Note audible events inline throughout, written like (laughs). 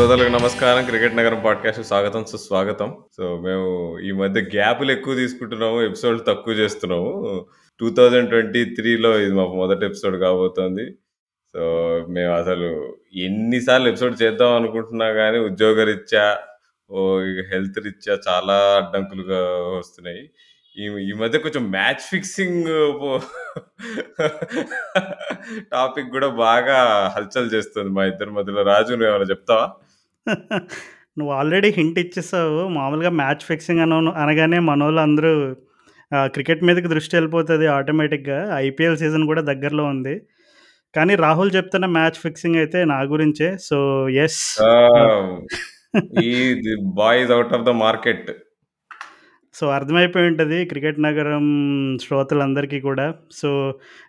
శ్రోతలకు నమస్కారం. Cricket Nagaram podcast స్వాగతం సుస్వాగతం. సో మేము ఈ మధ్య గ్యాప్లు ఎక్కువ తీసుకుంటున్నాము ఎపిసోడ్ తక్కువ చేస్తున్నాము. టూ థౌజండ్ ట్వంటీ త్రీలో ఇది మాకు మొదటి ఎపిసోడ్ కాబోతోంది. సో మేము అసలు ఎన్నిసార్లు ఎపిసోడ్ చేద్దాం అనుకుంటున్నా కానీ ఉద్యోగరీత్యా ఓ హెల్త్ రీత్యా చాలా అడ్డంకులుగా వస్తున్నాయి. ఈ ఈ మధ్య కొంచెం మ్యాచ్ ఫిక్సింగ్ టాపిక్ కూడా బాగా హల్చల్ చేస్తుంది మా ఇద్దరి మధ్యలో. రాజు నువ్వు ఏమైనా చెప్తావా? నువ్వు ఆల్రెడీ హింట్ ఇచ్చేసావు. మామూలుగా మ్యాచ్ ఫిక్సింగ్ అన అనగానే మనోళ్ళు అందరూ క్రికెట్ మీదకి దృష్టి వెళ్ళిపోతుంది ఆటోమేటిక్గా. ఐపీఎల్ సీజన్ కూడా దగ్గరలో ఉంది. కానీ రాహుల్ చెప్తున్న మ్యాచ్ ఫిక్సింగ్ అయితే నా గురించే. సో ఎస్ ఈ boys out of the market so అర్థమైపోయి ఉంటుంది క్రికెట్ నగరం శ్రోతలందరికీ కూడా. So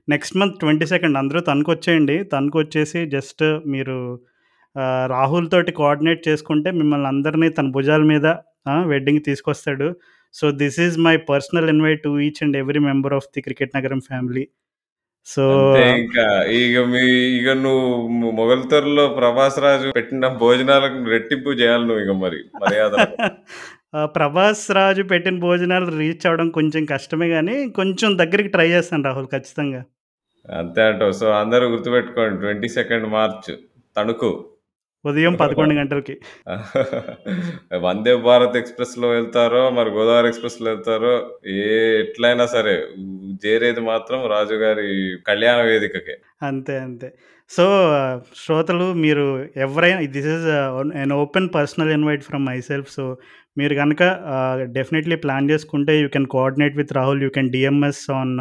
next month twenty second అందరూ తణుకు వచ్చేయండి తణుకు వచ్చేసి జస్ట్ మీరు రాహుల్ తోటి కోఆర్డినేట్ చేసుకుంటే మిమ్మల్ని అందరినీ తన భుజాల మీద వెడ్డింగ్ తీసుకొస్తాడు. So this is my personal invite to each and every member of the cricket Nagaram family so ఇంకా ఇక మీ ఇక నువ్వు మొగల్తూరులో ప్రభాస్ రాజు పెట్టిన భోజనాలకు రెట్టింపు చేయాలి నువ్వు ఇక మరి మర్యాద (laughs) ప్రభాస్ రాజు పెట్టిన భోజనాలు రీచ్ అవ్వడం కొంచెం కష్టమే కానీ కొంచెం దగ్గరికి ట్రై చేస్తాను రాహుల్ ఖచ్చితంగా. అంతే అంటావు. సో అందరూ గుర్తుపెట్టుకోండి ట్వంటీ సెకండ్ మార్చ్ తణుకు. ఉదయం పదకొండు గంటలకి. (laughs) వందే భారత్ ఎక్స్ప్రెస్లో వెళ్తారో మరి గోదావరి ఎక్స్ప్రెస్లో వెళ్తారో ఏ ఎట్లయినా సరే చేరేది మాత్రం రాజుగారి కళ్యాణ వేదికకే. అంతే అంతే. సో శ్రోతలు మీరు ఎవరైనా this is an open personal invite from myself so మీరు కనుక డెఫినెట్లీ ప్లాన్ చేసుకుంటే you can coordinate with Rahul you can DMs on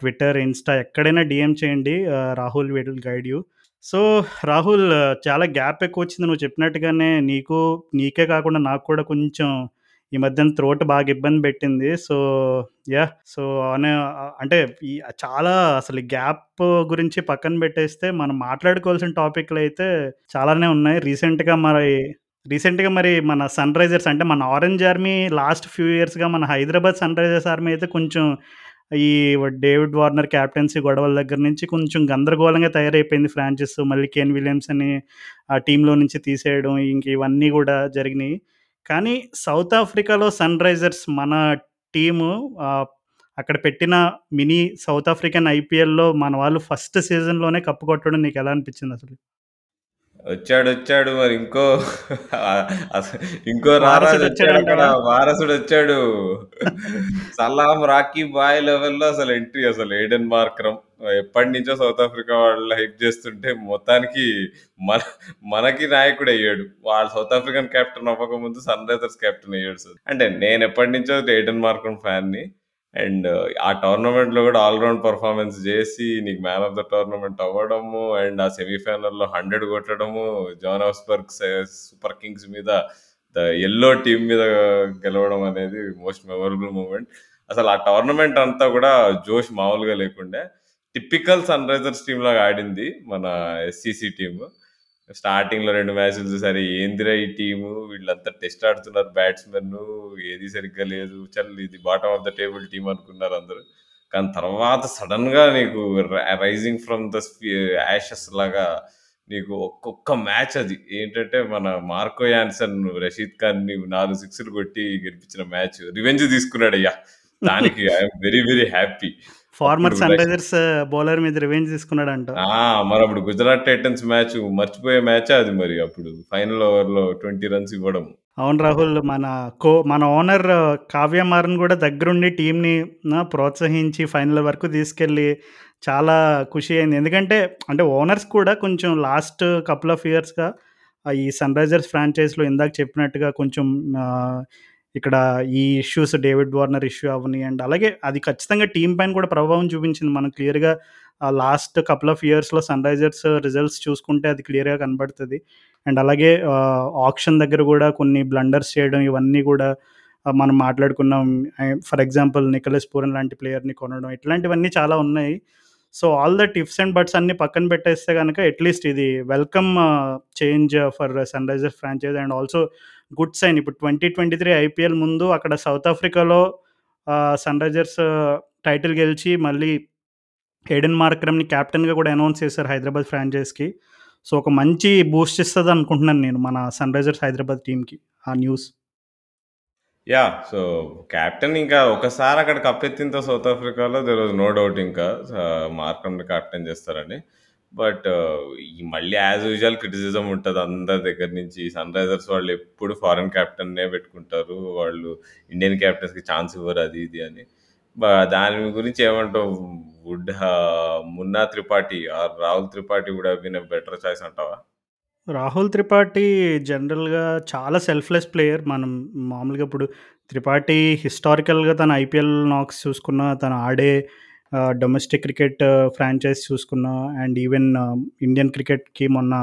Twitter Insta ఎక్కడైనా డిఎం చేయండి Rahul will guide you so Rahul చాలా గ్యాప్ ఎక్కువ వచ్చింది నువ్వు చెప్పినట్టుగానే నీకు నీకే కాకుండా నాకు కూడా కొంచెం ఈ మధ్యన త్రోట్ బాగా ఇబ్బంది పెట్టింది. సో యా సో అనే అంటే ఈ చాలా అసలు గ్యాప్ గురించి పక్కన పెట్టేస్తే మనం మాట్లాడుకోవాల్సిన టాపిక్లు అయితే చాలానే ఉన్నాయి. రీసెంట్గా మరి రీసెంట్గా మరి మన సన్ రైజర్స్ అంటే మన ఆరెంజ్ ఆర్మీ లాస్ట్ ఫ్యూ ఇయర్స్గా మన హైదరాబాద్ సన్ రైజర్స్ ఆర్మీ అయితే కొంచెం ఈ డేవిడ్ వార్నర్ క్యాప్టెన్సీ గొడవల దగ్గర నుంచి కొంచెం గందరగోళంగా తయారైపోయింది ఫ్రాంచెస్ మళ్ళీ కేన్ విలియమ్స్ అని ఆ టీంలో నుంచి తీసేయడం ఇంక ఇవన్నీ కూడా జరిగినాయి. కానీ సౌత్ ఆఫ్రికాలో సన్ రైజర్స్ మన టీము అక్కడ పెట్టిన మినీ సౌత్ ఆఫ్రికన్ ఐపీఎల్లో మన వాళ్ళు ఫస్ట్ సీజన్లోనే కప్పు కొట్టడం నీకు ఎలా అనిపించింది అసలు? వచ్చాడు వచ్చాడు మరి. ఇంకో ఇంకో రారాజు వారసుడు వచ్చాడు అక్కడ? వారసుడు వచ్చాడు. సలాం రాకీ బాయ్ లెవెల్లో అసలు ఎంట్రీ అసలు ఎయిడెన్ మార్క్రమ్ ఎప్పటి నుంచో సౌత్ ఆఫ్రికా వాళ్ళు హైప్ చేస్తుంటే మొత్తానికి మన మనకి నాయకుడు అయ్యాడు. వాళ్ళు సౌత్ ఆఫ్రికన్ కెప్టెన్ అవ్వక ముందు సన్ రైజర్స్ కెప్టెన్ అయ్యాడు సార్. అంటే నేను ఎప్పటి నుంచో ఎయిడెన్ మార్క్రమ్ ఫ్యాన్ని. అండ్ ఆ టోర్నమెంట్లో కూడా ఆల్ రౌండ్ పర్ఫార్మెన్స్ చేసి నీకు మ్యాన్ ఆఫ్ ద టోర్నమెంట్ అవ్వడము అండ్ ఆ సెమీఫైనల్‌లో హండ్రెడ్ కొట్టడము జాన్ ఆఫ్స్బర్గ్ సూపర్ కింగ్స్ మీద ద ఎల్లో టీం మీద గెలవడం అనేది మోస్ట్ మెమొరబుల్ మూమెంట్. అసలు ఆ టోర్నమెంట్ అంతా కూడా జోష్ మామూలుగా లేకుండే టిపికల్ సన్ రైజర్స్ టీమ్ లాగా ఆడింది మన ఎస్సీసీ టీమ్. స్టార్టింగ్లో రెండు మ్యాచ్లు చూసారు ఏందిరా ఈ టీము వీళ్ళంతా టెస్ట్ ఆడుతున్నారు బ్యాట్స్మెన్ ఏది సరిగ్గా లేదు. చల్ ఇది bottom of the table team అనుకున్నారు అందరూ. కానీ తర్వాత సడన్గా నీకు రైజింగ్ ఫ్రమ్ ద యాషెస్ లాగా నీకు ఒక్కొక్క మ్యాచ్ అది. ఏంటంటే మన మార్కో యాన్సన్ రషీద్ ఖాన్ని నాలుగు సిక్స్లు కొట్టి గెలిపించిన మ్యాచ్ రివెంజ్ తీసుకున్నాడు అయ్యా దానికి I'm very very happy former అప్పుడు సన్ రైజర్స్ బౌలర్ మీద రివెంజ్ తీసుకున్నాడంట. ఆ మరి అప్పుడు గుజరాత్ టైటన్స్ మ్యాచ్ మర్చిపోయే మ్యాచ్ అది మరి అప్పుడు? ఫైనల్ ఓవర్లో ట్వంటీ రన్స్ ఇవ్వడం. అవును రాహుల్ మన కో మన ఓనర్ కావ్య మారన్ కూడా దగ్గరుండి టీంని ప్రోత్సహించి ఫైనల్ వరకు తీసుకెళ్ళి చాలా ఖుషి అయింది. ఎందుకంటే అంటే ఓనర్స్ కూడా కొంచెం లాస్ట్ కపుల్ ఆఫ్ ఇయర్స్గా ఈ సన్ రైజర్స్ ఫ్రాంచైజ్లో ఇందాక చెప్పినట్టుగా కొంచెం ఇక్కడ ఈ ఇష్యూస్ డేవిడ్ వార్నర్ ఇష్యూ అవని అండ్ అలాగే అది ఖచ్చితంగా టీం పైన కూడా ప్రభావం చూపించింది. మనం క్లియర్గా లాస్ట్ కపుల్ ఆఫ్ ఇయర్స్లో సన్ రైజర్స్ రిజల్ట్స్ చూసుకుంటే అది క్లియర్గా కనబడుతుంది. అండ్ అలాగే ఆప్షన్ దగ్గర కూడా కొన్ని బ్లండర్స్ చేయడం ఇవన్నీ కూడా మనం మాట్లాడుకున్నాం. ఫర్ ఎగ్జాంపుల్ నికలస్ పూరన్ లాంటి ప్లేయర్ని కొనడం ఇట్లాంటివన్నీ చాలా ఉన్నాయి. So all the tips and buts అన్ని పక్కన పెట్టేస్తే కనుక అట్లీస్ట్ ఇది welcome change for Sunrisers franchise and also good sign ఇప్పుడు ట్వంటీ ట్వంటీ త్రీ ఐపీఎల్ ముందు అక్కడ సౌత్ ఆఫ్రికాలో సన్ రైజర్స్ టైటిల్ గెలిచి మళ్ళీ హెడెన్ మార్క్రమ్ని క్యాప్టెన్గా కూడా అనౌన్స్ చేశారు హైదరాబాద్ ఫ్రాంచైజ్కి సో, ఒక మంచి బూస్ట్ ఇస్తుంది అనుకుంటున్నాను నేను మన సన్ రైజర్స్ హైదరాబాద్ టీమ్‌కి ఆ న్యూస్. యా సో, క్యాప్టెన్ ఇంకా ఒకసారి అక్కడ కప్పెత్తిన సౌత్ ఆఫ్రికాలో దెర్ వాజ్ నో డౌట్ ఇంకా ఆహ్, క్యాప్టెన్ చేస్తారని. బట్ ఈ మళ్ళీ యాజ్ యూజువల్ క్రిటిసిజం ఉంటది అందరి దగ్గర నుంచి. సన్‌రైజర్స్ వాళ్ళు ఎప్పుడు ఫారెన్ క్యాప్టెన్‌నే పెట్టుకుంటారు. వాళ్ళు ఇండియన్ క్యాప్టెన్స్కి ఛాన్స్ ఇవ్వరు అది ఇది అని. బ దాని గురించి ఏమంటావు? Would ah, Munna Tripathi or Rahul Tripathi would have been a better choice అంటావా? రాహుల్ త్రిపాఠి జనరల్‌గా చాలా సెల్ఫ్‌లెస్ ప్లేయర్. మనం మామూలుగా ఇప్పుడు త్రిపాఠి హిస్టారికల్‌గా తన ఐపీఎల్ నాక్స్ చూసుకున్న తను ఆడే డొమెస్టిక్ క్రికెట్ ఫ్రాంచైజ్ చూసుకున్నా అండ్ ఈవెన్ ఇండియన్ క్రికెట్‌కి మొన్న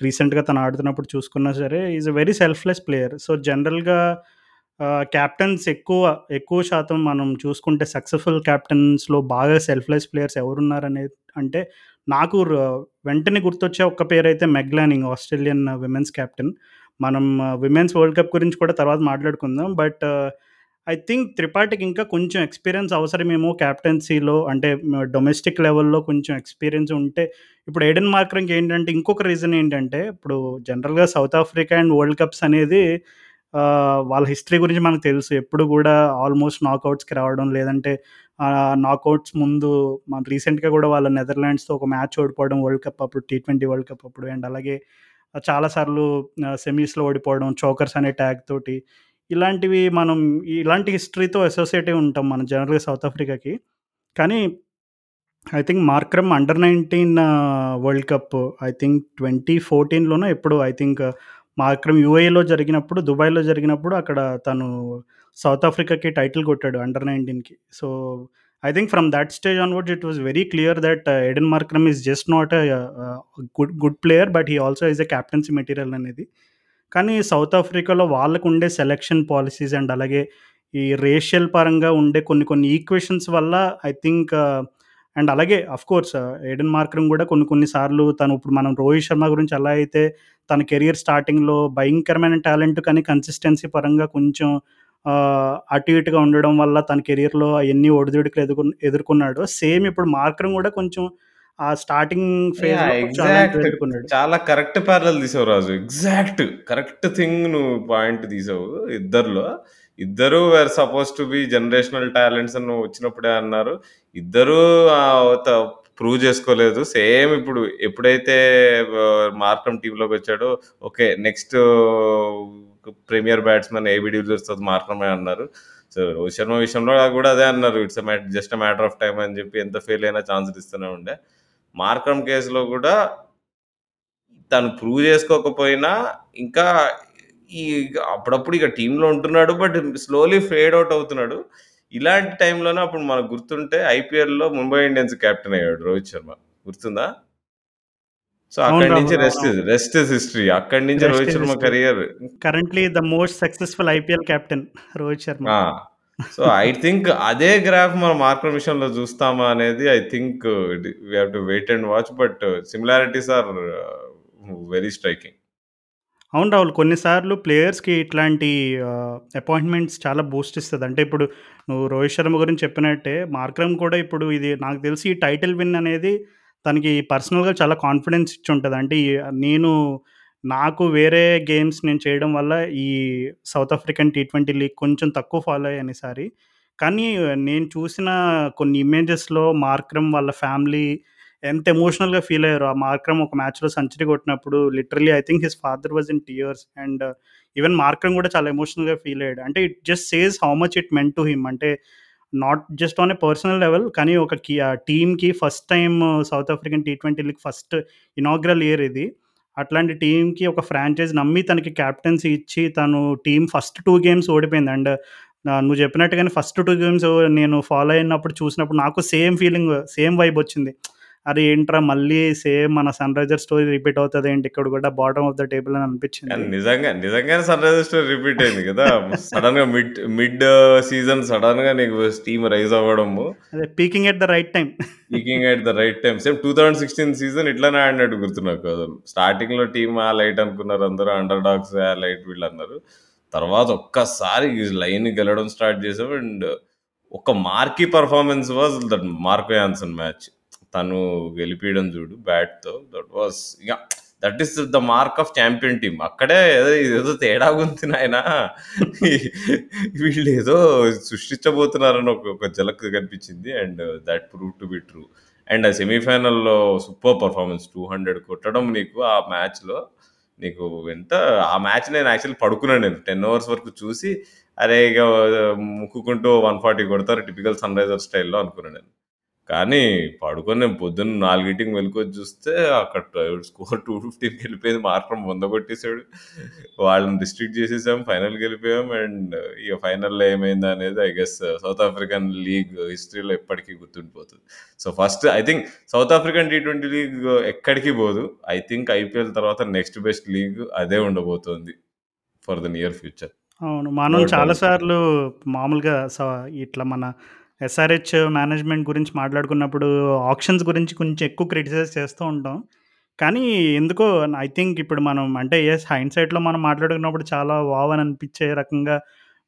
రీసెంట్‌గా తను ఆడుతున్నప్పుడు చూసుకున్నా సరే is a very selfless player. So, జనరల్‌గా క్యాప్టెన్స్ ఎక్కువ, ఎక్కువ శాతం మనం చూసుకుంటే సక్సెస్‌ఫుల్ కెప్టెన్స్‌లో బాగా సెల్ఫ్‌లెస్ ప్లేయర్స్ ఎవరున్నారనే అంటే నాకు వెంటనే గుర్తొచ్చే ఒక్క పేరు అయితే Meg Lanning Australian women's captain. మనం విమెన్స్ వరల్డ్ కప్ గురించి కూడా తర్వాత మాట్లాడుకుందాం. బట్ ఐ థింక్ త్రిపాఠికి ఇంకా కొంచెం ఎక్స్‌పీరియన్స్ అవసరమేమో కెప్టెన్సీలో అంటే డొమెస్టిక్ లెవెల్‌లో కొంచెం ఎక్స్‌పీరియన్స్ ఉంటే ఇప్పుడు ఎయిడెన్ మార్కరంకి ఏంటంటే ఇంకొక రీజన్ ఏంటంటే ఇప్పుడు జనరల్‌గా South Africa and world cups అనేది వాళ్ళ హిస్టరీ గురించి మనకు తెలుసు. ఎప్పుడు కూడా ఆల్మోస్ట్ నాకౌట్స్‌కి రావడం లేదంటే నాకౌట్స్ ముందు మన రీసెంట్‌గా కూడా వాళ్ళ నెదర్లాండ్స్‌తో ఒక మ్యాచ్ ఓడిపోవడం వరల్డ్ కప్ అప్పుడు టీ ట్వంటీ వరల్డ్ కప్ అప్పుడు అండ్ అలాగే చాలా సార్లు సెమీస్‌లో ఓడిపోవడం చోకర్స్ అనే ట్యాగ్ తోటి. ఇలాంటివి మనం ఇలాంటి హిస్టరీతో అసోసియేట్ అయి ఉంటాం మనం జనరల్‌గా సౌత్ ఆఫ్రికాకి. కానీ I think Markram under 19 world cup I think twenty ఫోర్టీన్లోనో ఎప్పుడు ఐ థింక్ మార్క్రమ్ యూఏలో జరిగినప్పుడు, దుబాయ్‌లో జరిగినప్పుడు అక్కడ తను సౌత్ ఆఫ్రికాకి టైటిల్ కొట్టాడు under 19కి. So, I think from that stage onwards it was very clear that Aiden Markram is just not good good player but he also is a captaincy material అనేది. కానీ South ఆఫ్రికాలో వాళ్ళకు ఉండే selection policies and అలాగే ఈ racial పరంగా ఉండే కొన్ని కొన్ని ఈక్వేషన్స్ వల్ల ఐ థింక్ అండ్ అలాగే ఆఫ్‌కోర్స్ ఎడెన్ మార్కరం కూడా కొన్ని కొన్ని సార్లు తను ఇప్పుడు మనం రోహిత్ శర్మ గురించి ఎలా అయితే తన కెరియర్ స్టార్టింగ్‌లో భయంకరమైన టాలెంట్ కానీ కన్సిస్టెన్సీ పరంగా కొంచెం uh, అటు ఇటుగా ఉండడం వల్ల తన కెరియర్‌లో ఎన్ని ఒడిదుడుకులు ఎదుర్కొ ఎదుర్కొన్నాడో. సేమ్ ఇప్పుడు మార్కరం కూడా కొంచెం ఆ స్టార్టింగ్. ఎదుర్కొన్నాడు. చాలా కరెక్ట్ పారలెల్ తీసావు రాజు. ఎగ్జాక్ట్. కరెక్ట్ థింగ్ నువ్వు పాయింట్ తీసావు ఇద్దరిలో. ఇద్దరు were supposed to be generational talents అని వచ్చినప్పుడే అన్నారు. ఇద్దరూ త ప్రూవ్ చేసుకోలేదు. సేమ్ ఇప్పుడు ఎప్పుడైతే ఆహ్, మార్క్రమ్ టీమ్‌లోకి వచ్చాడో okay. Next premier batsman AB de Villiers తర్వాత మార్క్రమే అన్నారు. సో, రోహిత్ శర్మ విషయంలో కూడా అదే అన్నారు. It's just matter of time అని చెప్పి ఎంత ఫెయిల్ అయినా ఛాన్స్‌లు ఇస్తూనే ఉండే. మార్క్రమ్ కేస్‌లో కూడా తను ప్రూవ్ చేసుకోకపోయినా ఇంకా ఈ అప్పుడప్పుడు ఇక టీమ్‌లో ఉంటున్నాడు. బట్ స్లోలీ ఫేడ్ ఔట్ అవుతున్నాడు. ఇలాంటి టైంలోనే అప్పుడు మనకు గుర్తుంటే ఐపీఎల్‌లో ముంబై ఇండియన్స్ కెప్టెన్ అయ్యాడు రోహిత్ శర్మ. గుర్తుందా? సో, అక్కడి నుంచి. రెస్ట్. Rest is history. అక్కడి నుంచి Rohit Sharma. Career currently the most successful IPL captain Rohit Sharma. So, I think అదే గ్రాఫ్ మనం మార్క్రమ్ విషయంలో చూస్తామా అనేది I think we have to wait and watch. But similarities are very striking. అవును రాహుల్. కొన్నిసార్లు ప్లేయర్స్‌కి ఇట్లాంటి అపాయింట్‌మెంట్స్ చాలా బూస్ట్ ఇస్తుంది అంటే ఇప్పుడు నువ్వు రోహిత్ శర్మ గురించి చెప్పినట్టే మార్క్రమ్ కూడా ఇప్పుడు ఇది నాకు తెలిసి ఈ టైటిల్ విన్ అనేది తనకి పర్సనల్‌గా చాలా కాన్ఫిడెన్స్ ఇచ్చుంటది. అంటే నేను నాకు వేరే గేమ్స్ నేను చేయడం వల్ల ఈ South African T twenty league కొంచెం తక్కువ ఫాలో అయ్యాను ఈసారి. కానీ నేను చూసిన కొన్ని ఇమేజెస్‌లో మార్క్రమ్ వాళ్ళ ఫ్యామిలీ ఎంత ఎమోషనల్‌గా ఫీల్ అయ్యారు ఆ మార్క్రమ్ ఒక మ్యాచ్‌లో సెంచరీ కొట్టినప్పుడు literally I think his father was in tears and even Markram కూడా చాలా ఎమోషనల్‌గా ఫీల్ అయ్యాడు. అంటే it just says how much it meant to him. అంటే not just on a personal level కానీ ఒక టీమ్‌కి first time South African T twenty league first inaugural year ఇది. అట్లాంటి టీంకి ఒక ఫ్రాంచైజ్ నమ్మి తనకి కెప్టెన్సీ ఇచ్చి తను టీం ఫస్ట్ టూ గేమ్స్ ఓడిపోయింది. అండ్ నువ్వు చెప్పినట్టుగానే ఫస్ట్ టూ గేమ్స్ నేను ఫాలో అయినప్పుడు చూసినప్పుడు నాకు సేమ్ ఫీలింగ్ సేమ్ వైబ్ వచ్చింది. అరే ఏంట్రా మళ్ళీ సేమ్ మన సన్‌రైజర్స్ స్టోరీ రిపీట్ అవుతదేంటి ఇక్కడ కూడా బాటమ్ ఆఫ్ ద టేబుల్ అని అనిపించింది. నిజంగా నిజంగానే సన్‌రైజర్స్ స్టోరీ రిపీట్ అయింది కదా! సడెన్‌గా మిడ్ మిడ్ సీజన్ సడెన్‌గా నీకు టీమ్ రైజ్ అవ్వడము. అదే peaking at the right time. Peaking at the right time. Same 2016 season ఇట్లనే ఆడినట్టు గుర్తు నాకు అసలు. స్టార్టింగ్‌లో టీమ్ ఆ లైట్ అనుకున్నారు అందరూ. అండర్ డాగ్స్ ఆ లైట్ వీళ్ళన్నారు. తర్వాత ఒక్కసారి లైన్ గెలవడం స్టార్ట్ చేసాం. అండ్ ఒక marquee performance was that Marco Jansen match. తను గెలిపించడం చూడు బ్యాట్‌తో. దట్ వాస్ ఇగ that is the mark of champion team అక్కడే ఏదో ఏదో తేడా ఉంది నాయన. వీళ్ళు ఏదో సృష్టించబోతున్నారని ఒక ఒక జలక్ కనిపించింది and that prove to be true and ఆ సెమీఫైనల్లో సూపర్ పర్ఫార్మెన్స్ టూ హండ్రెడ్ కొట్టడం నీకు ఆ మ్యాచ్లో నీకు ఎంత ఆ మ్యాచ్ నేను యాక్చువల్లీ పడుకున్నాను నేను. టెన్ అవర్స్ వరకు చూసి అరే ఇక ముక్కుకుంటూ వన్ ఫార్టీ కొడతారు టిపికల్ సన్ రైజర్ స్టైల్లో అనుకున్నాను నేను. కానీ పడుకొని నేను పొద్దున్న నాలుగింటికి మెలుకొచ్చి చూస్తే అక్కడ స్కోర్ (laughs) టూ ఫిఫ్టీన్కి వెళ్ళిపోయింది. మార్కం వంద కొట్టేశాడు. వాళ్ళని డిస్ట్రిక్ట్ చేసేసాం. ఫైనల్కి వెళ్ళిపోయాం. అండ్ ఇక ఫైనల్లో ఏమైంది అనేది I guess South African league హిస్టరీలో ఎప్పటికీ గుర్తుండిపోతుంది. So first I think South African T twenty league ఎక్కడికి పోదు. ఐ థింక్ ఐపీఎల్ తర్వాత నెక్స్ట్ బెస్ట్ లీగ్ అదే ఉండబోతోంది ఫర్ ద నియర్ ఫ్యూచర్. అవును. మనం. చాలాసార్లు మామూలుగా స ఇట్లా మన ఎస్ఆర్హెచ్ మేనేజ్మెంట్ గురించి మాట్లాడుకున్నప్పుడు ఆప్షన్స్ గురించి కొంచెం ఎక్కువ క్రిటిసైజ్ చేస్తూ ఉంటాం. కానీ ఎందుకో ఐ థింక్ ఇప్పుడు మనం అంటే ఎస్ హైండ్ సైట్లో మనం మాట్లాడుకున్నప్పుడు చాలా వావ్ అని అనిపించే రకంగా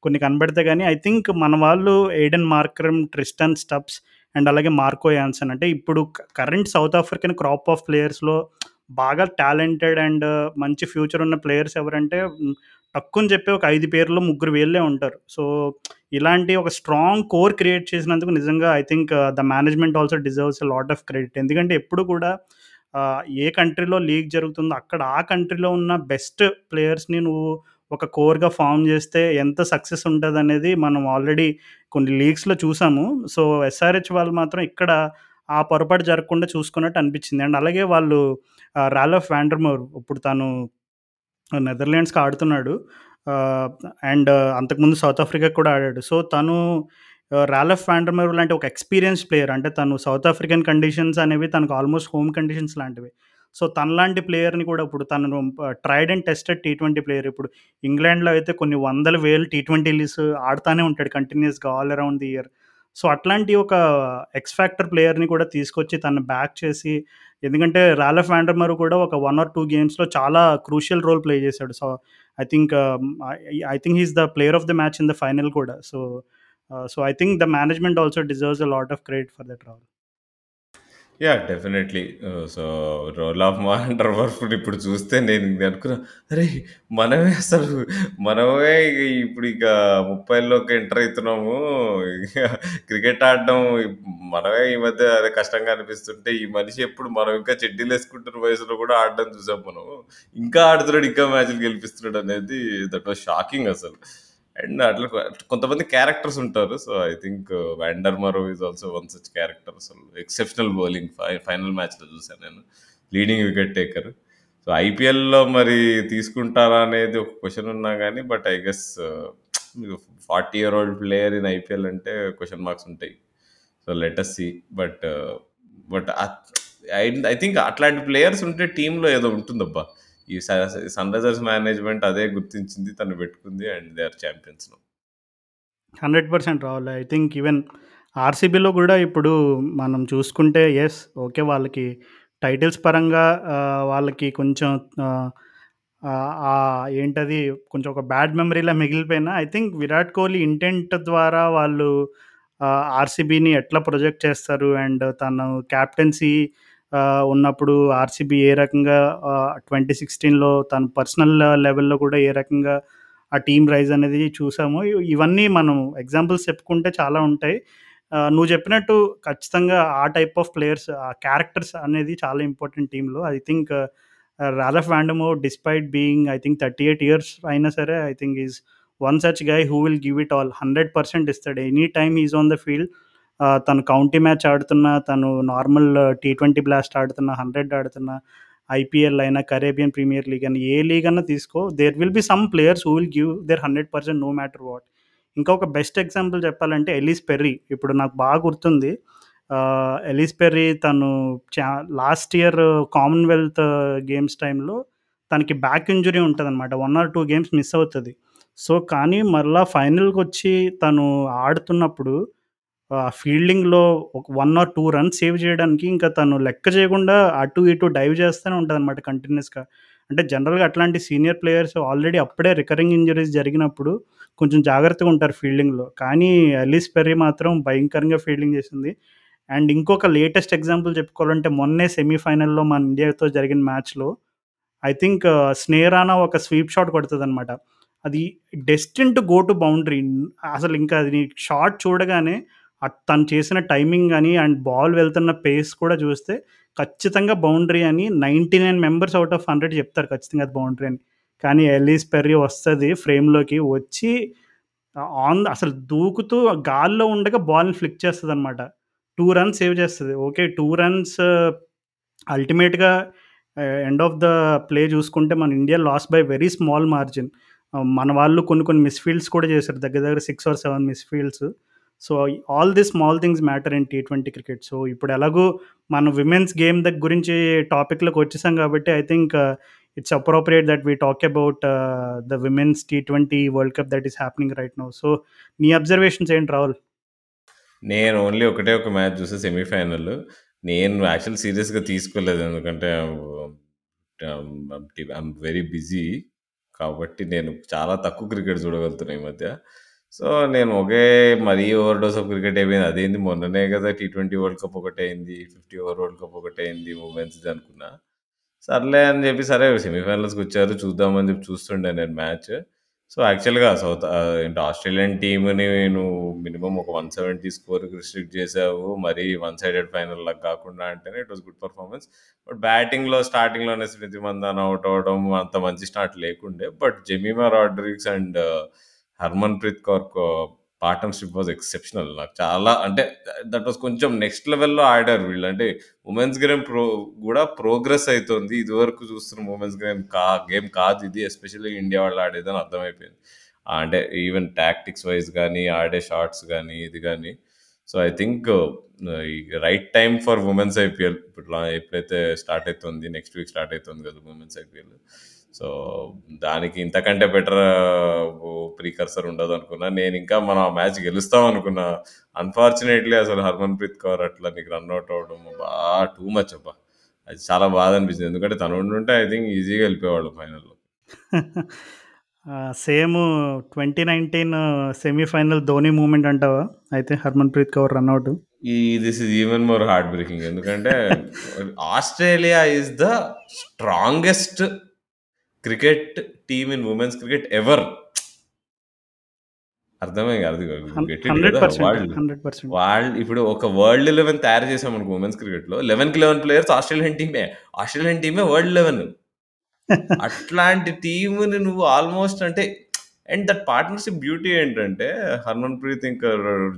కొన్ని కనబడితే కానీ ఐ థింక్ మన వాళ్ళు Aiden Markram Tristan Stubbs and అలాగే మార్కో యాన్సన్ అంటే ఇప్పుడు current South African crop of ప్లేయర్స్లో బాగా టాలెంటెడ్ అండ్ మంచి ఫ్యూచర్ ఉన్న ప్లేయర్స్ ఎవరంటే తక్కువని చెప్పి ఒక ఐదు పేర్లు ముగ్గురు వేళ్ళే ఉంటారు. సో ఇలాంటి ఒక స్ట్రాంగ్ కోర్ క్రియేట్ చేసినందుకు నిజంగా I think the management also deserves lot of credit ఎందుకంటే ఎప్పుడు కూడా uh, ఏ కంట్రీలో లీగ్ జరుగుతుందో అక్కడ ఆ కంట్రీలో ఉన్న బెస్ట్ ప్లేయర్స్ని నువ్వు ఒక కోర్గా ఫామ్ చేస్తే ఎంత సక్సెస్ ఉంటుంది అనేది మనం ఆల్రెడీ కొన్ని లీగ్స్లో చూసాము. సో ఎస్ఆర్హెచ్ వాళ్ళు మాత్రం ఇక్కడ ఆ పొరపాటు జరగకుండా చూసుకున్నట్టు అనిపించింది. అండ్ అలాగే వాళ్ళు uh, రాలోఫ్ వ్యాండర్మోర్ ఇప్పుడు తను uh, నెదర్లాండ్స్కి ఆడుతున్నాడు. అండ్ అంతకుముందు సౌత్ ఆఫ్రికా కూడా ఆడాడు. సో తను రాలఫ్ వ్యాండర్మర్ లాంటి ఒక ఎక్స్పీరియన్స్ ప్లేయర్. అంటే తను సౌత్ ఆఫ్రికన్ కండిషన్స్ అనేవి తనకు ఆల్మోస్ట్ హోమ్ కండిషన్స్ లాంటివి. సో తనలాంటి ప్లేయర్ని కూడా ఇప్పుడు తను tried and tested T twenty player. ఇప్పుడు ఇంగ్లాండ్లో అయితే కొన్ని వందల వేలు టీ ట్వంటీ లీస్ ఆడుతూనే ఉంటాడు కంటిన్యూస్గా all around the year. So అట్లాంటి ఒక ఎక్స్ ఫ్యాక్టర్ ప్లేయర్ని కూడా తీసుకొచ్చి తను బ్యాక్ చేసి ఎందుకంటే రాలఫ్ వ్యాండర్మర్ కూడా ఒక వన్ ఆర్ టూ గేమ్స్లో చాలా క్రూషియల్ రోల్ ప్లే చేశాడు. So I think I think he's the player of the match in the final కూడా. So so I think the management also deserves a lot of credit for that Rahul yeah definitely. So role of van der wharf ఇప్పుడు చూస్తే నేను ఇది అనుకున్నా అరే మనమే అసలు మనమే ఇక ఇప్పుడు ఇక ముప్పైలోకి ఎంటర్ అవుతున్నాము. ఇక క్రికెట్ ఆడడం మనమే ఈ మధ్య అదే కష్టంగా అనిపిస్తుంటే ఈ మనిషి ఎప్పుడు మనం ఇంకా చెడ్డీలు వేసుకుంటున్న వయసులో కూడా ఆడడం చూసాం మనం. ఇంకా ఆడుతున్నాడు ఇంకా మ్యాచ్లు గెలిపిస్తున్నాడు అనేది దట్ వాస్ షాకింగ్ అసలు. అండ్ అట్లా కొంతమంది క్యారెక్టర్స్ ఉంటారు. So I think van der Merwe is also one such character అసలు ఎక్సెప్షనల్ బౌలింగ్ ఫైనల్ మ్యాచ్లో చూసాను నేను. లీడింగ్ వికెట్ టేకర్ సో ఐపీఎల్లో మరి తీసుకుంటారా అనేది ఒక క్వశ్చన్ ఉన్నా కానీ బట్ ఐ గెస్ మీకు forty year old player in IPL అంటే క్వశ్చన్ మార్క్స్ ఉంటాయి. So let us see but but I I think అట్లాంటి ప్లేయర్స్ ఉంటే టీంలో ఏదో ఉంటుందబ్బా. ఈ సన్ రైజర్స్ మేనేజ్మెంట్ అదే గుర్తించింది తను పెట్టుకుంది and they are champions hundred percent రావాలి. ఐ థింక్ ఈవెన్ ఆర్సీబీలో కూడా ఇప్పుడు మనం చూసుకుంటే ఎస్ ఓకే వాళ్ళకి టైటిల్స్ పరంగా వాళ్ళకి కొంచెం ఏంటది కొంచెం ఒక బ్యాడ్ మెమరీలా మిగిలిపోయినా I think Virat Kohli intent ద్వారా వాళ్ళు ఆర్సీబీని ఎట్లా ప్రొజెక్ట్ చేస్తారు అండ్ తను క్యాప్టెన్సీ ఉన్నప్పుడు ఆర్సీబీ ఏ రకంగా ట్వంటీ సిక్స్టీన్లో తన పర్సనల్ లెవెల్లో కూడా ఏ రకంగా ఆ టీం రైజ్ అనేది చూసాము ఇవన్నీ మనం ఎగ్జాంపుల్స్ చెప్పుకుంటే చాలా ఉంటాయి. నువ్వు చెప్పినట్టు ఖచ్చితంగా ఆ టైప్ ఆఫ్ ప్లేయర్స్ ఆ క్యారెక్టర్స్ అనేది చాలా ఇంపార్టెంట్ టీంలో I think Roelof van der Merwe despite being I think thirty eight years అయినా సరే I think is one such guy who will give it all hundred percent ఇస్తాడు. Any time is on the field తను county match ఆడుతున్నా తను normal T twenty blast ఆడుతున్నా hundred ఆడుతున్నా IPL అయినా Caribbean premier league అయినా ఏ లీగ్ అన్నా తీసుకో. There will be some players who will give their hundred percent no matter what ఇంకొక బెస్ట్ ఎగ్జాంపుల్ చెప్పాలంటే ఎలీస్ పెర్రీ ఇప్పుడు నాకు బాగా గుర్తుంది. ఎలీస్ పెర్రీ తను చా లాస్ట్ ఇయర్ కామన్వెల్త్ గేమ్స్ టైంలో తనకి బ్యాక్ ఇంజురీ ఉంటుంది అనమాట one or two games miss అవుతుంది. సో కానీ మరలా ఫైనల్కి వచ్చి తను ఆడుతున్నప్పుడు ఆ ఫీల్డింగ్లో ఒక one or two runs save చేయడానికి ఇంకా తను లెక్క చేయకుండా అటు ఇటు డైవ్ చేస్తూనే ఉంటుంది అనమాట కంటిన్యూస్గా. అంటే జనరల్గా అట్లాంటి సీనియర్ ప్లేయర్స్ ఆల్రెడీ అప్పుడే రికరింగ్ ఇంజరీస్ జరిగినప్పుడు కొంచెం జాగ్రత్తగా ఉంటారు ఫీల్డింగ్లో. కానీ అలీస్ పెర్రీ మాత్రం భయంకరంగా ఫీల్డింగ్ చేసింది. అండ్ ఇంకొక లేటెస్ట్ ఎగ్జాంపుల్ చెప్పుకోవాలంటే మొన్నే సెమీఫైనల్లో మన ఇండియాతో జరిగిన మ్యాచ్లో ఐ థింక్ స్నేరానా ఒక స్వీప్ షాట్ అనమాట అది destined to go to boundary. అసలు ఇంకా అది షాట్ చూడగానే తను చేసిన టైమింగ్ అని అండ్ బాల్ వెళ్తున్న పేస్ కూడా చూస్తే ఖచ్చితంగా బౌండరీ అని 99 మెంబర్స్ అవుట్ ఆఫ్ 100 చెప్తారు ఖచ్చితంగా అది బౌండరీ అని. కానీ ఎలీస్ పెర్రీ వస్తుంది ఫ్రేమ్‌లోకి వచ్చి ఆన్ అసలు దూకుతూ గాల్లో ఉండగా బాల్‌ని ఫ్లిక్ చేస్తదనమాట. 2 రన్స్ సేవ్ చేస్తుంది ఓకే. టూ రన్స్ అల్టిమేట్‌గా ఎండ్ ఆఫ్ ద ప్లే చూసుకుంటే మన India loss by very small margin. మన వాళ్ళు కొన్ని కొన్ని మిస్‌ఫీల్డ్స్ కూడా చేశారు. దగ్గర దగ్గర six or seven misfields. So, all the small things matter in T20 cricket. So, ఇప్పుడు ఎలాగో మనం విమెన్స్ గేమ్ దగ్గర గురించి టాపిక్‌లోకి వచ్చేసాం కాబట్టి I think it's appropriate that we talk about the women's T20 world cup that is happening right now. So, నీ observations ఏంటి రాహుల్? నేను ఓన్లీ ఒకటే ఒక మ్యాచ్ చూసా సెమీఫైనల్. నేను యాక్చువల్ సీరియస్‌గా తీసుకోలేదు. ఎందుకంటే ఐఎమ్ వెరీ బిజీ. కాబట్టి నేను చాలా తక్కువ క్రికెట్ చూడగలుగుతున్నాను ఈ మధ్య. సో, నేను ఒకే మరీ ఓవర్ డోస్ ఆఫ్ క్రికెట్ అయిపోయింది. అదేంది మొన్ననే కదా టీ20 వరల్డ్ కప్ ఒకటయింది. 50 ఓవర్ వరల్డ్ కప్ ఒకటయింది ఉమెన్స్‌ది అనుకున్నా. సర్లే అని చెప్పి సరే సెమీఫైనల్స్‌కొచ్చారు చూద్దామని చెప్పి చూస్తుండే నేను మ్యాచ్. సో, యాక్చువల్‌గా సౌత్ ఆహ్, ఏంటి ఆస్ట్రేలియన్ టీమ్‌ని నువ్వు మినిమమ్ ఒక 170 స్కోర్‌కి రిస్ట్రిక్ట్ చేసావు. మరీ వన్ సైడెడ్ ఫైనల్‌లాగా కాకుండా అంటేనే it was good performance. But బ్యాటింగ్‌లో స్టార్టింగ్‌లోనే స్మృతి మందాన ఔట్ అవ్వడం అంత మంచి స్టార్ట్ లేకుండే. But Jemimah Rodrigues and Harmanpreet Kaur co partnership was exceptional. నాకు చాలా అంటే దట్ వాస్ కొంచెం నెక్స్ట్ లెవెల్‌లో ఆడారు వీళ్ళు. అంటే ఉమెన్స్ గేమ్ ప్రో కూడా ప్రోగ్రెస్ అవుతుంది ఇదివరకు చూస్తున్న ఉమెన్స్ గేమ్ కా గేమ్ కాదు ఇది. ఎస్పెషల్లీ ఇండియా వాళ్ళు ఆడేదని అర్థమైపోయింది. అంటే ఈవెన్ టాక్టిక్స్ వైస్ కానీ ఆడే షార్ట్స్ కానీ ఇది కానీ సో, ఐ థింక్ ఈ right time for women's IPL. ఇప్పుడు ఎప్పుడైతే స్టార్ట్ అవుతుంది నెక్స్ట్ వీక్ స్టార్ట్ అవుతుంది కదా! Women's IPL. సో, దానికి ఇంతకంటే బెటర్ ప్రికర్సర్ ఉండదనుకున్నా. నేను ఇంకా మనం ఆ మ్యాచ్ గెలుస్తాం అనుకున్నా. అన్‌ఫార్చునేట్‌లీ అసలు హర్మన్‌ప్రీత్ కౌర్ అట్లా నీకు రన్ ఔట్ అవ్వడం అబ్బా! టూ మచ్ అబ్బా! అది చాలా బాధ అనిపించింది. ఎందుకంటే తను ఉండుంటే ఐ థింక్ ఈజీగా వెళ్ళిపోయేవాళ్ళం ఫైనల్‌లో. (laughs) సేమ్ 2019 సెమీఫైనల్ ధోని మూవ్‌మెంట్ అంటావా? అయితే హర్మన్‌ప్రీత్ కౌర్ రన్ ఔట్. ఈ this is even more heart breaking. ఎందుకంటే (laughs) Australia is the strongest cricket team in women's cricket ever. అర్థమే కాదు. హన్ గెట్ ఇట్ కదా! 100% వాళ్ళు 100% వాళ్ళు ఇప్పుడు ఒక వరల్డ్ 11 తయారు చేసామనుకో వుమెన్స్ క్రికెట్‌లో 11కి 11 ప్లేయర్స్ ఆస్ట్రేలియన్ టీమే. ఆస్ట్రేలియన్ టీమే వరల్డ్ 11. (laughs) అట్లాంటి టీమ్‌ని నువ్వు ఆల్మోస్ట్ అంటే అండ్ దట్ పార్ట్నర్‌షిప్ బ్యూటీ ఏంటంటే హర్మన్‌ప్రీత్ ఇంకా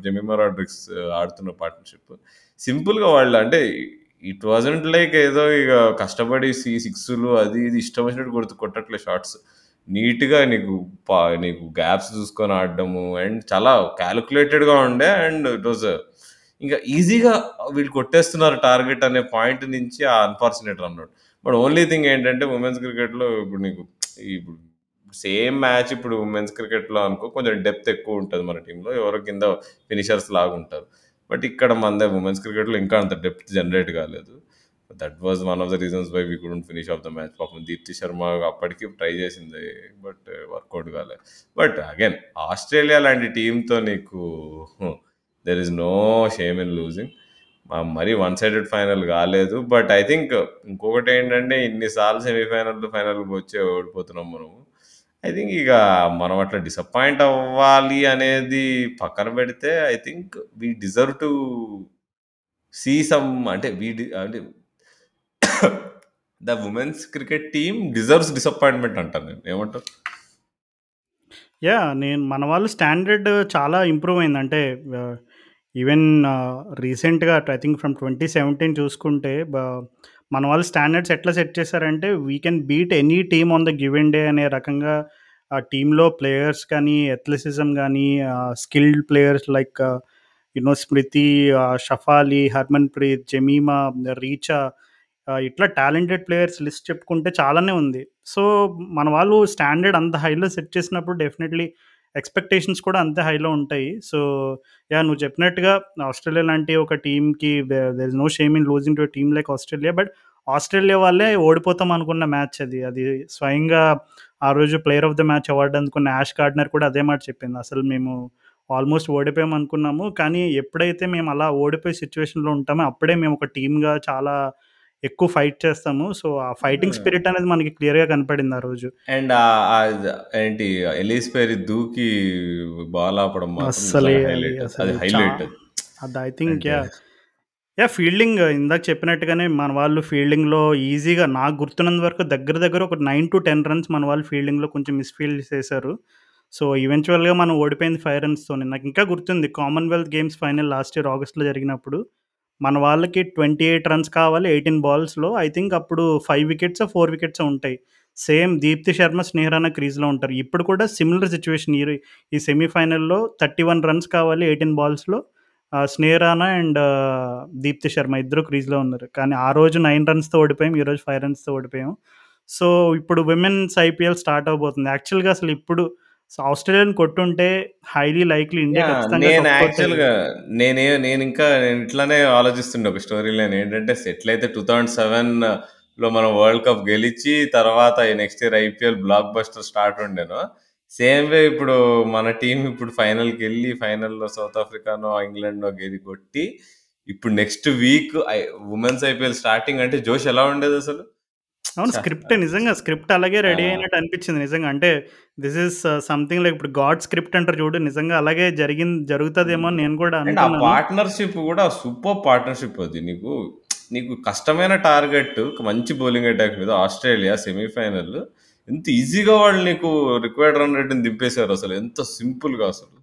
జెమిమా రాడ్రిగ్స్ ఆడుతున్న పార్ట్నర్‌షిప్ సింపుల్‌గా వాళ్ళు అంటే ఇట్ వాజంట్ లైక్ ఏదో ఇక కష్టపడి సి సిక్స్‌లు అది ఇది ఇష్టం వచ్చినట్టు కొడుతు కొట్టట్లే షార్ట్స్ నీట్‌గా నీకు పా నీకు గ్యాప్స్ చూసుకొని ఆడడము అండ్ చాలా క్యాలిక్యులేటెడ్గా ఉండే అండ్ ఇట్ వాజ్ ఇంకా ఈజీగా వీళ్ళు కొట్టేస్తున్నారు టార్గెట్ అనే పాయింట్ నుంచి ఆ అన్‌ఫార్చునేట్ అన్నాడు బట్ ఓన్లీ థింగ్ ఏంటంటే ఉమెన్స్ క్రికెట్‌లో ఇప్పుడు నీకు ఇప్పుడు సేమ్ మ్యాచ్ ఇప్పుడు ఉమెన్స్ క్రికెట్‌లో అనుకో కొంచెం డెప్త్ ఎక్కువ ఉంటుంది మన టీంలో ఎవరో కింద ఫినిషర్స్ లాగా ఉంటారు. బట్ ఇక్కడ మనది ఉమెన్స్ క్రికెట్‌లో ఇంకా అంత డెప్త్ జనరేట్ కాలేదు. That was one of the reasons why we couldn't finish of the match. పాపం దీప్తి శర్మ అప్పటికి ట్రై చేసింది. బట్ వర్కౌట్ కాలేదు బట్ అగైన్ ఆస్ట్రేలియా లాంటి టీంతో నీకు there is no shame in losing. మరీ వన్ సైడెడ్ ఫైనల్ కాలేదు. బట్ ఐ థింక్ ఇంకొకటి ఏంటంటే ఇన్నిసార్లు సెమీఫైనల్, ఫైనల్‌కి వచ్చే ఓడిపోతున్నాం మనము. ఐ థింక్ ఇక మనం అట్లా డిసప్పాయింట్ అవ్వాలి అనేది పక్కన పెడితే I think we deserve to see some అంటే వి డి అంటే the women's cricket team deserves disappointment అంటాను నేను. ఏమంటావు? యా నేను మన వాళ్ళు స్టాండర్డ్ చాలా ఇంప్రూవ్ అయింది. అంటే ఈవెన్ రీసెంట్‌గా ఐ థింక్ ఫ్రమ్ 2017 చూసుకుంటే బ మన వాళ్ళు స్టాండర్డ్స్ ఎట్లా సెట్ చేశారంటే we can beat any team on the given day అనే రకంగా ఆ టీంలో ప్లేయర్స్ కానీ, అథ్లెటిసిజం కానీ skilled players like you know Smriti, Shafali Harman Harmanpreet, Jemimah, Richa ఇట్లా టాలెంటెడ్ ప్లేయర్స్ లిస్ట్ చెప్పుకుంటే చాలానే ఉంది. సో, మన వాళ్ళు స్టాండర్డ్ అంత హైలో సెట్ చేసినప్పుడు డెఫినెట్‌లీ ఎక్స్‌పెక్టేషన్స్ కూడా అంతే హైలో ఉంటాయి. సో, యా నువ్వు చెప్పినట్టుగా ఆస్ట్రేలియా లాంటి ఒక టీమ్‌కి there is no shame in losing to team like Australia. But Australia వాళ్ళే ఓడిపోతాం అనుకున్న మ్యాచ్ అది. అది స్వయంగా ఆ రోజు player of the match award అందుకున్న యాష్ గార్డ్నర్ కూడా అదే మాట చెప్పింది. అసలు మేము ఆల్మోస్ట్ ఓడిపోయాం అనుకున్నాము. కానీ ఎప్పుడైతే మేము అలా ఓడిపోయే సిచ్యువేషన్లో ఉంటామో అప్పుడే మేము ఒక టీమ్‌గా చాలా ఎక్కువ ఫైట్ చేస్తాము. సో, ఆ ఫైటింగ్! స్పిరిట్ అనేది మనకి క్లియర్‌గా కనపడింది ఆ రోజు. అండ్ ఏంటి ఎలీస్ పెరి దూకి బాల్ ఆపడం. అసలు హైలైట్ అది. I think yeah! Yeah! Fielding ఇందాక చెప్పినట్టుగానే మన వాళ్ళు ఫీల్డింగ్‌లో ఈజీగా నాకు గుర్తున్నంత వరకు దగ్గర దగ్గర ఒక 9-10 రన్స్ మన వాళ్ళు ఫీల్డింగ్‌లో కొంచెం మిస్‌ఫీల్డ్ చేశారు. సో, ఈవెంచువల్‌గా మనం ఓడిపోయింది 5 రన్స్‌తోనే. నాకింకా గుర్తుంది Commonwealth games final last year ఆగస్ట్‌లో జరిగినప్పుడు మన వాళ్ళకి 28 రన్స్ కావాలి 18 బాల్స్‌లో. ఐ థింక్ అప్పుడు ఫైవ్ వికెట్స్ ఫోర్ వికెట్స్ ఉంటాయి. సేమ్ దీప్తి శర్మ, స్నేహ క్రీజ్‌లో ఉంటారు. ఇప్పుడు కూడా సిమిలర్ సిచ్యువేషన్ ఈ ఈ సెమీఫైనల్‌లో 31 రన్స్ కావాలి 18 బాల్స్‌లో. ఆహ్, స్నేహ అండ్ దీప్తి శర్మ ఇద్దరు క్రీజ్‌లో ఉన్నారు. కానీ ఆ రోజు నైన్ రన్స్‌తో ఓడిపోయాం. ఈరోజు ఫైవ్ రన్స్‌తో ఓడిపోయాం. సో, ఇప్పుడు విమెన్స్ ఐపీఎల్ స్టార్ట్ అవబోతుంది యాక్చువల్‌గా అసలు ఇప్పుడు సో, ఆస్ట్రేలియాని కొట్టుంటే హైలీ లైక్లీ ఇండియా నేను. యాక్చువల్‌గా నేనే నేనింకా నేను ఇట్లానే ఆలోచిస్తుండే ఒక స్టోరీ లైన్ ఏంటంటే ఎట్లయితే 2007లో మనం వరల్డ్ కప్ గెలిచి తర్వాత next year IPL blockbuster start ఉండేనో, same way ఇప్పుడు మన టీమ్ ఇప్పుడు ఫైనల్‌కెళ్ళి ఫైనల్‌లో సౌత్ ఆఫ్రికానో, ఇంగ్లాండ్‌నో గెలి కొట్టి ఇప్పుడు next week I women's IPL starting అంటే జోష్ ఎలా ఉండేదసలు? అవును. స్క్రిప్టే నిజంగా స్క్రిప్ట్ అలాగే రెడీ! అయినట్టు అనిపించింది నిజంగా. అంటే దిస్ ఈస్ సంథింగ్ లైక్ ఇప్పుడు గాడ్ స్క్రిప్ట్ అంటారు చూడు నిజంగా అలాగే జరిగింది జరుగుతదేమో అని. నేను కూడా ఆ అనుకున్నాను. పార్ట్నర్‌షిప్ గూడా సూపర్ పార్ట్నర్‌షిప్ అది. నీకు నీకు కష్టమైన టార్గెట్ మంచి బౌలింగ్ అటాక్ మీద ఆస్ట్రేలియా సెమీఫైనల్ ఎంత ఈజీగా వాళ్ళు నీకు రిక్వైర్డ్ రన్ రేట్‌ని దింపేసారు అసలు. ఎంత సింపుల్‌గా అసలు.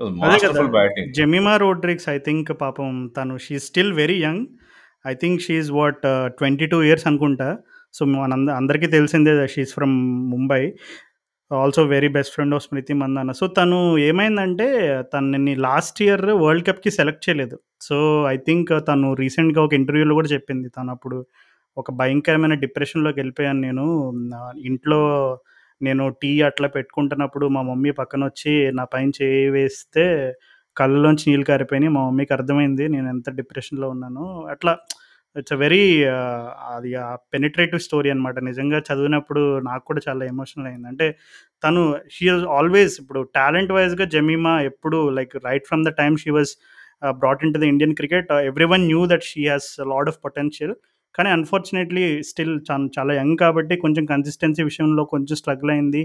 అదే కదా! Masterful batting. Jemimah Rodrigues I think పాపం తను she still very young. I think she is what 22 years అనుకుంటా. సో, మనంద అందరికీ తెలిసిందే she is from Mumbai. Also very best friend of Smriti Mandhana. So, తను ఏమైందంటే తనని లాస్ట్ ఇయర్ వరల్డ్ కప్‌కి సెలెక్ట్ చేయలేదు. సో, ఐ థింక్ తను రీసెంట్‌గా ఒక ఇంటర్వ్యూలో కూడా చెప్పింది. తను అప్పుడు ఒక భయంకరమైన డిప్రెషన్లోకి వెళ్ళిపోయాను నేను. ఇంట్లో నేను టీ అట్లా పెట్టుకుంటున్నప్పుడు మా మమ్మీ పక్కన వచ్చి నా పైన చేయి వేస్తే కళ్ళలోంచి నీళ్ళు కారిపోయినాయి. మా మమ్మీకి అర్థమైంది నేను ఎంత డిప్రెషన్‌లో ఉన్నానో. అట్లా ఇట్స్ అ వెరీ అది పెనిట్రేటివ్ స్టోరీ అనమాట. నిజంగా చదివినప్పుడు నాకు కూడా చాలా ఎమోషనల్ అయింది. అంటే తను షీ ఆల్వేస్ ఇప్పుడు టాలెంట్ వైస్‌గా జమీమా ఎప్పుడు like right from the time she was brought brought into the Indian cricket everyone knew that she has lot of potential. కానీ అన్‌ఫార్చునేట్‌లీ స్టిల్ చాలా యంగ్ కాబట్టి కొంచెం కన్సిస్టెన్సీ విషయంలో కొంచెం స్ట్రగుల్ అయింది.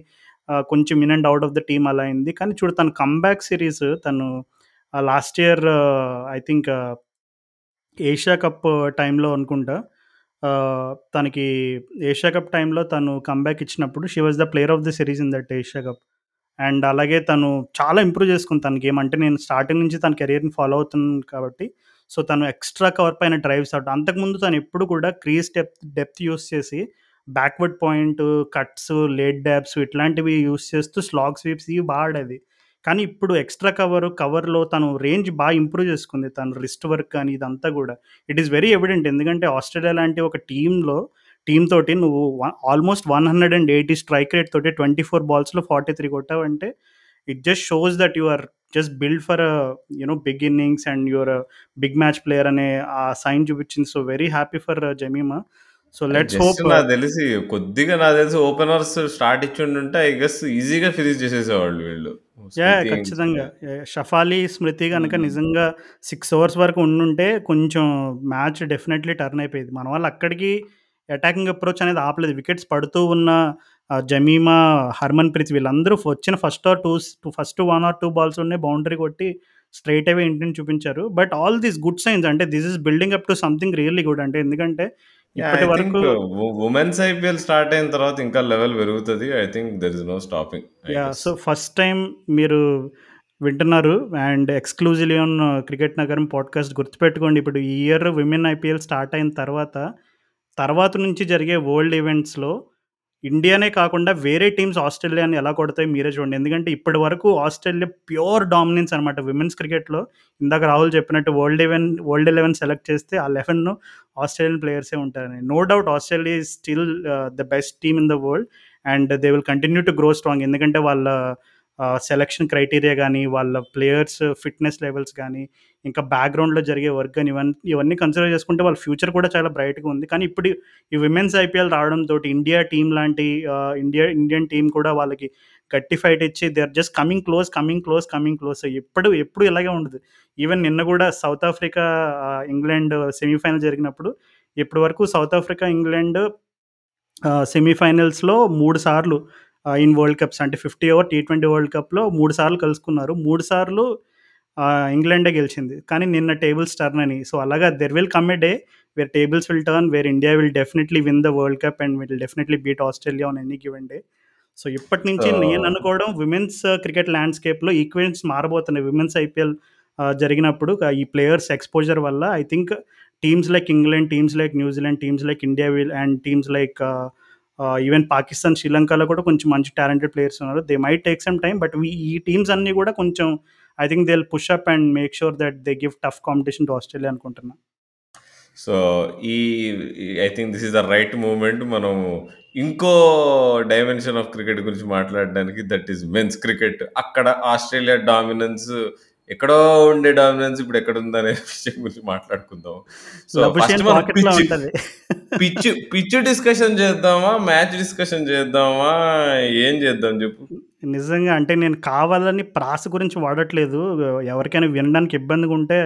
కొంచెం in and out of the team అలా అయింది. కానీ చూడు తన కమ్‌బ్యాక్ సిరీస్ తను last year I think Asia cup టైంలో అనుకుంటా. తనకి ఏషియా కప్ టైంలో తను కమ్‌బ్యాక్ ఇచ్చినప్పుడు she was the player of the series in that Asia cup. And అలాగే తను చాలా ఇంప్రూవ్ చేసుకుంది తన గేమ్. అంటే నేను స్టార్టింగ్ నుంచి తన కెరియర్‌ని ఫాలో అవుతున్నాను కాబట్టి, సో, తను ఎక్స్‌ట్రా కవర్ పైన డ్రైవ్స్ అవుట్ అంతకుముందు తను ఎప్పుడు కూడా క్రీజ్ డెప్త్ డెప్త్ యూజ్ చేసి backward point, cuts, late dabs ఇట్లాంటివి యూజ్ చేస్తూ స్లాగ్ స్వీప్స్ ఇవి బా ఆడేది. కానీ ఇప్పుడు ఎక్స్‌ట్రా కవర్, కవర్‌లో తను రేంజ్ బాగా ఇంప్రూవ్ చేసుకుంది. తను రిస్ట్ వర్క్ కానీ ఇదంతా కూడా ఇట్ ఈస్ వెరీ ఎవిడెంట్ ఎందుకంటే ఆస్ట్రేలియా లాంటి ఒక టీంలో టీమ్ తోటి నువ్వు almost one hundred and eighty strike rate తోటి 24 బాల్స్‌లో ఫార్టీ త్రీ కొట్టావు అంటే it just shows that you are just build for you know big innings and your big match player అనే ఆ సైన్ చూపించింది. So, very happy for Jemimah. So, let's hope నాకు తెలిసి కొద్దిగా నాకు తెలిసి ఓపెనర్స్ స్టార్ట్ ఇచ్చుండుంటే ఐ గెస్ ఈజీగా ఫినిష్ చేసేసేవాళ్ళు వీళ్ళు. స్మితి ఖచ్చితంగా. షఫాలి, స్మృతి గనక హ్మ్. నిజంగా 6 ఓవర్స్ వరకు ఉండుంటే కొంచెం మ్యాచ్ డెఫినెట్‌లీ టర్న్ అయిపోయేది. మన వాళ్ళు అక్కడికి అటాకింగ్ అప్రోచ్ అనేది ఆపలేదు. వికెట్స్ పడుతూ ఉన్న జమీమా, హర్మన్‌ప్రీత్ వీళ్ళందరూ వచ్చిన first or twos first 1 or 2 బాల్స్‌లోనే బౌండరీ కొట్టి స్ట్రెయిట్ అవే ఇంటిని చూపించారు. But all these good signs అంటే this is building up to something really good. అంటే ఎందుకంటే ఇప్పటి వరకు వు వుమెన్స్ ఐపీఎల్ స్టార్ట్ అయిన తర్వాత ఇంకా లెవెల్ పెరుగుతది. I think there is no stopping! Guess. So, first time మీరు వింటున్నారు and exclusively on cricket Nagaram podcast గుర్తుపెట్టుకోండి. ఇప్పుడు ఈ ఇయర్ విమెన్ ఐపీఎల్ స్టార్ట్ అయిన తర్వాత, తర్వాత నుంచి జరిగే వరల్డ్ ఈవెంట్స్‌లో ఇండియానే కాకుండా వేరే టీమ్స్ ఆస్ట్రేలియాని ఎలా కొడతాయి మీరే చూడండి. ఎందుకంటే ఇప్పటి వరకు ఆస్ట్రేలియా ప్యూర్ డామినెన్స్ అనమాట విమెన్స్ క్రికెట్‌లో. ఇందాక రాహుల్ చెప్పినట్టు వరల్డ్ ఎలెవెన్ వరల్డ్ 11 సెలెక్ట్ చేస్తే ఆ 11 ఆస్ట్రేలియన్ ప్లేయర్సే ఉంటారని. No doubt Australia still the best team in the world and they will continue to grow strong. ఎందుకంటే వాళ్ళ సెలక్షన్ క్రైటీరియా కానీ వాళ్ళ ప్లేయర్స్ ఫిట్‌నెస్ లెవెల్స్ కానీ ఇంకా బ్యాక్‌గ్రౌండ్‌లో జరిగే వర్క్ కానీ ఇవన్నీ ఇవన్నీ కన్సిడర్ చేసుకుంటే వాళ్ళ ఫ్యూచర్ కూడా చాలా బ్రైట్‌గా ఉంది. కానీ ఇప్పుడు ఈ విమెన్స్ ఐపీఎల్ రావడంతో ఇండియా టీం లాంటి ఇండియా ఇండియన్ టీం కూడా వాళ్ళకి గట్టి ఫైట్ ఇచ్చి they are just coming close, coming close, coming close. ఎప్పుడు ఎప్పుడు ఇలాగే ఉండదు. ఈవెన్ నిన్న కూడా సౌత్ ఆఫ్రికా ఇంగ్లాండ్ సెమీఫైనల్ జరిగినప్పుడు ఇప్పటి వరకు సౌత్ ఆఫ్రికా, ఇంగ్లాండ్ సెమీఫైనల్స్‌లో మూడు సార్లు ఇన్ వరల్డ్ కప్స్ అంటే 50 ఓవర్ టీ20 వరల్డ్ కప్‌లో 3 సార్లు కలుసుకున్నారు. 3 సార్లు ఇంగ్లాండే గెలిచింది. కానీ నిన్న టేబుల్స్ టర్న్ అని. సో, అలాగా there will come a day where tables will turn where India will definitely win the world cup and will definitely beat Australia on any given day. So, ఇప్పటి నుంచి నేను అనుకోవడం విమెన్స్ క్రికెట్ ల్యాండ్‌స్కేప్‌లో ఈక్వెన్స్ మారబోతున్నాయి. Women's IPL జరిగినప్పుడు ఈ players exposure వల్ల I think teams like England, teams like New Zealand, teams like India will and teams like even Pakistan, శ్రీలంకలో కూడా కొంచెం మంచి టాలెంటెడ్ ప్లేయర్స్ ఉన్నారు. They might take some time but ఈ టీమ్స్ అన్నీ కూడా కొంచెం I think they push up and make sure that they give tough competition to Australia అనుకుంటున్నా. సో, ఈ I think this is the right moment మనం ఇంకో dimension of cricket గురించి మాట్లాడడానికి దట్ ఈస్ మెన్స్ క్రికెట్. అక్కడ ఆస్ట్రేలియా డామినెన్స్ ఎక్కడో ఉండే dominance ఇప్పుడు ఎక్కడుందనే విషయం గురించి మాట్లాడుకుందాం. సో, పిచ్ ఉంటది. పిచ్ పిచ్ డిస్కషన్ చేద్దామా? మ్యాచ్ డిస్కషన్ చేద్దామా? ఏం చేద్దాం చెప్పు? నిజంగా అంటే నేను కావాలని ప్రాస గురించి వాడట్లేదు. ఎవరికైనా వినడానికి ఇబ్బందిగా ఉంటే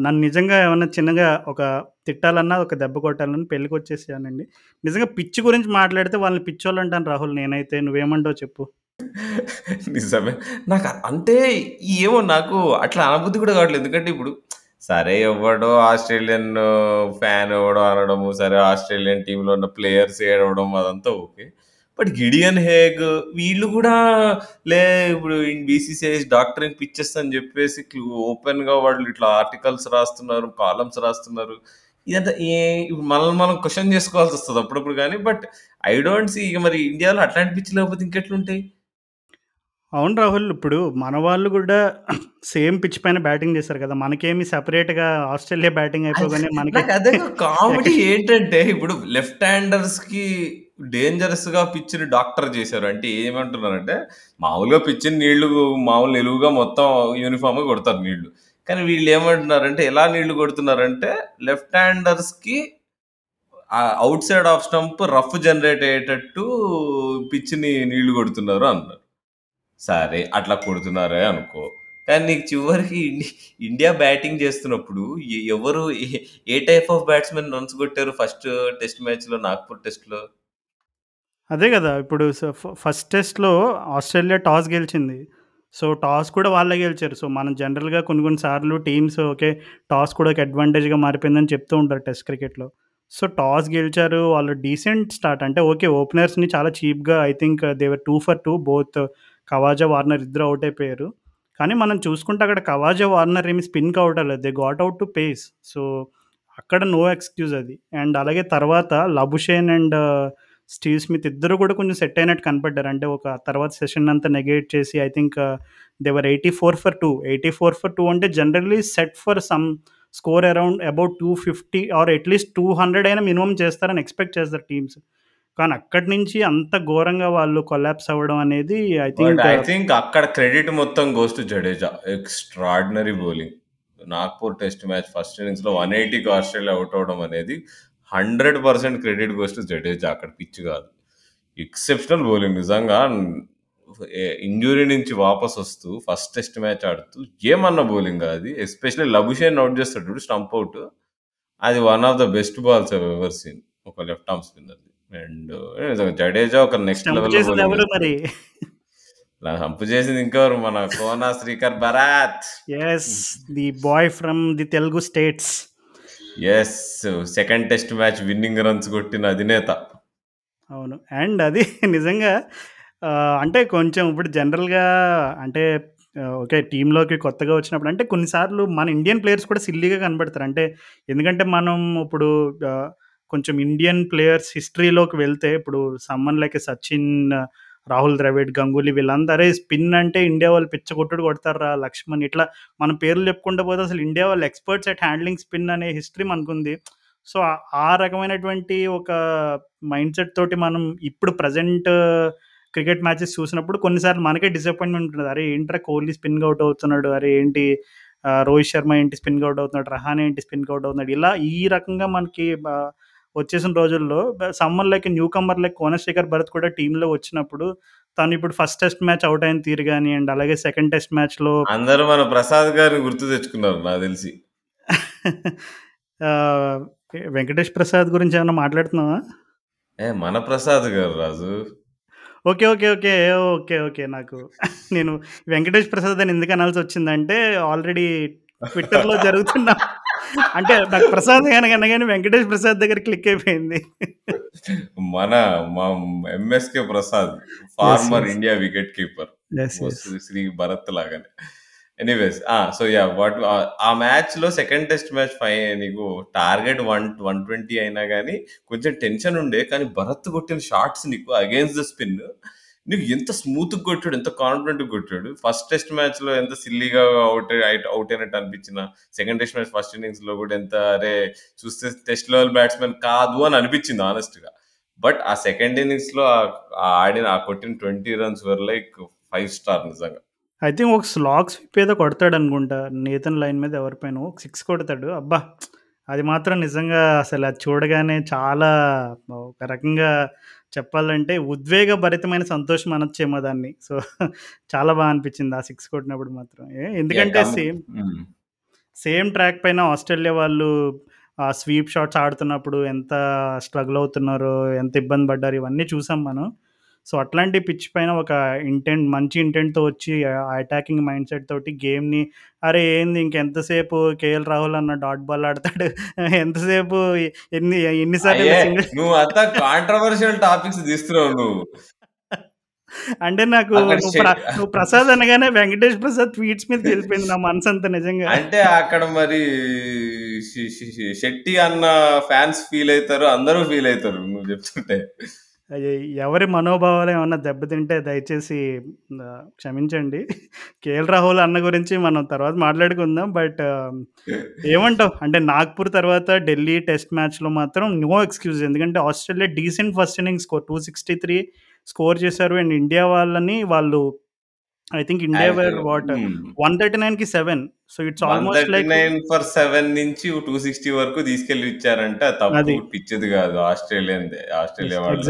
నన్ను నిజంగా ఏమన్నా చిన్నగా ఒక తిట్టాలన్నా, ఒక దెబ్బ కొట్టాలన్నా పెళ్ళికొచ్చేసేయనండి. నిజంగా పిచ్ గురించి మాట్లాడితే వాళ్ళని పిచ్చోళ్ళంటాను రాహుల్ నేనైతే. నువ్వేమంటావు చెప్పు? నిజమే. నాకు అంటే ఏమో నాకు అట్లా అనబుద్ధి కూడా కావట్లేదు. ఎందుకంటే ఇప్పుడు సరే ఎవడో ఆస్ట్రేలియన్ ఫ్యాన్ ఎవడో అనడము, సరే ఆస్ట్రేలియన్ టీమ్‌లో ఉన్న ప్లేయర్స్ ఏడవడం అదంతా ఓకే. బట్ గిడియన్ హేగ్ వీళ్ళు కూడా లే ఇప్పుడు బీసీసీఐ డాక్టరింగ్ పిచ్చెస్ అని చెప్పేసి ఓపెన్‌గా వాళ్ళు ఇట్లా ఆర్టికల్స్ రాస్తున్నారు, కాలమ్స్ రాస్తున్నారు. ఇదంతా ఏ మనల్ని మనం క్వెషన్ చేసుకోవాల్సొస్తది అప్పుడప్పుడు గానీ, బట్ ఐ డోంట్ సీ ఇక మరి ఇండియాలో అట్లాంటి పిచ్చి లేకపోతే ఇంకెట్లుంటాయి? అవును రాహుల్. ఇప్పుడు మన వాళ్ళు కూడా సేమ్ పిచ్ పైన బ్యాటింగ్ చేశారు కదా! మనకేమి సెపరేట్‌గా ఆస్ట్రేలియా బ్యాటింగ్ అయిపోగానే మనకి నాకు అదే కామెడీ ఏంటంటే ఇప్పుడు లెఫ్ట్ హ్యాండర్స్‌కి డేంజరస్‌గా పిచ్‌ని డాక్టర్ చేశారు. అంటే ఏమంటున్నారంటే మామూలుగా పిచ్‌ని నీళ్ళు మామూలు నిలువుగా మొత్తం యూనిఫార్మ్‌గా కొడతారు నీళ్ళు. కానీ వీళ్ళు ఏమంటున్నారంటే ఎలా నీళ్ళు కొడుతున్నారంటే లెఫ్ట్ హ్యాండర్స్‌కి ఆహ్, outside off stump rough generate అయ్యేటట్టు పిచ్‌ని నీళ్ళు కొడుతున్నారు అన్నారు. సరే అట్లా కొడుతున్నారే అనుకో. కానీ నీకు చివరికి ఇండి ఇండియా బ్యాటింగ్ చేస్తున్నప్పుడు ఎ ఎవరు ఏ ఏ టైప్ ఆఫ్ బ్యాట్స్‌మెన్ రన్స్ కొట్టారు ఫస్ట్ టెస్ట్ మ్యాచ్‌లో నాగ్‌పూర్ టెస్ట్‌లో? అదే గదా! ఇప్పుడు స ఫ ఫస్ట్ టెస్ట్‌లో ఆస్ట్రేలియా టాస్ గెలిచింది. సో, టాస్ కూడా వాళ్ళే గెలిచారు. సో, మనం జనరల్‌గా కొన్ని కొన్ని సార్లు టీమ్స్ ఓకే. టాస్ కూడా ఒక అడ్వాంటేజ్‌గా మారిపోయిందని చెప్తూ ఉంటారు టెస్ట్ క్రికెట్‌లో. సో, టాస్ గెలిచారు. వాళ్ళు డీసెంట్ స్టార్ట్ అంటే ఓకే. ఓపెనర్స్‌ని చాలా చీప్‌గా I think they were 2 for 2 both Khawaja, Warner ఇద్దరు అవుట్ అయిపోయారు. కానీ మనం చూసుకుంటే అక్కడ కవాజా, వార్నర్ ఏమి స్పిన్‌కి అవుట్ అవ్వలేదు. They got out to pace. So, అక్కడ నో ఎక్స్‌క్యూజ్ అది. అండ్ అలాగే తర్వాత Labuschagne and uh, Steve Smith ఇద్దరు కూడా కొంచెం సెట్ అయినట్టు కనపడ్డారు. అంటే ఒక తర్వాత సెషన్ అంతా నెగేట్ చేసి I think they were 84 for 2. 84 for two అంటే generally set for some score around about 250 or at least 200 అయినా మినిమమ్ చేస్తారని ఎక్స్‌పెక్ట్ చేస్తారు టీమ్స్. కానీ అక్కడి నుంచి అంత ఘోరంగా వాళ్ళు కొలాప్స్ అవ్వడం అనేది ఐ థింక్ ఐ థింక్ అక్కడ క్రెడిట్ మొత్తం goes to Jadeja. Extraordinary bowling. Nagpur test match first ఇన్నింగ్స్‌లో 180కి ఆస్ట్రేలియా ఔట్ అవ్వడం అనేది 100% క్రెడిట్ గోస్ టు జడేజా. అక్కడ పిచ్ కాదు. ఎక్సెప్షనల్ బౌలింగ్ నిజంగా ఎ ఇంజ్యూరీ నుంచి వాపసొస్తూ ఫస్ట్ టెస్ట్ మ్యాచ్ ఆడుతూ ఏమన్నా బౌలింగా అది. ఎస్పెషల్లీ లబుషేన్ ఔట్ చేస్తాడు స్టంప్ ఔట్. అది one of the best balls ever seen. ఒక లెఫ్ట్ ఆర్మ్ స్పిన్నర్‌ది. అండ్ జడేజా ఒక నెక్స్ట్ బౌలింగ్ ఎవరు. మరి? స్టంప్ చేసింది ఇంకెవరు మన Kona Srikar Bharat. Yes. The boy from the Telugu states. Yes. Second test match winning runs కొట్టిన అధినేత. అవును. అండ్ అది (laughs) నిజంగా అంటే కొంచెం ఇప్పుడు జనరల్‌గా అంటే ఓకే. టీమ్‌లోకి కొత్తగా వచ్చినప్పుడు అంటే కొన్ని సార్లు మన ఇండియన్ ప్లేయర్స్ కూడా సిల్లీగా కనపడతారు. అంటే ఎందుకంటే మనం ఇప్పుడు కొంచెం ఇండియన్ ప్లేయర్స్ హిస్టరీలోకి వెళ్తే ఇప్పుడు సమ్మన్ లైక్ సచిన్, రాహుల్ ద్రవిడ్, గంగూలీ వీళ్ళందరే అరే స్పిన్ అంటే ఇండియా వాళ్ళు పిచ్చగొట్టుడు కొడతారా లక్ష్మణ్ ఇట్లా మన పేర్లు చెప్పుకుంటూ పోతే అసలు ఇండియా వాళ్ళు ఎక్స్‌పర్ట్స్ అట్ హ్యాండ్లింగ్ స్పిన్ అనే హిస్టరీ మనకుంది. సో, ఆ రకమైనటువంటి ఒక మైండ్‌సెట్ తోటి మనం ఇప్పుడు ప్రజెంట్ క్రికెట్ మ్యాచెస్ చూసినప్పుడు కొన్నిసార్లు మనకే డిసప్పాయింట్‌మెంట్ ఉంటుంది అరే ఏంట్రా కోహ్లీ స్పిన్ ఔట్ అవుతున్నాడు. అరే ఏంటి రోహిత్ శర్మ ఏంటి స్పిన్ ఔట్ అవుతున్నాడు. రహానే ఏంటి స్పిన్ ఔట్ అవుతున్నాడు. ఇలా ఈ రకంగా మనకి వచ్చేసిన రోజుల్లో బ someone like newcomer like Konasekhar Bharat కూడా టీమ్‌లో వచ్చినప్పుడు తను ఇప్పుడు ఫస్ట్ టెస్ట్ మ్యాచ్ ఔట్ అయిన తీరు గానియండి, అలాగే సెకండ్ టెస్ట్ మ్యాచ్‌లో అందరూ మన ప్రసాద్ గారిని గుర్తు తెచ్చుకున్నారు నాకు తెలిసి. 'వెంకటేష్ ప్రసాద్' గురించి ఏమన్నా మాట్లాడుతున్నావా? ఏ మన Prasad garu Raju. Okay. Okay. Okay. Okay. Okay. నాకు నేను 'వెంకటేష్ ప్రసాద్' అని ఎందుకు అనాల్సొచ్చిందంటే ఆల్రెడీ ట్విట్టర్‌లో జరుగుతున్న అంటే నాకు ప్రసాద్ అనగానే 'వెంకటేష్ ప్రసాద్' దగ్గర క్లిక్ అయిపోయింది. మన మా MSK Prasad. Former. India wicketkeeper. Shri Bharat లాగానే. ఎనీవేస్ ఆ! So yeah! వాట్ ఆ మ్యాచ్‌లో సెకండ్ టెస్ట్ మ్యాచ్ ఫై నీకు టార్గెట్ వన్ 120 అయినా గాని కొంచెం టెన్షన్ ఉండే. కానీ భరత్ కొట్టిన షాట్స్ నీకు అగైన్స్ట్ ద స్పిన్ నీకు ఎంత స్మూత్‌గా కొట్టాడు. ఎంత కాన్ఫిడెంట్‌గా కొట్టాడు. ఫస్ట్ టెస్ట్ మ్యాచ్‌లో ఎంత సిల్లీగా అవుట్ అయిట్ అవుట్ అయినట్టు అనిపించిన సెకండ్ టెస్ట్ మ్యాచ్ ఫస్ట్ ఇన్నింగ్స్‌లో కూడా ఎంత అరే! చూస్తే టెస్ట్ లెవెల్ బ్యాట్స్మెన్ కాదు అని అనిపించింది హానెస్ట్‌గా. బట్ ఆ సెకండ్ ఇన్నింగ్స్‌లో ఆడిన ఆ కొట్టిన 20 runs were like five star నిజంగా. ఐ థింక్ ఒక స్లాగ్ స్విప్ ఏదో కొడతాడనుకుంటా. నేతన్ లైన్ మీద ఎవరిపైన ఒక సిక్స్ కొడతాడు. అబ్బా! అది మాత్రం నిజంగా అసలు అది చూడగానే చాలా ఒక రకంగా చెప్పాలంటే ఉద్వేగభరితమైన సంతోషం అనొచ్చేమో దాన్ని. సో చాలా బా అనిపించింది ఆ సిక్స్ కొట్టినప్పుడు మాత్రం. ఎందుకంటే సేమ్. సేమ్ ట్రాక్ పైన ఆస్ట్రేలియా వాళ్ళు ఆ స్వీప్ షాట్స్ ఆడుతున్నప్పుడు ఎంత స్ట్రగుల్ అవుతున్నారో, ఎంత ఇబ్బంది పడ్డారో ఇవన్నీ చూసాం మనం. సో అట్లాంటి పిచ్ పైన ఒక ఇంటెంట్ మంచి ఇంటెంట్‌తో వచ్చి అటాకింగ్ మైండ్ సెట్ తోటి గేమ్‌ని అరే! ఏంది ఇంకెంతసేపు కేఎల్ రాహుల్ అన్న డాట్ బాల్ ఆడతాడు. (laughs) ఎంతసేపు ఎన్ని ఎన్ని సార్లు ఇలా అయ్యే! సింగిల్ (laughs) నువ్వు అంతా కాంట్రోవర్షియల్ టాపిక్స్ తీస్తున్నావు నువ్వు. (laughs) అంటే నాకు నువ్వు ప్రసాద్ అనగానే 'వెంకటేష్ ప్రసాద్' ట్వీట్స్ మీదకెళ్ళిపోయింది నా మనసంతా నిజంగా. అంటే అక్కడ మరి శెట్టి అన్న ఫాన్స్ ఫీల్ అయితారు. అందరూ ఫీల్ అయితారు నువ్వు చెప్తుంటే. ఎవరి మనోభావాలు ఏమన్నా దెబ్బతింటే దయచేసి క్షమించండి. కేఎల్ రాహుల్ అన్న గురించి మనం తర్వాత మాట్లాడుకుందాం. బట్ ఏమంటావు? అంటే నాగ్‌పూర్ తర్వాత ఢిల్లీ టెస్ట్ మ్యాచ్‌లో మాత్రం నో ఎక్స్‌క్యూజ్. ఎందుకంటే Australia decent first inning score 263 score చేశారు. అండ్ ఇండియా వాళ్ళని వాళ్ళు I think India were what hmm. 139కి 7 so it's almost like 139 for 7 నుంచి 260 వరకు తీసుకెళ్ళి ఇచ్చారంటే తప్పు. పిచ్చిది కాదు. ఆస్ట్రేలియన్‌దే. ఆస్ట్రేలియా. వాళ్ళ.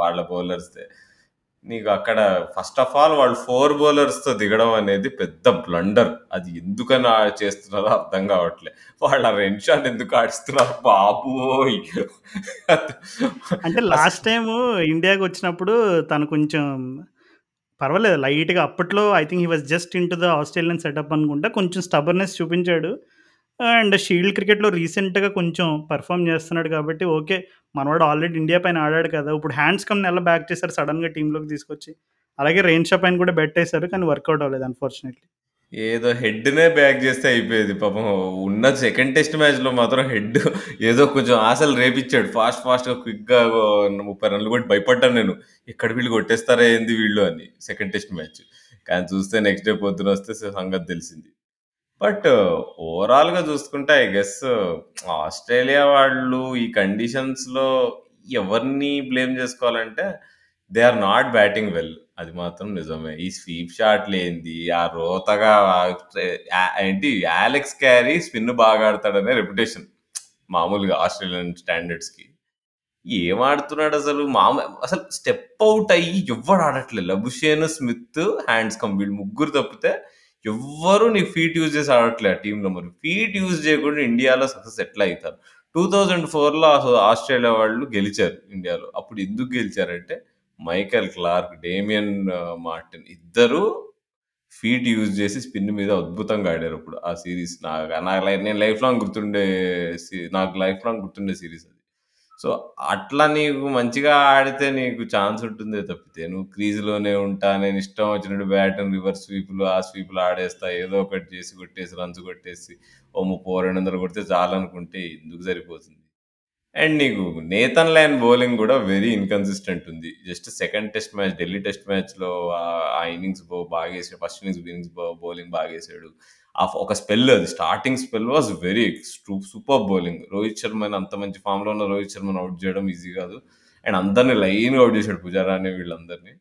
వాళ్ళ బౌలర్స్‌దే. నీకు అక్కడ ఫస్ట్ ఆఫ్ ఆల్ వాళ్ళు 4 బౌలర్స్‌తో దిగడం అనేది పెద్ద బ్లండర్. అది ఎందుకని చేస్తున్నారో అర్థం కావట్లే. వాళ్ళ రెన్‌షాని ఎందుకు ఆడిస్తున్నారు బాబోయ్! అంటే లాస్ట్ టైము ఇండియాకొచ్చినప్పుడు తను కొంచెం పర్వాలేదు లైట్‌గా అప్పట్లో I think he was just into the Australian setup అనుకుంటా. కొంచెం స్టబర్‌నెస్ చూపించాడు. అండ్ షీల్డ్ క్రికెట్‌లో రీసెంట్‌గా కొంచెం పెర్ఫార్మ్ చేస్తున్నాడు కాబట్టి ఓకే. మనవాడు ఆల్రెడీ ఇండియా పైన ఆడాడు కదా! ఇప్పుడు హ్యాండ్స్‌కమ్‌ని ఎలా బ్యాక్ చేశారు సడన్గా టీంలోకి తీసుకొచ్చి. అలాగే రెయిన్ షా పైన కూడా బెట్టేసారు. కానీ వర్కౌట్ అవ్వలేదు అన్‌ఫార్చునేట్‌లీ. ఏదో హెడ్‌నే బ్యాక్ చేస్తే అయిపోయేది. పాపం ఉన్న సెకండ్ టెస్ట్ మ్యాచ్‌లో మాత్రం హెడ్ ఏదో కొంచెం ఆశలు రేపిచ్చాడు. ఫాస్ట్ ఫాస్ట్‌గా క్విక్‌గా ముప్పై రన్‌లు కొట్టి భయపడ్డాను నేను. ఎక్కడ వీళ్ళు కొట్టేస్తారా ఏంది వీళ్ళు అని సెకండ్ టెస్ట్ మ్యాచ్. కానీ చూస్తే నెక్స్ట్ డే పొద్దున వస్తే సంగతి తెలిసింది. బట్ ఓవరాల్‌గా చూసుకుంటే ఐ గెస్ ఆస్ట్రేలియా వాళ్ళు ఈ కండిషన్స్‌లో ఎవరిని బ్లేమ్ చేసుకోవాలంటే they are not batting well. అది మాత్రం నిజమే. ఈ స్వీప్ షాట్‌లేంది, ఆ రోతగా యా ఏంటి 'అలెక్స్ క్యారీ' స్పిన్ బాగా ఆడతాడనే రెప్యుటేషన్. మామూలుగా ఆస్ట్రేలియన్ స్టాండర్డ్స్‌కి. ఏం ఆడుతున్నాడసలు మాము అసలు స్టెప్ అవుట్ అయ్యి ఎవ్వడు ఆడట్లే. లబుషేన్, స్మిత్, హ్యాండ్స్‌కమ్ వీళ్ళు ముగ్గురు తప్పితే ఎవ్వరు నీకు ఫీట్ యూజ్ చేసి ఆడట్లే ఆ టీమ్‌లో మరి. ఫీట్ యూజ్ చేయకుండా ఇండియాలో సక్సెస్ ఎట్లా అయితారు? 2004లో అసలు ఆస్ట్రేలియా వాళ్ళు గెలిచారు ఇండియాలో. అప్పుడు ఎందుకు గెలిచారంటే మైకెల్ క్లార్క్, డేమియన్ మార్టిన్ ఇద్దరు ఫీట్ యూజ్ చేసి స్పిన్ మీద అద్భుతంగా ఆడారు ఇప్పుడు ఆ సిరీస్ నా నా నేను లైఫ్ లాంగ్ గుర్తుండే సి నాకు లైఫ్ లాంగ్ గుర్తుండే సిరీస్ అది. సో, అట్లా నీకు మంచిగా ఆడితే నీకు ఛాన్స్ ఉంటుందే తప్పితే, నువ్వు క్రీజ్‌లోనే ఉంటా, నేను ఇష్టం వచ్చినట్టు బ్యాట్ రివర్స్ స్వీప్‌లు, ఆ స్వీపులు ఆడేస్తా, ఏదో ఒకటి చేసి కొట్టేసి, రన్స్ కొట్టేసి, ఓ 30, 200 కొడితే చాలనుకుంటే ఎందుకు సరిపోతుంది? అండ్ నీకు నేతన్ లైన్ బౌలింగ్ కూడా వెరీ ఇన్‌కన్సిస్టెంట్ ఉంది. Just second test match, Delhi test మ్యాచ్‌లో ఆ ఇన్నింగ్స్ బో బాగేసాడు. First innings innings bowling bowling బాగేసాడు. ఆ ఒక స్పెల్ అది starting spell was very super bowling. Rohit శర్మని అంత మంచి ఫామ్‌లో ఉన్న రోహిత్ శర్మని అవుట్ చేయడం ఈజీ కాదు. అండ్ అందరిని లైన్‌గా అవుట్ చేసాడు పుజారాని వీళ్ళందరినీ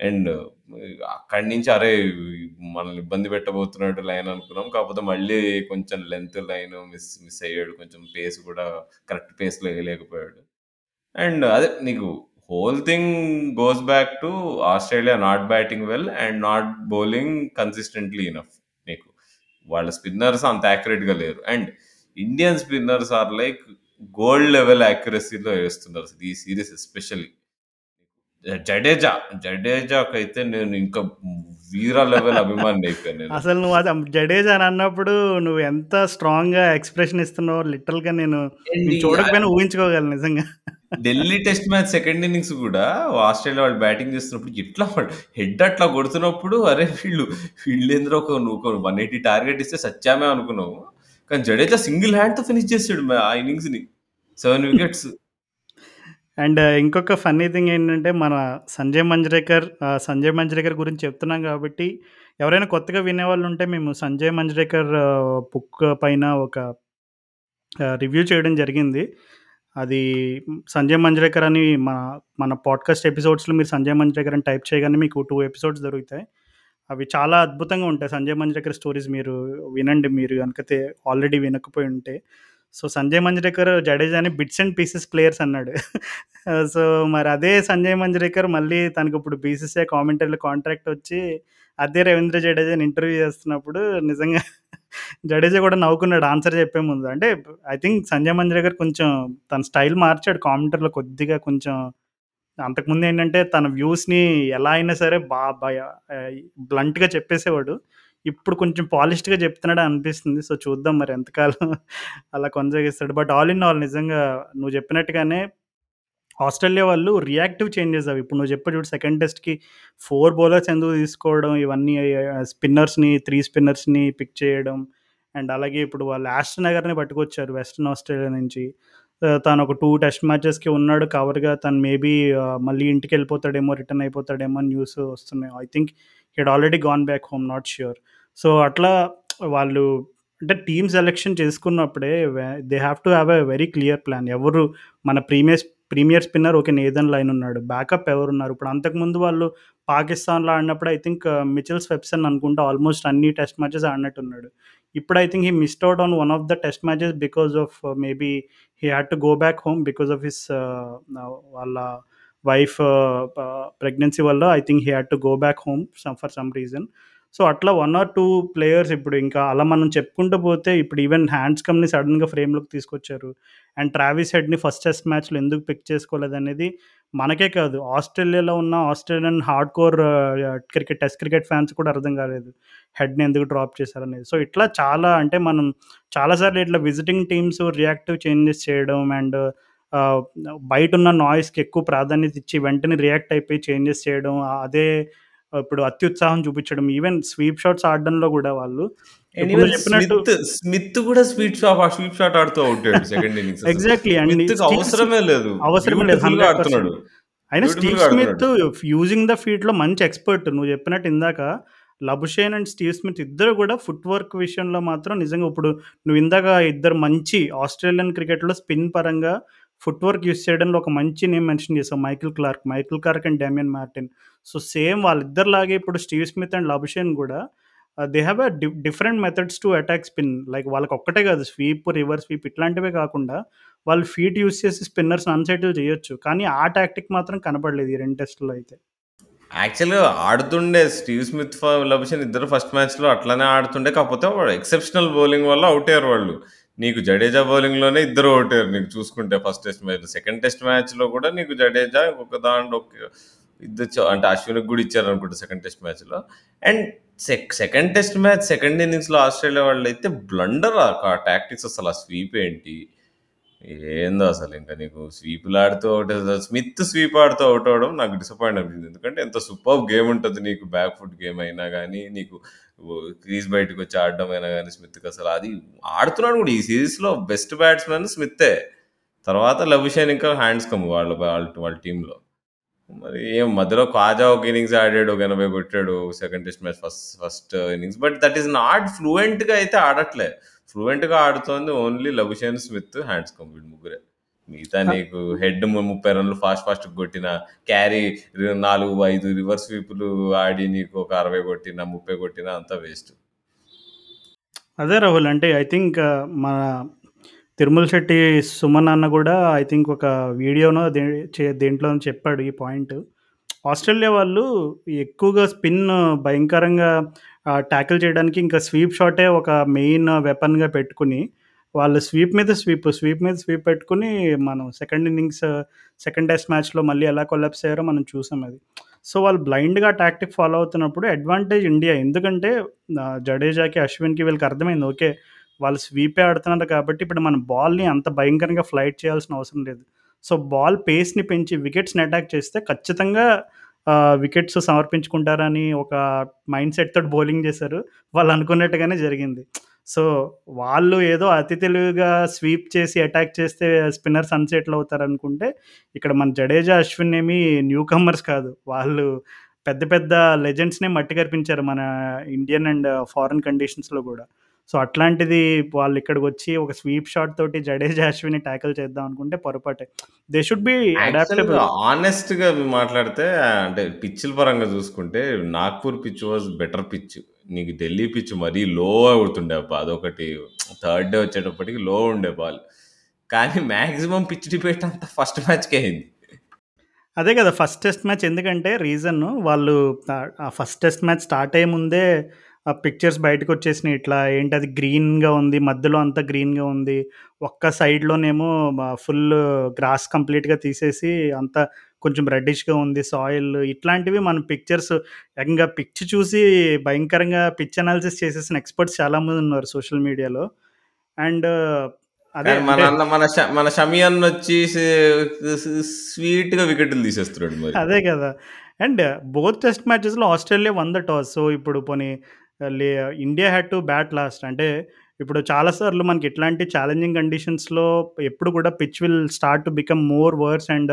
అండ్ అక్కడి నుంచి అరే! మనల్ని ఇబ్బంది పెట్టబోతున్నాడు లైన్ అనుకున్నాం. కాకపోతే మళ్ళీ కొంచెం లెంత్ లైన్ మిస్ మిస్ అయ్యాడు. కొంచెం పేస్ కూడా కరెక్ట్ పేస్‌లో వేయలేకపోయాడు అండ్ అదే నీకు whole thing goes back to Australia not batting well and not bowling consistently enough నీకు. వాళ్ళ స్పిన్నర్స్ అంత యాక్యురేట్‌గా లేరు. And Indian spinners are like gold level యాక్యురసీలో వేస్తున్నారు ఈ సిరీస్ ఎస్పెషల్లీ జడేజా జడేజాకైతే నేను ఇంకా వీర లెవెల్ అభిమాని అయిపోయాను నేను. అసలు నువ్వు అది జడేజా అని అన్నప్పుడు నువ్వు ఎంత స్ట్రాంగ్గా ఎక్స్ప్రెషన్ ఇస్తున్నావు లిటరల్గా నేను నేను చూడకపోయినా ఊహించుకోగలను నిజంగా. Delhi test match second innings కూడా ఆస్ట్రేలియా వాళ్ళు బ్యాటింగ్ చేస్తున్నప్పుడు ఎట్లా హెడ్ అట్లా కొడుతున్నప్పుడు అరే వీళ్ళు వీళ్ళు ఏంద్రో ఒక ఒక వన్ ఎయిటీ టార్గెట్ ఇస్తే సత్యామే అనుకున్నావు. కానీ జడేజా సింగిల్ హ్యాండ్తో ఫినిష్ చేసాడు ఆ ఇన్నింగ్స్ని సెవెన్ వికెట్స్ అండ్ ఇంకొక ఫన్నీ థింగ్ ఏంటంటే మన సంజయ్ మంజ్రేకర్ సంజయ్ మంజ్రేకర్ గురించి చెప్తున్నాం కాబట్టి ఎవరైనా కొత్తగా వినేవాళ్ళు ఉంటే మేము సంజయ్ మంజ్రేకర్ బుక్ పైన ఒక రివ్యూ చేయడం జరిగింది. అది సంజయ్ మంజ్రేకర్ అని మన మన పాడ్కాస్ట్ ఎపిసోడ్స్లో మీరు సంజయ్ మంజ్రేకర్ అని టైప్ చేయగానే మీకు టూ ఎపిసోడ్స్ దొరుకుతాయి. అవి చాలా అద్భుతంగా ఉంటాయి. సంజయ్ మంజ్రేకర్ స్టోరీస్ మీరు వినండి. మీరు కనుక ఆల్రెడీ వినకపోయి ఉంటే. సో సంజయ్ మంజరేకర్ జడేజాని బిట్స్ అండ్ పీసెస్ ప్లేయర్స్ అన్నాడు. (laughs) సో మరి అదే సంజయ్ మంజరేకర్ మళ్ళీ తనకు ఇప్పుడు బీసీసీఐ కామెంటరీలో కాంట్రాక్ట్ వచ్చి అదే రవీంద్ర జడేజాని ఇంటర్వ్యూ చేస్తున్నప్పుడు నిజంగా (laughs) జడేజా కూడా నవ్వుకున్నాడు ఆన్సర్ చెప్పే ముందు. అంటే ఐ థింక్ సంజయ్ మంజరేకర్ కొంచెం తన స్టైల్ మార్చాడు కామెంటర్లో కొద్దిగా కొంచెం. అంతకుముందు ఏంటంటే తన వ్యూస్ని ఎలా అయినా సరే బాగా బ్లంట్గా చెప్పేసేవాడు. ఇప్పుడు కొంచెం పాలిష్డ్గా చెప్తున్నాడు అనిపిస్తుంది. సో చూద్దాం మరి ఎంతకాలం అలా కొనసాగిస్తాడు. బట్ ఆల్ ఇన్ ఆల్ నిజంగా నువ్వు చెప్పినట్టుగానే ఆస్ట్రేలియా వాళ్ళు రియాక్టివ్ చేంజెస్ అవి. ఇప్పుడు నువ్వు చెప్పు చూడు సెకండ్ టెస్ట్కి ఫోర్ బౌలర్స్ ఎందుకు తీసుకోవడం ఇవన్నీ స్పిన్నర్స్ని త్రీ స్పిన్నర్స్ని పిక్ చేయడం అండ్ అలాగే ఇప్పుడు వాళ్ళు యాస్ట్ నగర్ని పట్టుకొచ్చారు వెస్ట్రన్ ఆస్ట్రేలియా నుంచి. తను ఒక టూ టెస్ట్ మ్యాచెస్కి ఉన్నాడు. కవర్గా తను మేబీ మళ్ళీ ఇంటికి వెళ్ళిపోతాడేమో రిటర్న్ అయిపోతాడేమో అని న్యూస్ వస్తున్నాయి. I think Head already gone back home not sure so అట్లా వాళ్ళు అంటే team selection చేసుకున్నప్పుడే they have to have a very clear plan ఎవరు మన premier premier spinner okay Nathan Lyon ఉన్నాడు. బ్యాకప్ ఎవరు ఉన్నారు ఇప్పుడు అంతకుముందు వాళ్ళు పాకిస్తాన్లో ఆడినప్పుడు ఐ థింక్ మిచిల్ స్వెప్సన్ అనుకుంటా ఆల్మోస్ట్ అన్ని టెస్ట్ మ్యాచెస్ ఆడినట్టున్నాడు. ఇప్పుడు I think he missed out on one of the test matches because of maybe he had to go back home because of his వాళ్ళ వైఫ్ ప్రెగ్నెన్సీ uh, uh, వల్ల I think he had to go back home some for some reason so అట్లా one or two players ఇప్పుడు ఇంకా అలా మనం చెప్పుకుంటూ పోతే ఇప్పుడు ఈవెన్ హ్యాండ్స్ కమ్ని సడన్గా ఫ్రేమ్లోకి తీసుకొచ్చారు. అండ్ ట్రావిస్ హెడ్ని ఫస్ట్ టెస్ట్ మ్యాచ్లో ఎందుకు పిక్ చేసుకోలేదు అనేది మనకే కాదు. ఆస్ట్రేలియాలో ఉన్న Australian hardcore cricket test cricket fans కూడా అర్థం కాలేదు. హెడ్ని ఎందుకు డ్రాప్ చేశారనేది. సో ఇట్లా చాలా అంటే మనం చాలాసార్లు ఇట్లా విజిటింగ్ టీమ్స్ రియాక్టివ్ చేంజెస్ చేయడం అండ్ uh, బయట ఉన్న నాయిస్కి ఎక్కువ ప్రాధాన్యత ఇచ్చి వెంటనే రియాక్ట్ అయిపోయి చేంజెస్ చేయడం అదే ఇప్పుడు అత్యుత్సాహం చూపించడం ఈవెన్ స్వీప్ షాట్స్ ఆడడంలో కూడా వాళ్ళు స్మిత్ స్మిత్ కూడా స్వీట్ షాట్ స్వీప్ షాట్ ఆడుతూ ఉంటాడు సెకండ్ ఇన్నింగ్స్ ఎగ్జాక్ట్లీ అవసరమే లేదు. అవసరమే లేదు ఆడుతున్నాడు. అయినా స్టీవ్ స్మిత్ యూజింగ్ ద ఫీల్డ్లో మంచి ఎక్స్పర్ట్ నువ్వు చెప్పినట్టు ఇందాక లబుషేన్ అండ్ స్టీవ్ స్మిత్ ఇద్దరు కూడా ఫుట్ వర్క్ విషయంలో మాత్రం నిజంగా ఇప్పుడు నువ్వు ఇందాక ఇద్దరు మంచి ఆస్ట్రేలియన్ క్రికెట్లో స్పిన్ పరంగా ఫుట్వర్క్ యూస్ చేయడంలో ఒక మంచి నేమ్ మెన్షన్ చేసాం Michael Clarke. Michael Clarke and Damien Martin. So same వాళ్ళిద్దరిలాగే ఇప్పుడు స్టీవ్ స్మిత్ అండ్ లబుషేన్ కూడా they have a different methods to attack spin like వాళ్ళకి ఒక్కటే కాదు స్వీప్ రివర్స్ స్వీప్ ఇట్లాంటివే కాకుండా వాళ్ళు ఫీట్ యూస్ చేసి స్పిన్నర్స్ అన్సెటిల్ చేయొచ్చు. కానీ ఆ టాక్టిక్ మాత్రం కనపడలేదు ఈ రెండు టెస్టులో అయితే. యాక్చువల్గా ఆడుతుండే స్టీవ్ స్మిత్ లభిషన్ ఇద్దరు ఫస్ట్ మ్యాచ్లో అట్లానే ఆడుతుండే. కాకపోతే ఎక్సెప్షనల్ బౌలింగ్ వల్ల అవుట్ అయ్యారు వాళ్ళు. నీకు జడేజా బౌలింగ్లోనే ఇద్దరు ఓటారు. నీకు చూసుకుంటే first test match second test మ్యాచ్లో కూడా నీకు జడేజా ఒక దాంట్లో ఇద్దరు అంటే అశ్విన్కి కూడా ఇచ్చారు అనుకుంటా సెకండ్ టెస్ట్ మ్యాచ్లో. And second test match second ఇన్నింగ్స్లో ఆస్ట్రేలియా వాళ్ళు అయితే బ్లండర్ ఆ టాక్టిక్స్ అసలు ఆ స్వీప్ ఏంటి? ఏందో అసలు ఇంకా నీకు స్వీపులు ఆడుతూ అవుట్ స్మిత్ స్వీప్ ఆడుతూ అవుట్ అవడం నాకు డిసప్పాయింట్ అనిపించింది. ఎందుకంటే ఎంత సూపర్ గేమ్ ఉంటుంది నీకు బ్యాక్ ఫుట్ గేమ్ అయినా కానీ నీకు క్రీజ్ బయటకు వచ్చి ఆడడం అయినా కానీ స్మిత్కి అసలు అది ఆడుతున్నాడు కూడా. ఈ సిరీస్లో బెస్ట్ బ్యాట్స్మెన్ స్మిత్తే తర్వాత లభిషాన్ ఇంకా హ్యాండ్స్ కమ్ వాళ్ళ వాళ్ళ వాళ్ళ టీంలో మరి ఏం మధ్యలో కాజా ఒక ఇన్నింగ్స్ ఆడాడు ఒక ఎనభై కొట్టాడు second test match first first innings but that is not ఫ్లూయెంట్గా అయితే ఆడట్లే. ఫ్లూయెంట్గా ఆడుతోంది ఓన్లీ లబుషేన్ స్మిత్ హ్యాండ్స్ వీడు ముగ్గురే. మిగతా నీకు హెడ్ ముప్పై రన్లు ఫాస్ట్ ఫాస్ట్ కొట్టిన క్యారీ నాలుగు ఐదు రివర్స్ స్వీపులు ఆడి నీకు ఒక అరవై కొట్టిన ముప్పై కొట్టిన అంతా వేస్ట్. అదే రాహుల్ అంటే ఐ థింక్ మన తిరుమల శెట్టి సుమన్ అన్న కూడా ఐ థింక్ ఒక వీడియోనో దే దేంట్లో చెప్పాడు ఈ పాయింట్. ఆస్ట్రేలియా వాళ్ళు ఎక్కువగా స్పిన్ భయంకరంగా ట్యాకిల్ చేయడానికి ఇంకా స్వీప్ షాటే ఒక మెయిన్ వెపన్గా పెట్టుకుని వాళ్ళు స్వీప్ మీద స్వీప్, స్వీప్ మీద స్వీప్ పెట్టుకొని మనం సెకండ్ ఇన్నింగ్స్ సెకండ్ టెస్ట్ మ్యాచ్‌లో మళ్ళీ ఎలా కొలాప్స్ అయ్యారో మనం చూసాం అది. సో, వాళ్ళు బ్లైండ్‌గా టాక్టిక్ ఫాలో అవుతున్నప్పుడు అడ్వాంటేజ్ ఇండియా. ఎందుకంటే జడేజాకి, అశ్విన్‌కి వీళ్ళకి అర్థమైంది. ఓకే. వాళ్ళు స్వీపే ఆడుతున్నారు కాబట్టి ఇప్పుడు మన బాల్‌ని అంత భయంకరంగా ఫ్లైట్ చేయాల్సిన అవసరం లేదు. సో, బాల్ పేస్‌ని పెంచి వికెట్స్‌ని అటాక్ చేస్తే ఖచ్చితంగా వికెట్స్ సమర్పించుకుంటారని ఒక మైండ్ సెట్ తోటి బౌలింగ్ చేశారు. వాళ్ళు అనుకున్నట్టుగానే జరిగింది. సో, వాళ్ళు ఏదో అతి తెలివిగా స్వీప్ చేసి అటాక్ చేస్తే స్పిన్నర్స్ అన్‌సేటిల్ అవుతారనుకుంటే, ఇక్కడ మన జడేజా, అశ్విన్ ఏమి న్యూ కమర్స్ కాదు. వాళ్ళు పెద్ద పెద్ద లెజెండ్స్‌నే మట్టి కరిపించారు మన ఇండియన్ అండ్ ఫారెన్ కండిషన్స్‌లో గూడా. సో, అట్లాంటిది వాళ్ళు ఇక్కడికొచ్చి ఒక స్వీప్ షాట్ తోటి జడేజా, అశ్విన్‌ని టాకిల్ చేద్దాం అనుకుంటే పొరపాటే. They should be adaptable. హానెస్ట్‌గా మాట్లాడితే అంటే పిచ్‌ల పరంగా చూసుకుంటే Nagpur pitch was better pitch. నీకు ఢిల్లీ పిచ్ మరీ లో అవుతుండే అబ్బా! అదొకటి థర్డ్ డే వచ్చేటప్పటికి లో ఉండే బాల్. కానీ మ్యాక్సిమం పిచ్ డిబేట్ అంతా ఫస్ట్ మ్యాచ్‌కే అయింది. అదే కదా! ఫస్ట్ టెస్ట్ మ్యాచ్ ఎందుకంటే రీజను వాళ్ళు ఆ ఫస్ట్ టెస్ట్ మ్యాచ్ స్టార్ట్ అయ్యే ముందే ఆ పిక్చర్స్ బయటకొచ్చేసినాయి. ఇట్లా ఏంటి అది గ్రీన్‌గా ఉంది. మధ్యలో అంతా గ్రీన్‌గా ఉంది. ఒక్క సైడ్‌లోనేమో ఫుల్ గ్రాస్ కంప్లీట్‌గా తీసేసి అంతా కొంచెం రెడ్డిష్‌గా ఉంది సాయిల్. ఇట్లాంటివి మనం పిక్చర్స్ ఏకంగా పిచ్ చూసి భయంకరంగా పిచ్ అనాలిసిస్ చేసేసిన ఎక్స్‌పర్ట్స్ చాలామందున్నారు సోషల్ మీడియాలో. అండ్ అదే మన మన మన షమి అన్న వచ్చి స్వీట్‌గా వికెటులు తీసేస్తున్నాడు మరి. అదే కదా! And both test మ్యాచెస్‌లో Australia won the toss. So, ఇప్పుడు పోనీ India had to bat last. అంటే ఇప్పుడు చాలా సార్లు మనకి ఇట్లాంటి ఛాలెంజింగ్ కండిషన్స్‌లో ఎప్పుడు కూడా pitch will start to become more worse and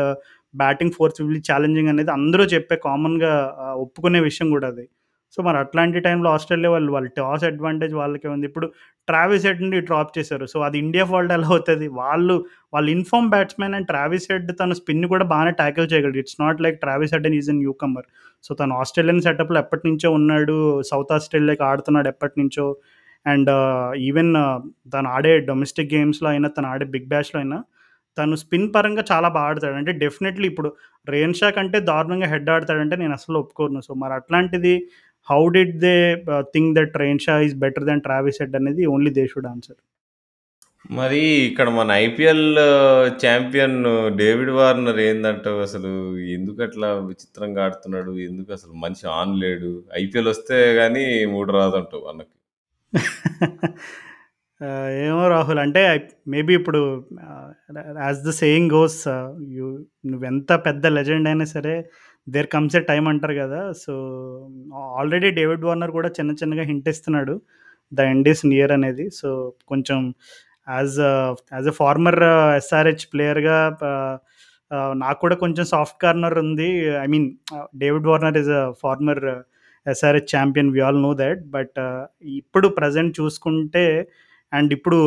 batting fours will challenging అనేది అందరూ చెప్పే కామన్‌గా ఒప్పుకునే విషయం కూడా అది. సో, మరి అట్లాంటి టైంలో ఆస్ట్రేలియా వాళ్ళు వాళ్ళ టాస్ అడ్వాంటేజ్ వాళ్ళకే ఉంది. ఇప్పుడు ట్రావిస్ హెడ్‌ని డ్రాప్ చేశారు. సో, అది ఇండియా ఫాల్ట్ ఎలా అవుతుంది వాళ్ళు వాళ్ళు in form batsmen and Travis Head తన స్పిన్ కూడా బాగానే ట్యాకిల్ చేయగలడు. It's not like Travis Head is in newcomer. So, తను ఆస్ట్రేలియన్ సెటప్‌లో ఎప్పటినుంచో ఉన్నాడు. సౌత్ ఆస్ట్రేలియాకి ఆడుతున్నాడు ఎప్పటినుంచో. అండ్ ఈవెన్ తను ఆడే డొమెస్టిక్ గేమ్స్‌లో అయినా, తను ఆడే బిగ్ బ్యాష్‌లో అయినా తను స్పిన్ పరంగా చాలా బా ఆడతాడు. అంటే డెఫినెట్‌లీ ఇప్పుడు రేన్ షా కంటే దారుణంగా హెడ్ ఆడతాడంటే నేను అస్సలు ఒప్పుకోను. సో, మరి అట్లాంటిది how did they think that Renshaw is better than Travis Head అనేది ఓన్లీ దే షుడ్ ఆన్సర్. మరి ఇక్కడ మన ఐపీఎల్ చాంపియన్ డేవిడ్ వార్నర్ ఏందంటావు అసలు? ఎందుకట్లా విచిత్రంగా ఆడుతున్నాడు? ఎందుకసలు మనిషి ఆన్ లేడు? ఐపీఎల్ వస్తే గాని మూడు రాదంటావు అన్నకి. (laughs) ఏమో రాహుల్ అంటే మేబీ ఇప్పుడు as the saying goes you నువ్వెంత పెద్ద లెజెండ్ అయినా సరే దేర్ కమ్స్ ఎ టైం అంటారు కదా! సో, ఆల్రెడీ డేవిడ్ వార్నర్ కూడా చిన్న చిన్నగా హింట్ ఇస్తున్నాడు. ద ఎండ్ ఈస్ నియర్ అనేది. సో, కొంచెం as as a former SRH ప్లేయర్‌గా నాకు కూడా కొంచెం సాఫ్ట్ కార్నర్ ఉంది. I mean David Warner is a former SRH champion we all know that but ఇప్పుడు ప్రజెంట్ చూసుకుంటే అండ్ ఇప్పుడు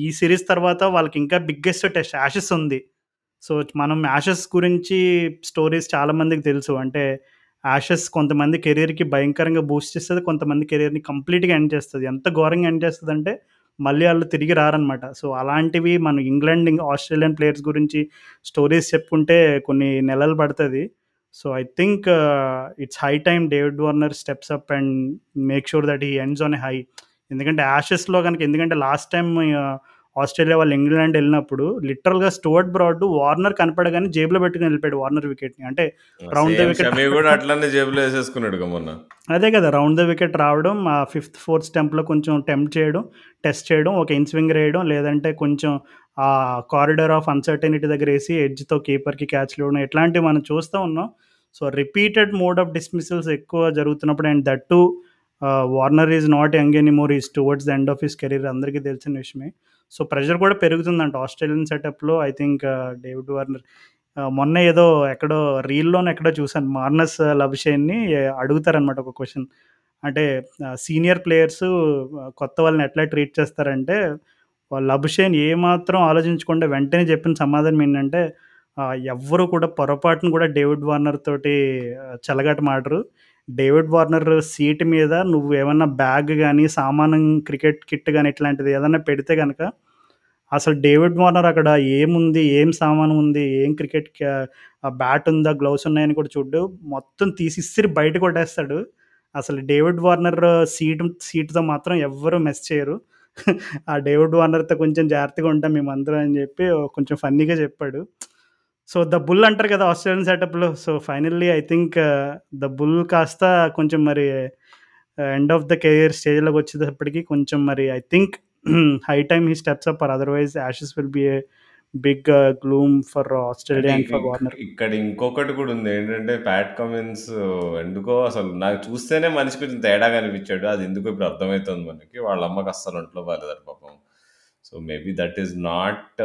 ఈ సిరీస్ తర్వాత వాళ్ళకి ఇంకా బిగ్గెస్ట్ టెస్ట్ యాషెస్ ఉంది. సో, మనం యాషెస్ గురించి స్టోరీస్ చాలా మందికి తెలుసు. అంటే యాషెస్ కొంతమంది కెరియర్‌కి భయంకరంగా బూస్ట్ చేస్తుంది కొంతమంది కెరియర్‌ని కంప్లీట్‌గా ఎండ్ చేస్తుంది ఎంత ఘోరంగా ఎండ్ చేస్తుంది అంటే మళ్ళీ వాళ్ళు తిరిగి రారనమాట. సో, అలాంటివి మనం ఇంగ్లాండ్, ఆస్ట్రేలియన్ ప్లేయర్స్ గురించి స్టోరీస్ చెప్పుకుంటే కొన్ని నెలలు పడుతుంది so, I think it's high time David Warner steps up and make sure that he ends on a high. ఎందుకంటే యాషెస్‌లో గనుక ఎందుకంటే లాస్ట్ ఆహ్, ఆస్ట్రేలియా వాళ్ళు ఇంగ్లాండ్ ఎళ్ళినప్పుడు లిటరల్‌గా స్టూవర్ట్ బ్రాడ్ వార్నర్ కనపడగానే జేబులో పెట్టుకొని ఎళ్ళిపోయాడు వార్నర్ వికెట్‌ని. అంటే రౌండ్ ద వికెట్ కూడా అట్లనే జేబులో ఏసేసుకున్నాడుగా మొన్న. అదే కదా! రౌండ్ ద వికెట్ రావడం, ఆ ఫిఫ్త్, ఫోర్త్ స్టంప్‌లో కొంచెం టెంప్ట్ చేయడం, టెస్ట్ చేయడం, ఒక ఇన్ స్వింగర్ ఏయడం, లేదంటే కొంచెం ఆ కారిడార్ ఆఫ్ అన్‌సర్టెనిటీ దగ్గరేసి ఎడ్జ్‌తో కీపర్‌కి క్యాచ్‌లు ఇవ్వడం ఇట్లాంటివి మనం చూస్తా ఉన్నాం. So, repeated mode of dismissals ఎక్కువ జరుగుతున్నప్పుడు and that too ah, Warner is not young anymore. Is towards the end of his career అందరికీ తెలిసిన విషయమే. సో, ప్రెషర్ కూడా పెరుగుతుందంట ఆస్ట్రేలియన్ సెటప్‌లో ఐ థింక్ డేవిడ్ వార్నర్ మొన్న ఏదో ఎక్కడో రీల్లోనే ఎక్కడో చూసాను. మార్నస్ లభిషేన్ని అడుగుతారనమాట ఒక క్వశ్చన్ అంటే సీనియర్ ప్లేయర్స్ కొత్త వాళ్ళని ఎట్లా ట్రీట్ చేస్తారంటే, లభిషేన్ ఏమాత్రం ఆలోచించకుండా వెంటనే చెప్పిన సమాధానం ఏంటంటే, ఎవ్వరు కూడా పొరపాటున కూడా డేవిడ్ వార్నర్ తోటి చెలగాటమాడరు. డేవిడ్ వార్నర్ సీట్ మీద నువ్వు ఏమన్నా బ్యాగ్ కానీ సామానం క్రికెట్ కిట్ కానీ ఇట్లాంటిది ఏదైనా పెడితే కనుక అసలు డేవిడ్ వార్నర్ అక్కడ ఏముంది? ఏం సామాను ఉంది? ఏం క్రికెట్ బ్యాట్ ఉందా? గ్లౌస్ ఉన్నాయని కూడా చూడు మొత్తం తీసి ఇసిరి బయట కొట్టేస్తాడు. అసలు డేవిడ్ వార్నర్ సీట్ సీట్‌తో మాత్రం ఎవ్వరు మెస్ చేయరు. (laughs) ఆ డేవిడ్ వార్నర్‌తో కొంచెం జాగ్రత్తగా ఉంటాం మేమందరం అని చెప్పి కొంచెం ఫన్నీగా చెప్పాడు. సో, ద బుల్ అంటారు కదా! Australian సెటప్‌లో. So, finally I think the bull కాస్త కొంచెం మరి ఎండ్ ఆఫ్ ద కెరియర్ స్టేజ్‌లోకి వచ్చేటప్పటికి కొంచెం మరి I think (clears throat) high time he steps up or otherwise Ashes will be a big gloom for Australia and for Warner. ఇక్కడ ఇంకొకటి కూడా ఉంది. ఏంటంటే ప్యాట్ కమిన్స్ ఎందుకో అసలు నాకు చూస్తేనే మనిషి కొంచెం తేడాగా అనిపించాడు. అది ఎందుకో ఇప్పుడు అర్థమైతుంది మనకి. వాళ్ళ అమ్మకి అస్సలు ఒంట్లో బాలేదట పాపం. So, maybe that is not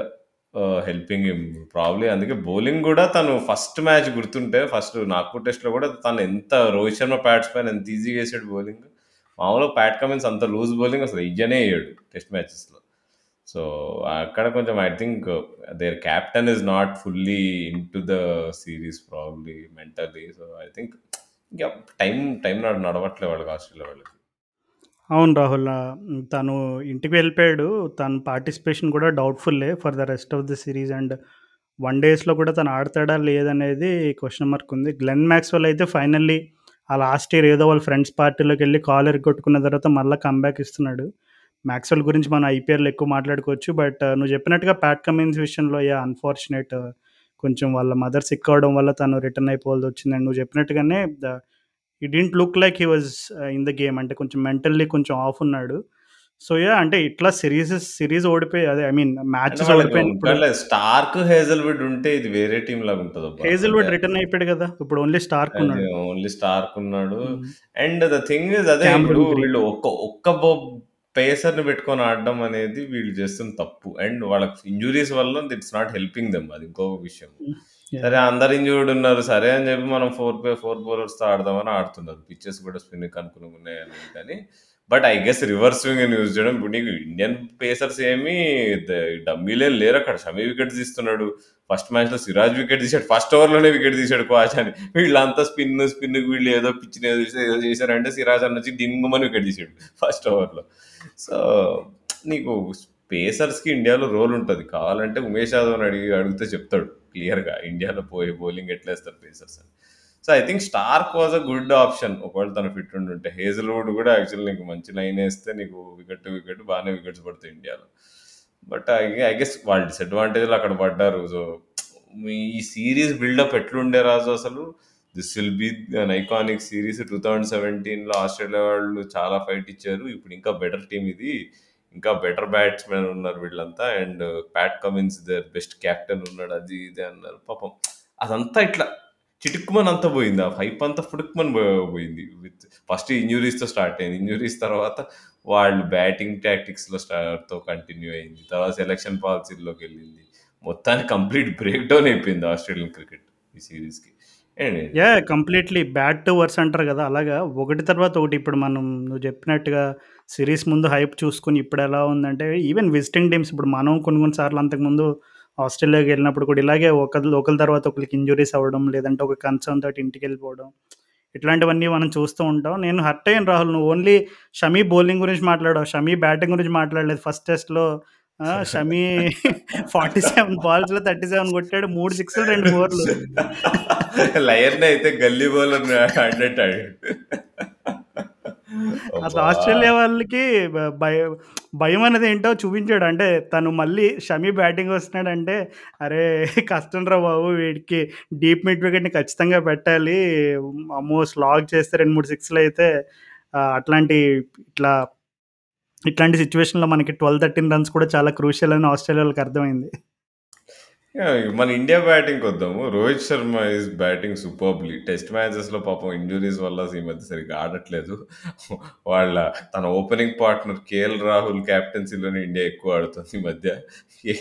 ah, helping him. Probably అందుకే బౌలింగ్ కూడా తను ఫస్ట్ మ్యాచ్ గుర్తుంటే ఫస్ట్ నాగ్పూర్ టెస్ట్‌లో కూడా తను ఎంత రోహిత్ శర్మ ప్యాట్స్ పైన ఎంత ఈజీగా ఏసాడు బౌలింగ్. మామూలుగా ప్యాట్ కమిన్స్ అంత లూజ్ బౌలింగ్ అసలు ఎయ్యనే ఎయ్యడు టెస్ట్ మ్యాచెస్‌లో. సో, అక్కడ కొంచెం I think there captain is not fully into the series probably mentally. So, I think ఇంకా టైం టైం నడ నడవట్లే వాళ్ళకి ఆస్ట్రేలియా వాళ్ళకి. అవును రాహుల్. తను ఇంటికి వెళ్ళిపోయాడు. తన పార్టిసిపేషన్ కూడా డౌట్‌ఫుల్లే for the rest of the series and one డేస్‌లో కూడా తను ఆడతాడా లేదనేది క్వెషన్ మార్క్ ఉంది. గ్లెన్ మాక్స్‌వెల్ అయితే ఫైనల్లీ ఆ లాస్ట్ ఇయర్ ఏదో వాళ్ళ ఫ్రెండ్స్ పార్టీలోకెళ్ళి కాలు ఇరగ్గొట్టుకున్న తర్వాత మళ్ళా కమ్‌బ్యాక్ ఇస్తున్నాడు. మాక్స్‌వెల్ గురించి మనం ఐపీఎల్‌లో ఎక్కువ మాట్లాడుకోవచ్చు. బట్ నువ్వు చెప్పినట్టుగా ప్యాట్ కమిన్స్ విషయంలో యాహ్! అన్‌ఫార్చునేట్ కొంచెం వాళ్ళ మదర్ సిక్ అవ్వడం వల్ల తను రిటర్న్ అయిపోవాల్సొచ్చింది. అండ్ నువ్వు చెప్పినట్టుగానే the he didn't look like he was in the game. అంటే కొంచెం మెంటల్లీ కొంచెం ఆఫ్ ఉన్నాడు. So, yeah! అంటే ఇట్లా సీరీసెస్ సీరీస్ ఓడిపోయి అదే ఐ మీన్ మ్యాచెస్ ఓడిపోయినప్పుడు ఒకవేళ స్టార్క్, హేజల్‌వుడ్ ఉంటే ఇది వేరే టీమ్ లాగా. అంటే హేజల్‌వుడ్ రిటర్న్ అయిపోయాడు కదా! ఇప్పుడు ఓన్లీ స్టార్క్ ఉన్నాడు. ఓన్లీ స్టార్క్ ఉన్నాడు. అండ్ ద థింగ్ ఈస్ అదే. వీళ్ళు ఒక్క ఒక్క పేసర్‌ని పెట్టుకొని ఆడడం అనేది వీళ్ళు చేస్తున్న తప్పు. అండ్ వాళ్ళకి ఇంజ్యూరీస్ వల్ల ఇట్స్ నాట్ హెల్పింగ్ దెమ్ అది ఇంకో విషయం. సరే యాహ్! అందరు ఉన్నారు. సరే అని చెప్పి మనం ఫోర్ పే 4 బౌలర్స్‌తో ఆడదామని ఆడుతున్నారు. పిచ్చెస్ కూడా స్పిన్‌కి అనుకూలంగా ఉన్నాయని కానీ బట్ ఐ గెస్ రివర్స్ స్వింగ్‌ని యూజ్ చేయడం ఇప్పుడు నీకు ఇండియన్ పేసర్స్ ఏమి డమ్మీలే లేరు అక్కడ. షమి వికెట్ తీస్తున్నాడు. ఫస్ట్ మ్యాచ్‌లో సిరాజ్ వికెట్ తీసాడు. ఫస్ట్ ఓవర్‌లోనే వికెట్ తీసాడు క్వాచ్ అని. వీళ్ళంతా స్పిన్ స్పిన్ వీళ్ళు ఏదో పిచ్చిన ఏదో ఏదో చేశారంటే సిరాజ్ అన్న వచ్చి డింగుమని వికెట్ తీసాడు ఫస్ట్ ఓవర్‌లో. సో, నీకు పేసర్స్‌కి ఇండియాలో రోల్ ఉంటుంది కావాలంటే ఉమేష్ యాదవ్‌ని అడిగి అడిగితే చెప్తాడు క్లియర్‌గా ఇండియాలో పోయి బౌలింగ్ ఎట్లేస్తారు పేసర్స్ అని. So, I think Starc was a good option. ఒకవేళ తను ఫిట్ ఉండుంటే. హేజల్‌వుడ్ కూడా యాక్చువల్లీ నీకు మంచి లైన్ వేస్తే నీకు వికెట్ వికెట్ బాగానే వికెట్స్ పడతాయి ఇండియాలో. బట్ ఐ ఐ గెస్ వాళ్ళ డిసడ్వాంటేజ్లు అక్కడ పడ్డారు. సో, మీ ఈ సీరీస్ బిల్డప్ ఎట్లుండే రాజు అసలు? This will be an iconic series 2017లో Australia వాళ్ళు చాలా ఫైట్ ఇచ్చారు. ఇప్పుడు ఇంకా బెటర్ టీం ఇది. ఇంకా బెటర్ బ్యాట్స్‌మెన్ ఉన్నారు వీళ్ళంతా. And Pat Cummins there best captain ఉన్నాడు. అది ఇది అన్నారు. పాపం అదంతా ఇట్లా చిటుక్కుమని అంతా పోయింది. ఆ హైప్ అంతా ఫుడుక్కుమని పోయింది. విత్ ఫస్ట్ ఇంజురీస్తో స్టార్ట్ అయింది. ఇంజురీస్ తర్వాత వాళ్ళు బ్యాటింగ్ టాక్టిక్స్‌లో స్టార్ట్‌తో కంటిన్యూ అయింది. తర్వాత సెలక్షన్ వెళ్ళింది మొత్తానికి కంప్లీట్ బ్రేక్ డౌన్ అయిపోయింది ఆస్ట్రేలియన్ క్రికెట్ ఈ సిరీస్కి yeah completely bad to worse అంటారు కదా! అలాగా ఒకటి తర్వాత ఒకటి ఇప్పుడు మనం నువ్వు చెప్పినట్టుగా సిరీస్ ముందు హైప్ చూసుకుని ఇప్పుడు ఎలా ఉందంటే ఈవెన్ విజిటింగ్ టీమ్స్ ఇప్పుడు మనం కొన్ని కొన్ని సార్లు అంతకుముందు ఆస్ట్రేలియాకి వెళ్ళినప్పుడు కూడా ఇలాగే ఒక లోకల్ తర్వాత ఒకరికి ఇంజురీస్ అవ్వడం లేదంటే ఒక కన్సర్న్ తోటి ఇంటికి వెళ్ళిపోవడం ఇట్లాంటివన్నీ మనం చూస్తూ ఉంటాం. నేను హర్ట్ అయ్యాను రాహుల్. నువ్వు ఓన్లీ షమీ బౌలింగ్ గురించి మాట్లాడావు. షమీ బ్యాటింగ్ గురించి మాట్లాడలేదు. ఫస్ట్ టెస్ట్‌లో ఆహ్, షమీ 47 బాల్స్‌లో 37 కొట్టాడు. మూడు సిక్స్ రెండు ఫోర్‌లు. లయన్‌ని అయితే గల్లీ బౌలర్ ఆడినట్టు అసలు ఆస్ట్రేలియా వాళ్ళకి బ భయం అనేది ఏంటో చూపించాడు. అంటే తను మళ్ళీ షమీ బ్యాటింగ్ వస్తున్నాడంటే అరే! కష్టంరా బాబు వీడికి డీప్ మిడ్ వికెట్‌ని ఖచ్చితంగా పెట్టాలి. అమ్మో! స్లాగ్ చేస్తే రెండు మూడు సిక్స్లు అయితే అట్లాంటి ఇట్లా ఇట్లాంటి సిచ్యువేషన్లో మనకి 12, 13 రన్స్ కూడా చాలా క్రూషియల్ అని ఆస్ట్రేలియా వాళ్ళకి అర్థమైంది. మన India బ్యాటింగ్‌కొద్దాము. Rohit Sharma is batting superbly. Test మ్యాచెస్‌లో పాపం ఇంజ్యూరీస్ వల్ల ఈ మధ్య సరిగ్గా ఆడట్లేదు. వాళ్ళ తన ఓపెనింగ్ పార్ట్నర్ కేఎల్ రాహుల్ క్యాప్టెన్సీలోనే ఇండియా ఎక్కువ ఆడుతుంది ఈ మధ్య. కే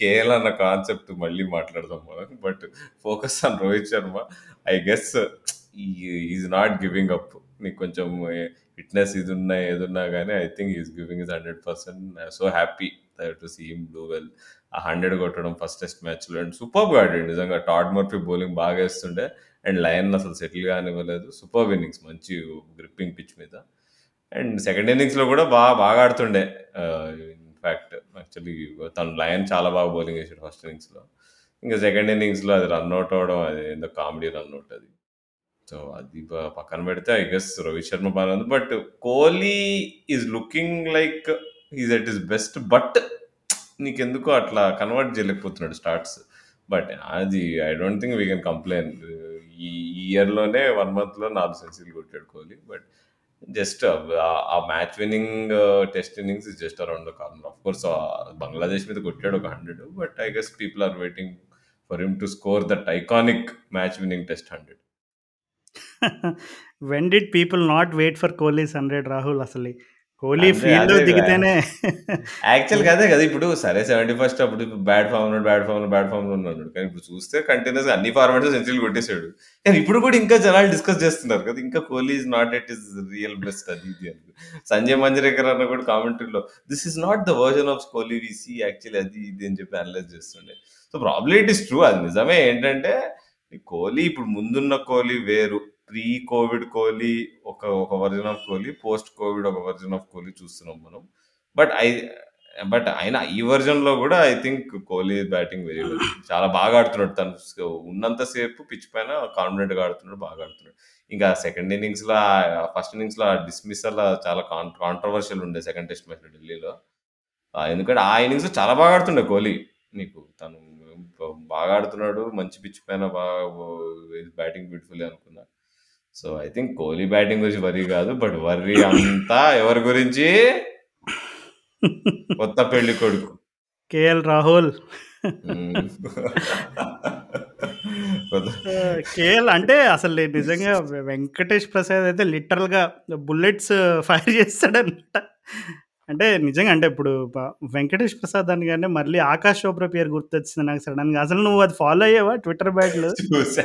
కేఎల్ అన్న కాన్సెప్ట్ మళ్ళీ మాట్లాడదాం మనం. But focus on Rohit Sharma. I guess ఈ ఈజ్ నాట్ గివింగ్ అప్. నీకు కొంచెం ఫిట్‌నెస్ ఇదున్నా ఏదున్నా గానీ I think he is giving his 100%. So happy to see him do well. ఆ 100 కొట్టడం ఫస్ట్ టెస్ట్ మ్యాచ్‌లో అండ్ సూపర్ ఆడాడు నిజంగా. టాడ్ మర్ఫీ బౌలింగ్ బాగా వేస్తుండే అండ్ లయన్ అసలు సెటిల్ కానివ్వలేదు. సూపర్బ్ ఇన్నింగ్స్ మంచి గ్రిప్పింగ్ పిచ్ మీద. అండ్ సెకండ్ ఇన్నింగ్స్‌లో కూడా బాగా బాగా ఆడుతుండే. ఇన్ఫ్యాక్ట్ యాక్చువల్లీ తను లయన్ చాలా బాగా బౌలింగ్ వేసాడు ఫస్ట్ ఇన్నింగ్స్‌లో. ఇంకా సెకండ్ ఇన్నింగ్స్‌లో అది రన్ అవడం అవ్వడం అది ఏందో కామెడీ రన్అట్ అది. సో, అది పక్కన పెడితే ఐ గెస్ రోహిత్ శర్మ బానే ఉంది. But Kohli is looking like is at is best. But నీకెందుకో అట్లా కన్వర్ట్ చేయలేకపోతున్నాడు స్టార్ట్స్. బట్ అది I don't think we can complain ఈ ఇయర్‌లోనే వన్ మంత్‌లో నాలుగు సెంచరీలు కొట్టాడు కోహ్లీ. బట్ జస్ట్ ఆ match winning test innings is just around the corner. Of course Bangladesh మీద కొట్టాడు ఒక 100 but I guess people are waiting for him to score that iconic match winning test 100. When did people not wait for Kohli's 100 Rahul అసలు? కోహ్లీ అదే, ఫీల్డ్‌లో అదే దిగితేనే యాక్చువల్‌గా అదే కదా! ఇప్పుడు సరే 71 అప్పుడు బ్యాడ్ ఫార్మ్‌లో, బ్యాడ్ ఫార్మ్‌లో, బ్యాడ్ ఫార్మ్‌లో ఉన్నాడు. కానీ ఇప్పుడు చూస్తే కంటిన్యూస్‌గా అన్ని ఫార్మాట్స్‌లో సెంచరీలు కొట్టేసాడు. కానీ ఇప్పుడు కూడా ఇంకా జనాలు డిస్కస్ చేస్తున్నారు కదా! ఇంకా Kohli is not at his real best అది ఇది అని. సంజయ్ మంజ్రేకర్ అన్న కూడా కామెంటరీలో this is not the version of Kohli we see actually అది ఇది అని చెప్పి అనలైజ్ చేస్తుండే. So probably it is true. అది నిజమే ఏంటంటే కోహ్లీ ఇప్పుడు ముందున్న కోహ్లీ వేరు. ప్రీ కోవిడ్ కోహ్లీ ఒక ఒక version of Kohli. Post Covid ఒక వర్జన్ ఆఫ్ కోహ్లీ చూస్తున్నాం మనం. బట్ ఐ బట్ అయినా ఈ వర్జన్‌లో కూడా I think Kohli batting very చాలా బాగా ఆడుతున్నాడు. తను ఉన్నంతసేపు ఉన్నంత సేపు పిచ్ పైన కాన్ఫిడెంట్‌గా ఆడుతున్నాడు. బాగా ఆడుతున్నాడు. ఇంకా సెకండ్ ఇన్నింగ్స్‌లో ఫస్ట్ ఇన్నింగ్స్‌లో డిస్మిస్ అలా చాలా కాంట్రవర్షియల్ ఉండే సెకండ్ టెస్ట్ మ్యాచ్ ఢిల్లీలో. ఎందుకంటే ఆ ఇన్నింగ్స్ చాలా బాగా ఆడుతుండే కోహ్లీ. నీకు తను బాగా ఆడుతున్నాడు. మంచి పిచ్ పైన బాగా బ్యాటింగ్ బ్యూటిఫుల్ అనుకున్నాను so I think Kohli batting గురించి వర్రీ కాదు. బట్ వర్రీ అంతా ఎవరి గురించి? కొత్త పెళ్ళి కొడుకు. కేఎల్ రాహుల్. కేఎల్ అంటే అసలు నిజంగా వెంకటేష్ ప్రసాద్ అయితే లిటరల్‌గా బుల్లెట్స్ ఫైర్ చేస్తాడనమాట. అంటే నిజంగా అంటే ఇప్పుడు వెంకటేష్ ప్రసాద్ అనగానే మళ్ళీ ఆకాష్ చోప్రా పేరు గుర్తొచ్చింది నాకు సడెన్‌గా. అసలు నువ్వు అది ఫాలో అయ్యావా ట్విట్టర్ బ్యాటిల్? చూసా.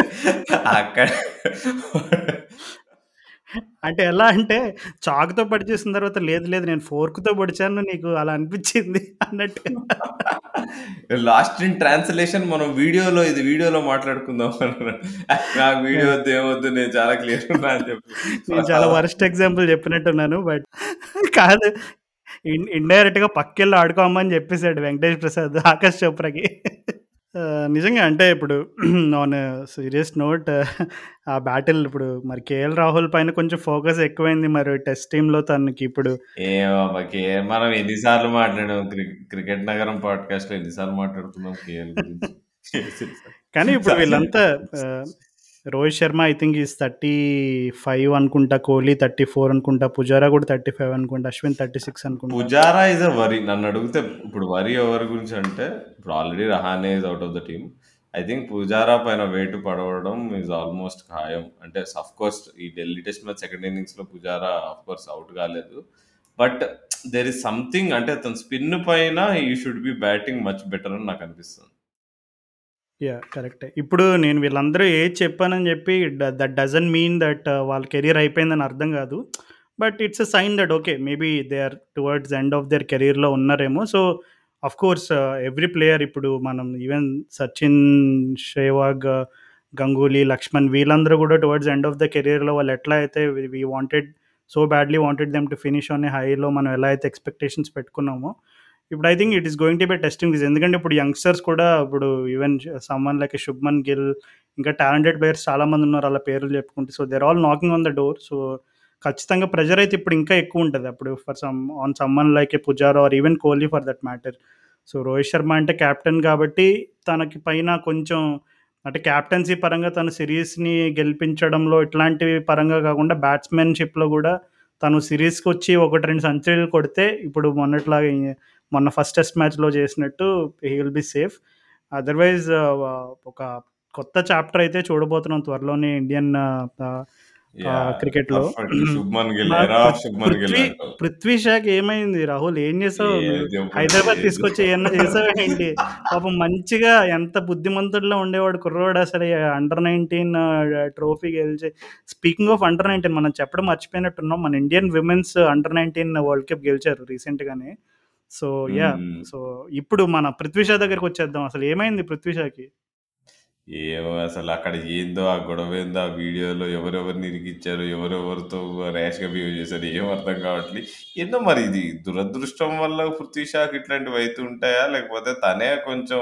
అక్కడ అంటే ఎలా అంటే చాక్‌తో పొడిచేసిన తర్వాత లేదు లేదు నేను ఫోర్క్‌తో పొడిచాను నీకు అలా అనిపించింది అన్నట్టు. లాస్ట్ ఇన్ ట్రాన్స్‌లేషన్ మనం వీడియోలో ఇది వీడియోలో మాట్లాడుకుందాం అన్నాడు. నాకు వీడియో వద్దు ఏమొద్దు నేను చాలా క్లియర్ ఉన్నా అని చెప్పి. నేను చాలా వరస్ట్ ఎగ్జాంపుల్ చెప్పినట్టున్నాను. బట్ కాదు ఇండైరెక్ట్‌గా పక్కెళ్ళి ఆడుకోమని చెప్పేసాడు వెంకటేష్ ప్రసాద్ ఆకాష్ చోప్రాకి. నిజంగా అంటే ఇప్పుడు ఆన్ సీరియస్ నోట్ ఆ బ్యాటిల్ ఇప్పుడు మరి కేఎల్ రాహుల్ పైన కొంచెం ఫోకస్ ఎక్కువైంది. మరి టెస్ట్ టీమ్‌లో తనకి ఇప్పుడు మనం ఎన్ని సార్లు మాట్లాడాం. క్రి క్రికెట్ నగరం పాడ్‌కాస్ట్‌లో ఎన్ని సార్లు మాట్లాడుకున్నాం కేఎల్ గురించి. కానీ ఇప్పుడు వీళ్ళంతా (laughs) Rohit Sharma I think is 35 అనుకుంటా. కోహ్లీ 34 అనుకుంటా. పుజారా కూడా 35 అనుకుంటా. అశ్విన్ 36 అనుకుంటా. Pujara is a worry. నన్ను అడిగితే ఇప్పుడు వరీ ఎవరి గురించి అంటే ఇప్పుడు already Rahane is out of the team. I think Pujara పైన వెయిట్ పడవడం ఈజ్ ఆల్మోస్ట్ ఖాయం. అంటే ఆఫ్‌కోర్స్ ఈ ఢిల్లీ టెస్ట్ మ్యాచ్ సెకండ్ ఇన్నింగ్స్‌లో పుజారా ఆఫ్‌కోర్స్ అవుట్ కాలేదు. బట్ దెర్ ఇస్ సంథింగ్ అంటే తన స్పిన్ పైన you should be batting much better అని నాకు అనిపిస్తుంది. యాహ్! కరెక్టే. ఇప్పుడు నేను వీళ్ళందరూ ఏది చెప్పానని చెప్పి దట్ డజంట్ మీన్ దట్ వాళ్ళ కెరియర్ అయిపోయిందని అర్థం కాదు. But it's a sign that okay. Maybe they are towards end of their కెరియర్‌లో ఉన్నారేమో. So of course every player ఇప్పుడు మనం ఈవెన్ సచిన్, షేవాగ్, గంగూలీ, లక్ష్మణ్ వీళ్ళందరూ కూడా టువర్డ్స్ ఎండ్ ఆఫ్ ద కెరియర్‌లో వాళ్ళు ఎట్లా అయితే we we wanted so badly wanted them to finish on a హైలో మనం ఎలా అయితే ఎక్స్‌పెక్టేషన్స్ పెట్టుకున్నామో ఇప్పుడు I think it is going to be testing this. ఎందుకంటే ఇప్పుడు యంగ్‌స్టర్స్ కూడా ఇప్పుడు even someone like Shubman Gill ఇంకా టాలెంటెడ్ ప్లేయర్స్ చాలామంది ఉన్నారు అలా పేర్లు చెప్పుకుంటే. So there all knocking on the door. So ఖచ్చితంగా ప్రెజర్ అయితే ఇప్పుడు ఇంకా ఎక్కువ ఉంటుంది అప్పుడు for someone someone like a Pujara or even Kohli for that matter. So Rohit Sharma అంటే కెప్టెన్ కాబట్టి తనకి పైన కొంచెం అంటే కెప్టెన్సీ పరంగా తను సిరీస్‌ని గెలిపించడంలో ఇట్లాంటివి పరంగా కాకుండా బ్యాట్స్‌మెన్‌షిప్‌లో కూడా తను సిరీస్కి వచ్చి ఒకటి రెండు సెంచరీలు కొడితే ఇప్పుడు మొన్నట్లాగా మొన్న ఫస్ట్ టెస్ట్ మ్యాచ్‌లో చేసినట్టు he will be safe. Otherwise ఒక కొత్త చాప్టర్ అయితే చూడబోతున్నాం త్వరలోనే ఇండియన్ (clears throat) శుభ్మన్ గిల్ పృథ్వీ షాకి ఏమైంది రాహుల్? ఏం చేసావు. హైదరాబాద్ తీసుకొచ్చి ఏమన్నా చేసావా ఏంటి? పాపం మంచిగా ఎంత బుద్ధిమంతుడిలా ఉండేవాడు కుర్రోడు అసలు అండర్ 19 ట్రోఫీ గెలిచి స్పీకింగ్ ఆఫ్ అండర్ 19 మనం చెప్పడం మర్చిపోయినట్టున్నాం. మన Indian women's under 19 world cup గెలిచారు రీసెంట్‌గానే. సో! హ్మ్. సో ఇప్పుడు మన పృథ్వీ షా దగ్గరికొచ్చేద్దాం. అసలు ఏమైంది పృథ్వీ షాకి? ఏమో అసలు అక్కడ ఏందో ఆ గొడవ ఏందో ఆ వీడియోలో ఎవరెవరిని ఇరికిచ్చారు, ఎవరెవరితో ర్యాష్‌గా బిహేవ్ చేశారు ఏం అర్థం కావట్లే. ఏందో మరి ఇది దురదృష్టం వల్ల పృథ్వీ షాకి ఇట్లాంటివి అయితూ ఉంటాయా? లేకపోతే తనే కొంచెం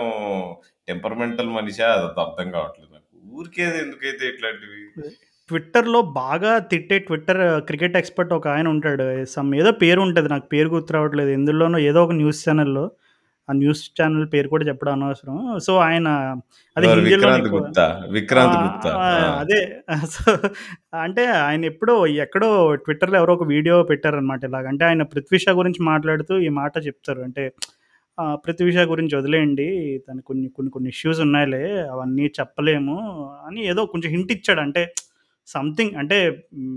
టెంపర్‌మెంటల్ మనిషా? అదర్థం కావట్లేదు నాకు. ఊరికే ఎందుకైతే ఇట్లాంటివి? ట్విట్టర్‌లో బాగా తిట్టే ట్విట్టర్ క్రికెట్ ఎక్స్‌పర్ట్ ఒకాయన ఉంటాడు. సమ్ ఏదో పేరు ఉంటది. నాకు పేరు గుర్తు రావట్లేదు. ఎందులోనో ఏదో ఒక న్యూస్ ఛానెల్‌లో ఆ న్యూస్ ఛానెల్ పేరు కూడా చెప్పడం అనవసరం. సో, ఆయన అది 'విక్రాంత్ గుప్తా'. అదే. (laughs) సో, అంటే ఆయన ఎప్పుడో ఎక్కడో ట్విట్టర్‌లో ఎవరో ఒక వీడియో పెట్టారనమాట ఇలాగ. అంటే ఆయన 'పృథ్వీ షా' గురించి మాట్లాడుతూ ఈ మాట చెప్తారు. అంటే ఆహ్, 'పృథ్వీ షా' గురించి వదిలేయండి. తనకు కొన్ని కొన్ని కొన్ని ఇష్యూస్ ఉన్నాయిలే. అవన్నీ చెప్పలేము అని ఏదో కొంచెం హింట్ ఇచ్చాడు. అంటే సంథింగ్ అంటే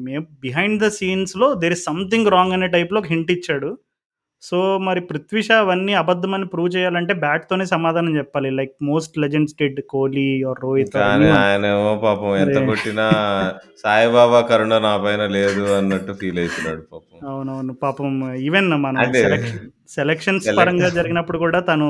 మే బిహైండ్ ద సీన్స్‌లో దేర్ ఈస్ సంథింగ్ రాంగ్ అనే టైప్‌లో ఒక హింట్ ఇచ్చాడు. సో, మరి 'పృథ్వీ షా' అవన్నీ అబద్ధమని ప్రూవ్ చేయాలంటే బ్యాట్‌తోనే సమాధానం చెప్పాలి. Like most legends did 'Kohli' or 'Rohit'. ఆయనేమో పాపం ఎంత కొట్టినా 'సాయిబాబా కరుణ నా పైన లేదు' అన్నట్టు ఫీల్ అయితున్నాడు పాపం. అవునవును. పాపం ఈవెన్ మనం సెలక్షన్స్ పరంగా జరిగినప్పుడు కూడా తను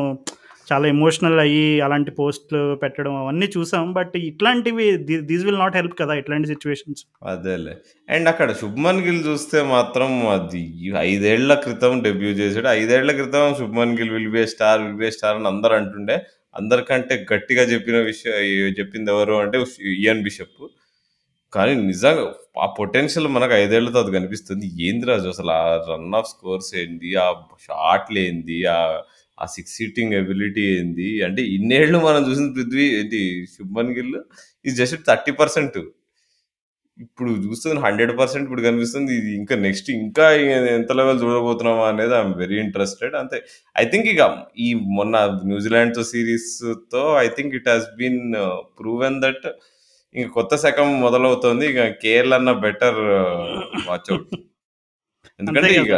చాలా ఎమోషనల్ అయ్యి అలాంటి పోస్ట్‌లు పెట్టడం అవన్నీ చూసాం. బట్ ఇట్లాంటివి దీస్ విల్ నాట్ హెల్ప్ కదా! ఇట్లాంటి సిచ్యువేషన్స్ అదేలే. అండ్ అక్కడ 'శుభ్మన్ గిల్' చూస్తే మాత్రం అది ఐదేళ్ళ క్రితం డెబ్యూ చేశాడు ఐదేళ్ళ క్రితం 'Shubman Gill will be star, will be star' అని అందరు అంటుండే. అందరికంటే గట్టిగా చెప్పిన విషయం చెప్పింది ఎవరు అంటే ఇయన్ బిషప్. కానీ నిజంగా ఆ పొటెన్షియల్ మనకు ఐదేళ్ళతో అది కనిపిస్తుంది. ఏంది రాజు అసలు ఆ రన్ ఆఫ్ స్కోర్స్ ఏంది? ఆ షాట్లు ఏంది ఆ సిక్స్ హిట్టింగ్ ఎబిలిటీ ఏంది? అంటే ఇన్నేళ్ళు మనం చూసిన పృథ్వీ ఏంటి 'శుభ్మన్ గిల్' ఈస్ జస్ట్ 30% ఇప్పుడు చూస్తుంది 100% ఇప్పుడు కనిపిస్తుంది. ఇది ఇంకా నెక్స్ట్ ఇంకా ఎంత లెవెల్ చూడబోతున్నామా అనేది ఐ యామ్ వెరీ ఇంట్రెస్టెడ్. అంతే ఐ థింక్ ఇక ఈ మొన్న న్యూజిలాండ్‌తో సీరీస్‌తో I think it has been proven that ఇంక కొత్త శకం మొదలవుతోంది. ఇక కేఎల్ అన్న బెటర్ వాచ్. అంతే ఎందుకంటే ఇక!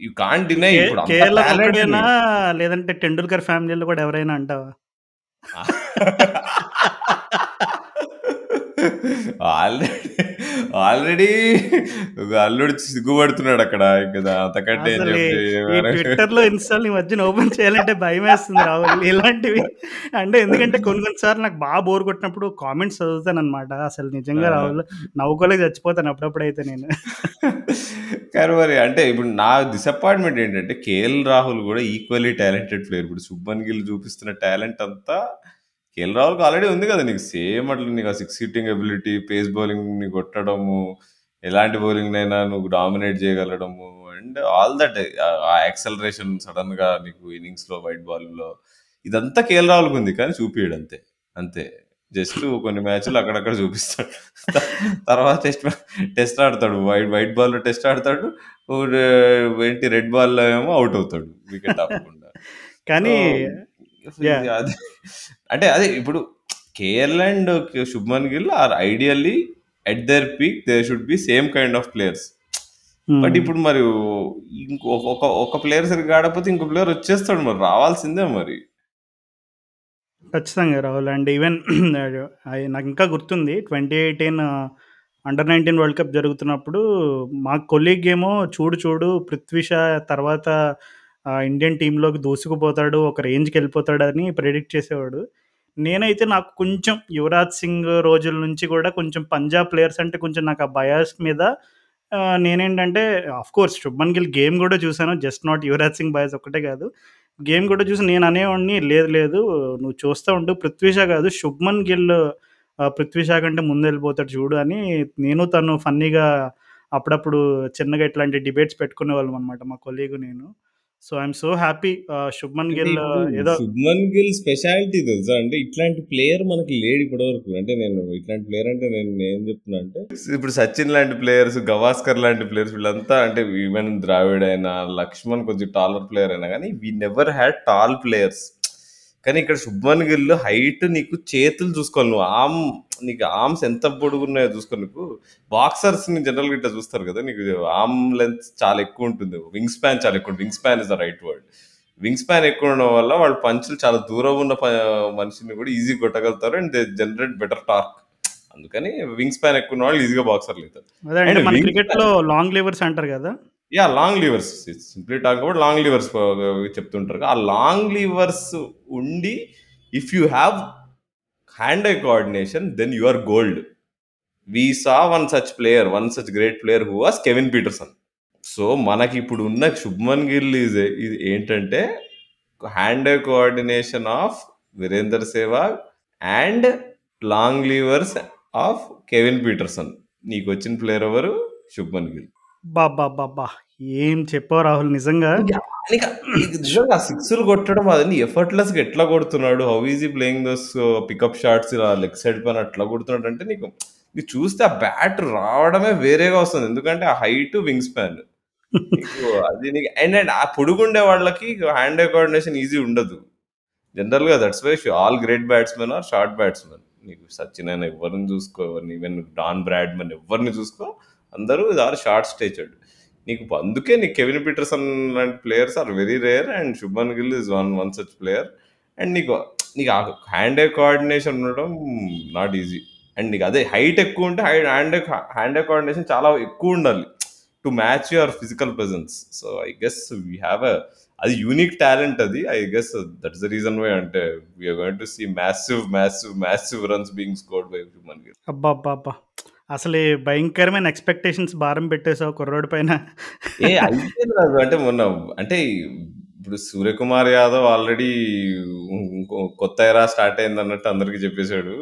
యూ కాంట్ డినై కే ఇప్పుడు అంత కేఎల్ టాలెంట్ ఒక్కడేనా? ఉంది. లేదంటే 'టెండూల్కర్' ఫ్యామిలీలో కూడా ఎవరైనా అంటావా? (laughs) ఆల్రెడీ ఆల్రెడీ అల్లుడు సిగ్గుపడుతున్నాడు అక్కడ. ఇంక అంతకంటే మనకు ట్విట్టర్‌లో, ఇన్‌స్టా‌లో ఈ మధ్యన ఓపెన్ చేయాలంటే భయమేస్తుంది రాహుల్. ఇలాంటివి అంటే ఎందుకంటే కొన్ని కొన్ని సార్లు నాకు బాగా బోర్ కొట్టినప్పుడు కామెంట్స్ చదువుతాననమాట. అసలు నిజంగా! రాహుల్ నవ్వుకోలేక చచ్చిపోతాను అప్పుడప్పుడైతే నేను. కానీ మరి అంటే ఇప్పుడు నా డిసప్పాయింట్‌మెంట్ ఏంటంటే కేఎల్ రాహుల్ కూడా ఈక్వల్లీ టాలెంటెడ్ ప్లేయర్. ఇప్పుడు 'శుభ్మన్ గిల్' చూపిస్తున్న టాలెంట్ అంతా కేఎల్ రాహుల్‌కి ఆల్రెడీ ఉంది కదా! నీకు సేమ్ అట్లా నీకు ఆ సిక్స్ హిట్టింగ్ ఎబిలిటీ, పేస్ బౌలింగ్‌ని కొట్టడము, ఎలాంటి బౌలింగ్‌నైనా నువ్వు డామినేట్ చేయగలగడము అండ్ ఆల్ దట్ ఆ యాక్సెలరేషన్ సడెన్‌గా నీకు ఇన్నింగ్స్‌లో వైడ్ బాల్‌లో ఇదంతా కేఎల్ రాహుల్‌కి ఉంది. కానీ చూపియడు అంతే. అంతే. జస్ట్ కొన్ని మ్యాచ్‌లు అక్కడక్కడ చూపిస్తాడు. తర్వాత టెస్ట్ టెస్ట్ ఆడతాడు. వైడ్ వైడ్ బాల్‌లో టెస్ట్ ఆడతాడు. ఏంటి రెడ్ బాల్‌లో ఏమో ఔట్ అవుతాడు వికెట్ ఆపకుండా. కానీ! ఇది అదే అంటే అదే ఇప్పుడు KL and Shubman Gill are ideally at their peak there should be same kind of players. But hmm. ఇప్పుడు మరి ఇంకో ఒక ఒక ప్లేయర్ సరిగ్గా ఆడకపోతే ఇంకో ప్లేయర్ వచ్చేస్తాడు మరి రావాల్సిందే మరి. ఖచ్చితంగా రాహుల్. అండ్ ఈవెన్ (clears throat) అయి నాకింకా గుర్తుంది. 2018 అండర్ 19 వరల్డ్ కప్ జరుగుతున్నప్పుడు మా కొలీగ్ ఏమో చూడు చూడు 'పృథ్వీ షా' తర్వాత ఇండియన్ టీంలోకి దూసుకుపోతాడు. ఒక రేంజ్కి వెళ్ళిపోతాడని ప్రెడిక్ట్ చేసేవాడు. నేనైతే నాకు కొంచెం 'యువరాజ్ సింగ్' రోజుల నుంచి కూడా కొంచెం పంజాబ్ ప్లేయర్స్ అంటే కొంచెం నాకు ఆ బయాస్ మీద నేనేంటంటే నేనేంటంటే ఆఫ్‌కోర్స్ 'శుభ్మన్ గిల్' గేమ్ కూడా చూశాను just not 'Yuvraj Singh' bias ఒక్కటే కాదు. గేమ్ కూడా చూసి నేను అనేవాడిని లేదు లేదు నువ్వు చూస్తా ఉండు పృథ్వీషా కాదు 'శుభ్మన్ గిల్' పృథ్వీషా 'పృథ్వీ ముందు కంటే చూడు అని నేను తను ఫన్నీగా అప్పుడప్పుడు చిన్నగా ఇట్లాంటి డిబేట్స్ పెట్టుకునేవాళ్ళం అనమాట మా కొలీగు నేను. So, I am so happy 'Shubman Gill' ఏదో 'శుభ్మన్ గిల్' స్పెషాలిటీ తెలుసా? అంటే ఇట్లాంటి ప్లేయర్ మనకి లేడు ఇప్పటివరకు. అంటే నేను ఇట్లాంటి ప్లేయర్ అంటే నేను ఏం చెప్తున్నా అంటే ఇప్పుడు 'సచిన్' లాంటి ప్లేయర్స్, 'గవాస్కర్' లాంటి ప్లేయర్స్ వీళ్ళంతా అంటే ఈవెన్ 'ద్రావిడ్' అయినా, 'లక్ష్మణ్' కొంచెం టాలర్ ప్లేయర్ అయినా గానీ we never had tall players. కానీ ఇక్కడ 'శుభ్మన్ గిల్' హైట్ నీకు చేతులు చూసుకోవాలి నువ్వు ఆర్మ్ నీకు ఆర్మ్స్ ఎంత పొడుగున్నాయో చూసుకో నీకు బాక్సర్స్‌ని జనరల్‌గా ఇట్లా చూస్తారు కదా! నీకు ఆర్మ్ లెంత్ చాలా ఎక్కువ ఉంటుంది. వింగ్ స్పాన్ చాలా ఎక్కువ wing span is the right word. Wing span ఎక్కువ ఉండడం వల్ల వాళ్ళు పంచులు చాలా దూరం ఉన్న మనిషిని కూడా ఈజీగా కొట్టగలుగుతారు. And they generate better torque. అందుకని వింగ్ స్పాన్ ఎక్కువ వాళ్ళు ఈజీగా బాక్సర్‌లు స్పాన్ లాంగ్ లివర్స్ అంటారు కదా! Yeah! Long levers. Simply talking about long levers చెప్తుంటారు. ఆ లాంగ్ లివర్స్ ఉండి if you have hand eye coordination then you are gold. We saw one such player, one such great player who was Kevin Pietersen. So, మనకిప్పుడు ఉన్న 'శుభ్మన్ గిల్' ఇది ఏంటంటే hand eye coordination of Virender Sehwag and long levers of Kevin Pietersen. నీకు వచ్చిన player ఎవరు? శుభ్మన్ గిల్. అబ్బబ్బబ్బబ్బా! ఏం చెప్పావు రాహుల్ నిజంగా. నిజంగా సిక్స్‌లు కొట్టడం అదన్నీ ఎఫర్ట్‌లెస్‌గా ఎట్లా కొడుతున్నాడు? How he playing those pickup shots ఇలా లెగ్ సైడ్ పైన అట్లా కొడుతున్నాడు అంటే నీకు నీకు చూస్తే ఆ బ్యాట్ రావడమే వేరేగా వస్తుంది. ఎందుకంటే ఆ హైట్, వింగ్ స్పాన్. నీకు అది నీకు అండ్ అండ్ ఆ పొడుగుండే వాళ్ళకి హ్యాండ్ ఐ కోఆర్డినేషన్ ఈజీ ఉండదు. జనరల్‌గా that's why all great batsmen are short batsmen. నీకు సచిన్ అయినా ఎవరిని చూసుకో, ఎవరిని ఈవెన్ డాన్ బ్రాడ్‌మన్ ఎవరిని చూసుకో అందరూ ఆర్ షార్ట్ స్టేచర్డ్. నీకు అందుకే నీకు కెవిన్ పీటర్సన్ లాంటి players are very rare and Shubman Gill is one one such player. And నీకు నీకు ఆ హ్యాండ్ ఐ కోఆర్డినేషన్ ఉండడం నాట్ ఈజీ. అండ్ నీకు అదే హైట్ ఎక్కువ ఉంటే high hand hand eye coordination చాలా ఎక్కువ ఉండాలి. To match your physical presence. So I guess we have a అది యూనిక్ టాలెంట్ అది. I guess that's the reason why అంటే we're going to see massive massive massive runs being scored by human అబ్బా అబ్బా అబ్బా అసలు భయంకరమైన expectations భారం పెట్టేసావు కుర్రోడి పైన. ఏ అయిపోయింది అంటే మొన్న అంటే ఇప్పుడు సూర్యకుమార్ యాదవ్ ఆల్రెడీ ఇంకో కొత్త ఎరా స్టార్ట్ అయిందన్నట్టు అందరికి చెప్పేసాడు.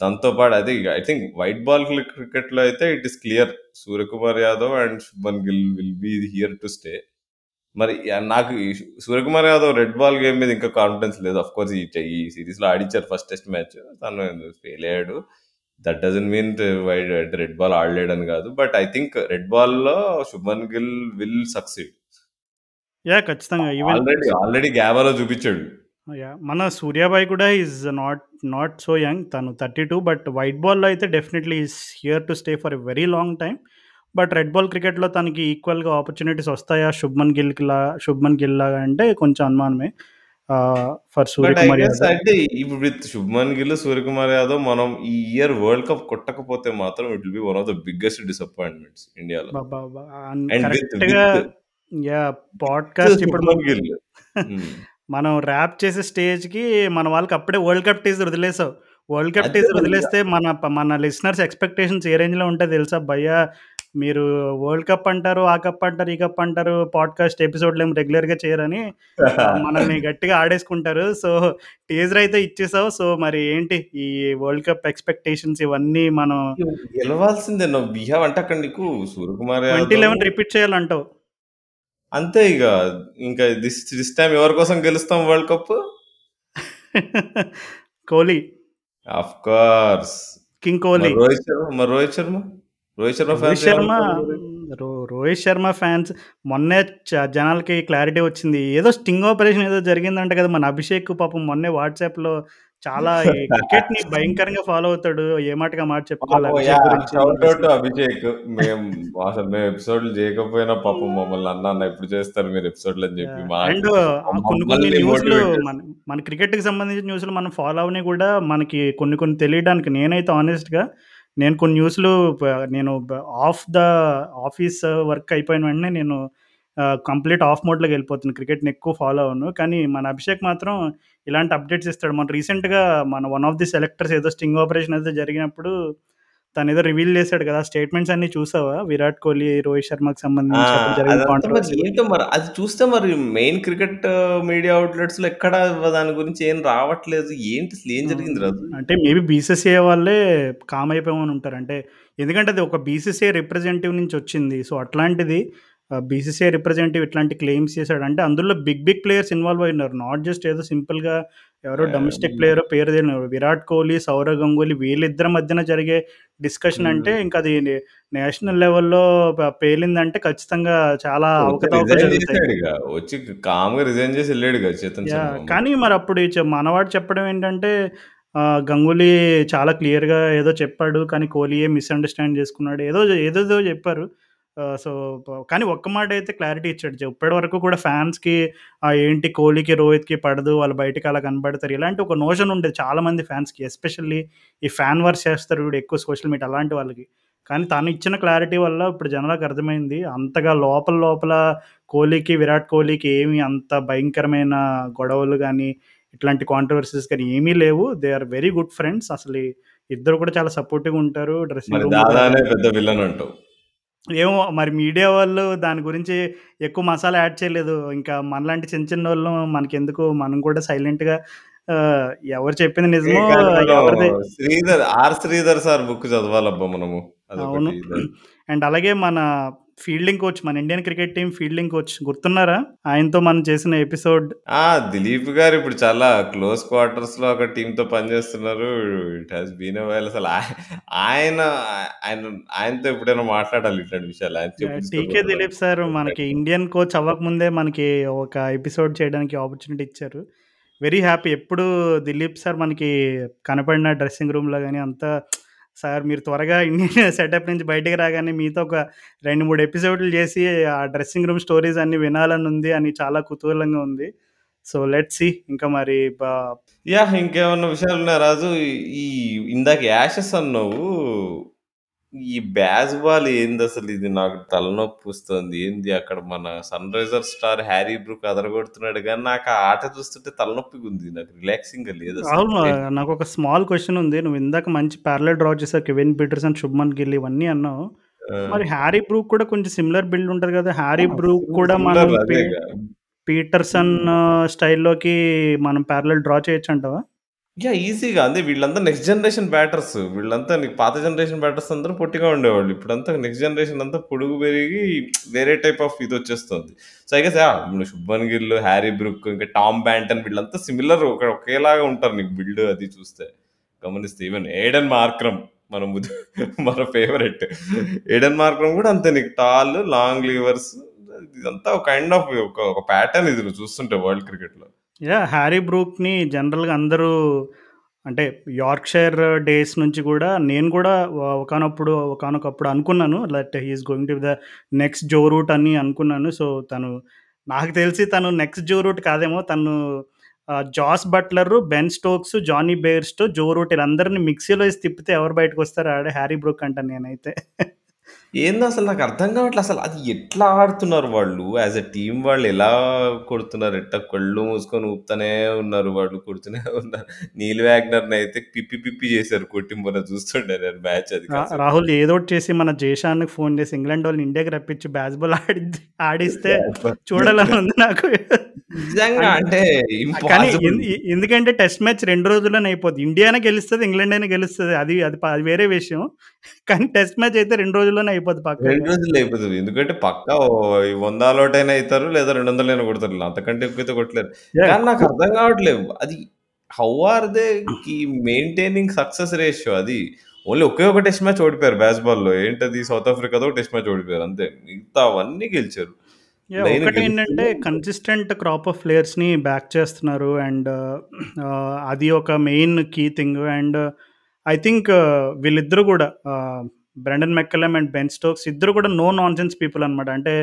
దాంతో పాటు అది ఐ థింక్ వైట్ బాల్ క్రికెట్‌లో అయితే it is clear. Suryakumar Yadav and Shubman Gill will be here to stay. మరి నాకు Suryakumar Yadav red ball game మీద ఇంకా కాన్ఫిడెన్స్ లేదు. ఆఫ్‌కోర్స్ ఈ ఈ సీరీస్‌లో ఆడిచ్చారు ఫస్ట్ టెస్ట్ మ్యాచ్. తను ఫెయిల్ అయ్యాడు. That doesn't mean wide red ball ఆడలేడని కాదు. But I think red బాల్‌లో Shubman Gill will succeed. Yeah! ఖచ్చితంగా. ఆల్రెడీ ఆల్రెడీ గ్యాబాలో చూపించాడు. మన సూర్యాబాయ్ కూడా is not not so young. తను 32 బట్ వైట్ బాల్‌లో అయితే definitely is here to stay for a very long time. But red ball క్రికెట్‌లో తనకి ఈక్వల్‌గా ఆపర్చునిటీస్ వస్తాయా శుభ్మన్ గిల్‌కిలా శుభ్మన్ గిల్ లాగా అంటే కొంచెం అనుమానమే. ఆహ్, for but I Suryakumar guess Yadav. అంటే ఇప్పుడు విత్ శుభ్మన్ గిల్, సూర్యకుమార్ యాదవ్ మనం ఈ ఇయర్ వరల్డ్ కప్ కొట్టకపోతే మాత్రం it will be one of the biggest disappointments ఇండియాలో. అబ్బబ్బబ్బా! అన్ అండ్ విత్ కరెక్ట్‌గా విత్ యాహ్! విత్ పాడ్‌కాస్ట్ ఇప్పుడు శుభ్మన్ గిల్. హ్మ్. (laughs) మనం ర్యాప్ చేసే స్టేజ్‌కి మన వాళ్ళకి అప్పుడే వరల్డ్ కప్ టీజర్ వదిలేసావు. వరల్డ్ కప్ అదే టీజర్ మరి. వదిలేస్తే మన ప మన లిసనర్స్ ఎక్స్‌పెక్టేషన్స్ ఏ రేంజ్‌లో ఉంటాయో తెలుసా? భయ్యా మీరు వరల్డ్ కప్ అంటారు, ఆ కప్ అంటారు, ఈ కప్ అంటారు, పాడ్‌కాస్ట్ ఎపిసోడ్‌లేమో రెగ్యులర్‌గా చేయరని (laughs) మనల్ని గట్టిగా ఆడేసుకుంటారు. సో, టీజర్ అయితే ఇచ్చేసావు. సో, మరి ఏంటి ఈ వరల్డ్ కప్ ఎక్స్‌పెక్టేషన్స్ ఇవన్నీ మనం గెలవాల్సిందే నువ్వు వి హావ్ అంటే అక్కడ నీకు సూర్యకుమార్ యాదవ్ 2011 రిపీట్ చేయాలంటావు. అంతే ఇగ. ఇంకా దిస్ దిస్ టైమ్ ఎవరి కోసం గెలుస్తాం world cup? Kohli. Of course. King Kohli. Rohit Sharma మరి రోహిత్ శర్మ? రోహిత్ శర్మ రోహిత్ శర్మ రోహిత్ శర్మ ఫ్యాన్స్ మొన్నే జనాలకి క్లారిటీ వచ్చింది. ఏదో స్టింగ్ ఆపరేషన్ ఏదో జరిగిందంట కదా! మన అభిషేక్ పాపం మొన్నే వాట్సాప్‌లో చాలా ఈ క్రికెట్‌ని భయంకరంగా ఫాలో అవుతాడు. ఏ మాటకి ఆ మాట చెప్పుకోవాలి పాపం అభిషేక్. మేము అసలు మేము ఎపిసోడ్‌లు చేయకపోయినా పాపం మమ్మల్ని అన్న అన్న ఎప్పుడు చేస్తారు మీరు ఎపిసోడ్‌లు అని చెప్పి అండ్ కొన్ని కొన్ని న్యూస్‌లు మన. మన క్రికెట్‌కి సంబంధించిన న్యూస్‌లు మనం ఫాలో అవ్వనివి కూడా మనకి కొన్ని కొన్ని తెలియడానికి నేనైతే హానెస్ట్‌గా నేను కొన్ని న్యూస్‌లు నేను ఆఫ్ ద ఆఫీస్ వర్క్ అయిపోయిన వెంటనే నేను కంప్లీట్ ఆఫ్ మోడ్‌లోకి వెళ్ళిపోతుంది క్రికెట్‌ని ఎక్కువ ఫాలో అవ్వను. కానీ మన అభిషేక్ మాత్రం ఇలాంటి అప్డేట్స్ ఇస్తాడు. మన రీసెంట్‌గా మన వన్ ఆఫ్ ది సెలెక్టర్స్ ఏదో స్టింగ్ ఆపరేషన్ అయితే జరిగినప్పుడు తనేదో రివీల్ చేసాడు కదా! స్టేట్మెంట్స్ అన్నీ చూసావా? విరాట్ కోహ్లీ, రోహిత్ శర్మకి! సంబంధించి మరి కాంట్రోవర్సీలు? ఏంటో మరి అది చూస్తే మరి మెయిన్ క్రికెట్ మీడియా అవుట్‌లెట్స్‌లో ఎక్కడ దాని గురించి ఏం రావట్లేదు. ఏంటి అసలు ఏం జరిగిందిరా హ్మ్. అది? అంటే మేబీ బీసీసీఐ వాళ్ళే కామ్ అయిపోయామని ఉంటారు. అంటే ఎందుకంటే అది ఒక బీసీసీఐ రిప్రజెంటేటివ్ నుంచి వచ్చింది. సో, అట్లాంటిది బీసీసీఐ రిప్రజెంటేటివ్ ఇట్లాంటి క్లెయిమ్స్ చేసాడు. అంటే అందులో బిగ్ బిగ్ ప్లేయర్స్ ఇన్వాల్వ్ అయినారు. నాట్ జస్ట్ ఏదో సింపుల్‌గా ఎవరో డొమెస్టిక్. ప్లేయరో పేరు తెలియని విరాట్ కోహ్లీ, సౌరవ్ గంగూలీ వీళ్ళిద్దరి మధ్యన జరిగే డిస్కషన్ అంటే. ఇంక అది నేషనల్ లెవెల్‌లో పేలిందంటే ఖచ్చితంగా చాలా. వచ్చి కామ్‌గా రిజైన్ చేసి! శర్మ. కానీ మరప్పుడు చె మనవాడు చెప్పడం ఏంటంటే గంగూలీ చాలా క్లియర్‌గా ఏదో చెప్పాడు. కానీ కోహ్లీయే మిస్‌అండర్‌స్టాండ్ చేసుకున్నాడు. ఏదో ఏదేదో చెప్పారు. సో, కానీ ఒక్క మాటైతే క్లారిటీ ఇచ్చాడు. ఇప్పటి వరకు కూడా ఫ్యాన్స్‌కి ఏంటి కోహ్లీకి, రోహిత్‌కి పడదు. వాళ్ళు బయటకి అలా కనపడతారు. ఇలాంటి ఒక నోషన్ ఉండేది చాలామంది ఫ్యాన్స్‌కి. ఎస్పెషల్లీ ఈ ఫ్యాన్ వార్స్ చేస్తారు చూడు ఎక్కువ సోషల్ మీడియా అలాంటి వాళ్ళకి. కానీ తను ఇచ్చిన క్లారిటీ వల్ల ఇప్పుడు జనాలకు అర్థమైంది. అంతగా లోపల లోపల కోహ్లీకి, విరాట్ కోహ్లీకి ఏమి అంత భయంకరమైన గొడవలు గాని, ఇట్లాంటి కాంట్రోవర్సీస్ గాని ఏమీ లేవు. They are very good friends. అసలు ఇద్దరు కూడా చాలా సపోర్టివ్‌గా ఉంటారు. డ్రెస్సింగ్ పెద్ద విలన్ అంటావు. ఏమో మరి మీడియా వాళ్ళు దాని గురించి ఎక్కువ మసాలా యాడ్ చేయలేదు. ఇంకా మనలాంటి చిన్న చిన్నోళ్ళం మనకెందుకు మనం కూడా సైలెంట్‌గా ఎవరు చెప్పింది నిజమో ఎవరిది Sridhar 'R Sridhar' sir book చదవాలబ్బా మనము. అవును. అండ్ అలాగే మన ఫీల్డింగ్ కోచ్ మన Indian cricket team fielding coach గుర్తున్నారా? ఆయనతో మనం చేసిన ఎపిసోడ్. ఆ! దిలీప్ గారు ఇప్పుడు చాలా క్లోజ్ క్వార్టర్స్‌లో ఒక టీమ్‌తో పనిచేస్తున్నారు. ఇట్ హాస్ బీన్ వైల్ అసలు ఆయ ఆయన ఆయన ఆయనతో ఎప్పుడైనా మాట్లాడాలి ఇట్లాంటి విషయాలు. ఆయన. 'టీకే దిలీప్' సార్ మనకి ఇండియన్ కోచ్ అవ్వకముందే మనకి ఒక ఎపిసోడ్ చేయడానికి ఆపర్చునిటీ ఇచ్చారు. Very happy. ఎప్పుడు దిలీప్ సార్ మనకి కనపడిన డ్రెస్సింగ్ రూమ్‌లో గాని అంతా సార్ మీరు త్వరగా (laughs) ఇండియన్ సెటప్ నుంచి బయటికి రాగానే మీతో ఒక 2, 3 ఎపిసోడ్‌లు చేసి ఆ డ్రెస్సింగ్ రూమ్ స్టోరీస్ అన్నీ వినాలని ఉంది అని చాలా కుతూహలంగా ఉంది. సో లెట్స్ సీ ఇంకా మరి బా ఇంకేమన్నా విషయాలు ఉన్నాయి రాజు? ఈ ఇందాక యాషెస్ అన్నావు. ఈ బేస్‌బాల్ ఏందసలు ఇది నాకు తలనొప్పొస్తుంది. ఏంది అక్కడ మన సన్‌రైజర్స్ స్టార్ 'హ్యారీ బ్రూక్' అదరగొడుతున్నాడు గానీ, నాకు ఆ ఆట చూస్తుంటే తలనొప్పిగుంది. నాకు రిలాక్సింగ్‌గా లేదసలు. రాహుల్ ఏ నాకొక స్మాల్ క్వెషన్ ఉంది. నువ్వు ఇందాక మంచి పారలెల్ డ్రా చేసావు. 'కెవిన్ పీటర్సన్', 'శుభ్మన్ గిల్' ఇవన్నీ అన్నావు. ఆ! మరి 'హ్యారీ బ్రూక్' కూడా కొంచెం సిమిలర్ బిల్డ్ ఉంటది కదా! 'హ్యారీ ఆ! బ్రూక్' కూడా మనం సిమిలర్ పీ అదేగా. పీటర్సన్ స్టైల్‌లోకి మనం పారలెల్ డ్రా చేయొచ్చంటావా? యా ఈజీగా. అదే వీళ్ళంతా నెక్స్ట్ జనరేషన్ బ్యాటర్స్. వీళ్ళంతా నీకు పాత జనరేషన్ బ్యాటర్స్ అందరూ పొట్టిగా ఉండేవాళ్ళు. ఇప్పుడంతా నెక్స్ట్ జనరేషన్ అంతా పొడుగు పెరిగి వేరే టైప్ ఆఫ్ ఇది వచ్చేస్తుంది so, I guess Shubman Gill', 'Harry Brook ఇంకా 'టామ్ బ్యాంటన్' వీళ్ళంతా సిమిలర్ ఒక ఒకేలాగా ఉంటారు నీకు బిల్డ్ అది చూస్తే. గమనిస్తే ఈవెన్ 'ఏడెన్ మార్క్రమ్' మన ముదు మన ఫేవరెట్. 'ఏడెన్ మార్క్రమ్' కూడా అంతే నీకు టాల్, లాంగ్ లీవర్స్ ఇదంతా ఒక కైండ్ ఆఫ్ ఒక ఒక ప్యాటర్న్ ఇది నువ్వు చూస్తుంటే వరల్డ్ క్రికెట్‌లో. యాహ్! 'హ్యారీ బ్రూక్‌ని' జనరల్‌గా అందరూ అంటే యార్క్షైర్ డేస్ నుంచి కూడా నేను కూడా వ ఒకానప్పుడు ఒకానొకప్పుడు అనుకున్నాను. That he is going to be the next Joe Root అని అనుకున్నాను. సో, తను నాకు తెలిసి తను నెక్స్ట్ జో రూట్ కాదేమో. తను ఆహ్, Jos Buttler, Ben Stokes, Jonny Bairstow, Joe Root ఈళ్ళందరిని మిక్సీలో ఏసి తిప్పితే ఎవరు బయటకొస్తారో ఆడే 'హ్యారీ బ్రూక్' అంటాను నేనైతే. ఏందో అసలు నాకు అర్థం కావట్లే అసలు అది ఎట్లా ఆడుతున్నారు వాళ్ళు? యాస్ ఎ టీమ్ వాళ్ళు ఎలా కొడుతున్నారు? ఎట్టా కళ్ళు మూసుకొని ఊపుతూనే ఉన్నారు వాళ్ళు. కొడుతూనే ఉన్నారు. నీల్ వాగ్నర్‌నయితే పిప్పి పిప్పి చేశారు కొట్టి మొన్న చూస్తుండే నేను మ్యాచ్ అది. రాహుల్ ఏదోకటి చేసి మన జేషాన్‌కి ఫోన్ చేసి ఇంగ్లాండోళ్ళని ఇండియాకి రప్పించి బేస్‌బాల్ ఆడిద్ది ఆడిస్తే చూడాలని ఉంది నాకు. నిజంగా అంటే కానీ ఎందుకంటే టెస్ట్ మ్యాచ్ 2 రోజుల్లోనే అయిపోద్ది. ఇండియానే గెలుస్తది, ఇంగ్లాండ్ అయినా గెలుస్తది. అది అది వేరే విషయం. కానీ టెస్ట్ మ్యాచ్ అయితే 2 రోజుల్లోనే అయిపోద్ది 2 పక్కాగా. రోజుల్లో అయిపోతది. ఎందుకంటే పక్కా ఓ 100 ఆల్ ఔట్ అయినా అయితారు. లేదా 200 అయినా కొడతారు. అంతకంటే ఎక్కువైతే కొట్టలేరు. కానీ నాకు అర్థం కావట్లేదు. అది హౌ ఆర్ దే కి మెయింటైనింగ్ సక్సెస్ రేషియో అది. ఓన్లీ ఒకే ఒక టెస్ట్ మ్యాచ్ ఓడిపోయారు బేస్‌బాల్‌లో. ఏంటది సౌత్ ఆఫ్రికాతో టెస్ట్ మ్యాచ్ ఓడిపోయారు అంతే. గెలిచారు. యాహ్! లైన్ ఒకటేంటంటే గెలుస్తూనే ఉన్నారు. కన్సిస్టెంట్ క్రాప్ ఆఫ్ ప్లేయర్స్‌ని బ్యాక్ చేస్తున్నారు. అండ్ ఆహ్, అది ఒక main key thing. And I think వీళ్ళిద్దరూ కూడా ఆహ్, Brendon McCullum and Ben Stokes ఇద్దరు కూడా నో నాన్‌సెన్స్ పీపుల్ అనమాట. అంటే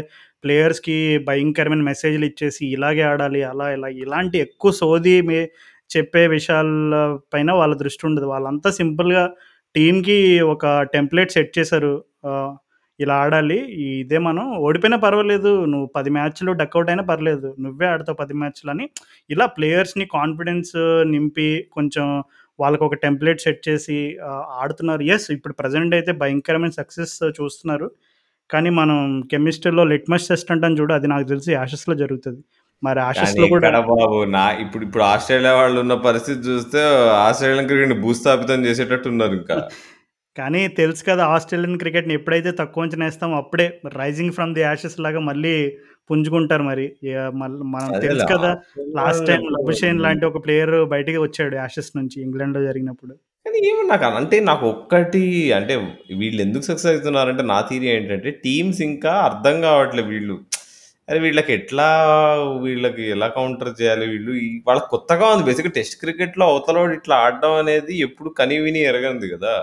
ప్లేయర్స్‌కి భయంకరమైన మెసేజ్‌లు ఇచ్చేసి ఇలాగే ఆడాలి, అలా ఇలా ఇలాంటి ఎక్కువ సోది మే చెప్పే విషయాల పైన వాళ్ళ దృష్టి ఉండదు. వాళ్ళంతా సింపుల్‌గా టీమ్‌కి ఒక టెంప్లేట్ సెట్ చేశారు. ఇలా ఆడాలి. ఇదే మనం ఓడిపోయినా పర్వాలేదు. నువ్వు పది మ్యాచ్‌లు డక్అవుట్ అయినా పర్లేదు. నువ్వే ఆడతావు పది మ్యాచ్లు అని ఇలా ప్లేయర్స్‌ని కాన్ఫిడెన్స్ నింపి కొంచెం వాళ్ళకొక టెంప్లేట్ సెట్ చేసి ఆడుతున్నారు. యెస్ ఇప్పుడు ప్రెజెంట్ అయితే భయంకరమైన సక్సెస్ చూస్తున్నారు. కానీ మనం కెమిస్ట్రీలో లిట్మస్ టెస్ట్ అంటాం చూడు అది నాకు తెలిసి యాషెస్‌లో జరుగుతది. మరి యాషెస్‌లో కూడా బాబు నా ఇప్పుడు ఇప్పుడు ఆస్ట్రేలియా వాళ్ళు ఉన్న పరిస్థితి చూస్తే ఆస్ట్రేలియన్ క్రికెట్‌ని భూస్థాపితం చేసేటట్టు ఉన్నారు ఇంకా. (laughs) కానీ తెలుసు కదా! ఆస్ట్రేలియన్ క్రికెట్‌ని ఎప్పుడైతే తక్కువ అంచనా ఏస్తామో అప్పుడే రైజింగ్ ఫ్రమ్ ది యాషెస్ లాగా మళ్ళీ పుంజుకుంటారు మరి. మల్ మనం తెలుసు కదా! లాస్ట్ ఎప్పుడు లబుషేన్. లాంటి ఒక ప్లేయర్ బయటికి వచ్చాడు యాషెస్ నుంచి ఇంగ్లాండ్‌లో జరిగినప్పుడు. కానీ ఏమో నాకు అంటే నాకు ఒక్కటి అంటే వీళ్ళు ఎందుకు సక్సెస్ అవుతున్నారంటే నా థియరీ ఏంటంటే టీమ్స్ ఇంకా అర్థం కావట్లేదు వీళ్ళు. అరే వీళ్ళకి ఎట్లా వీళ్ళకి ఎలా కౌంటర్ చేయాలి వీళ్ళు వాళ్ళకి కొత్తగా ఉంది. బేసిక్‌గా టెస్ట్ క్రికెట్‌లో అవతలోడు ఇట్లా ఆడడం అనేది ఎప్పుడు కని విని ఎరగనిది కదా!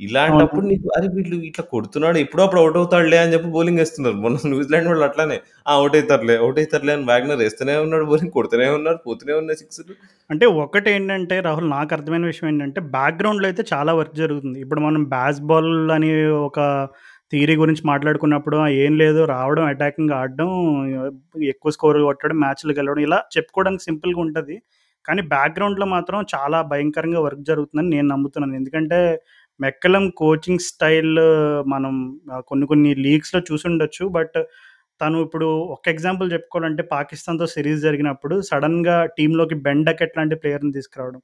ఇలాంటప్పుడు. నీకు అరే వీళ్ళు ఇట్లా కొడుతున్నాడు ఎప్పుడో అప్పుడు ఔట్ అవుతాడులే అని చెప్పి బౌలింగ్ ఏస్తున్నారు. మొన్న న్యూజిలాండ్ వాళ్ళు అట్లానే ఆ! ఔట్ అయితారులే, ఔట్ అయితారులే అని వాగ్నర్ ఏస్తూనే ఉన్నాడు బౌలింగ్ కొడుతూనే ఉన్నారు. పోతూనే ఉన్నాయి సిక్స్‌లు. అంటే ఒకటేంటంటే రాహుల్ నాకు అర్థమైన విషయం ఏంటంటే బ్యాక్‌గ్రౌండ్‌లో అయితే చాలా వర్క్ జరుగుతుంది. ఇప్పుడు మనం బేస్‌బాల్ అని ఒక థియరీ గురించి మాట్లాడుకున్నప్పుడు! ఏం లేదు రావడం అటాకింగ్ ఆడడం ఎక్కువ స్కోర్‌లు కొట్టడం, మ్యాచ్‌లు గెలవడం ఇలా చెప్పుకోవడానికి సింపుల్‌గా ఉంటది. కానీ బ్యాక్‌గ్రౌండ్‌లో మాత్రం చాలా భయంకరంగా వర్క్ జరుగుతుందని నేను నమ్ముతున్నాను. ఎందుకంటే మెక్కలం కోచింగ్ స్టైల్ మనం కొన్ని కొన్ని లీగ్స్‌లో చూసుండొచ్చు. బట్ తను ఇప్పుడు ఒక ఎగ్జాంపుల్ చెప్పుకోవాలంటే పాకిస్తాన్‌తో సిరీస్ జరిగినప్పుడు సడెన్‌గా టీమ్‌లోకి బెన్ డకెట్ లాంటి ప్లేయర్‌ని తీసుకురావడం.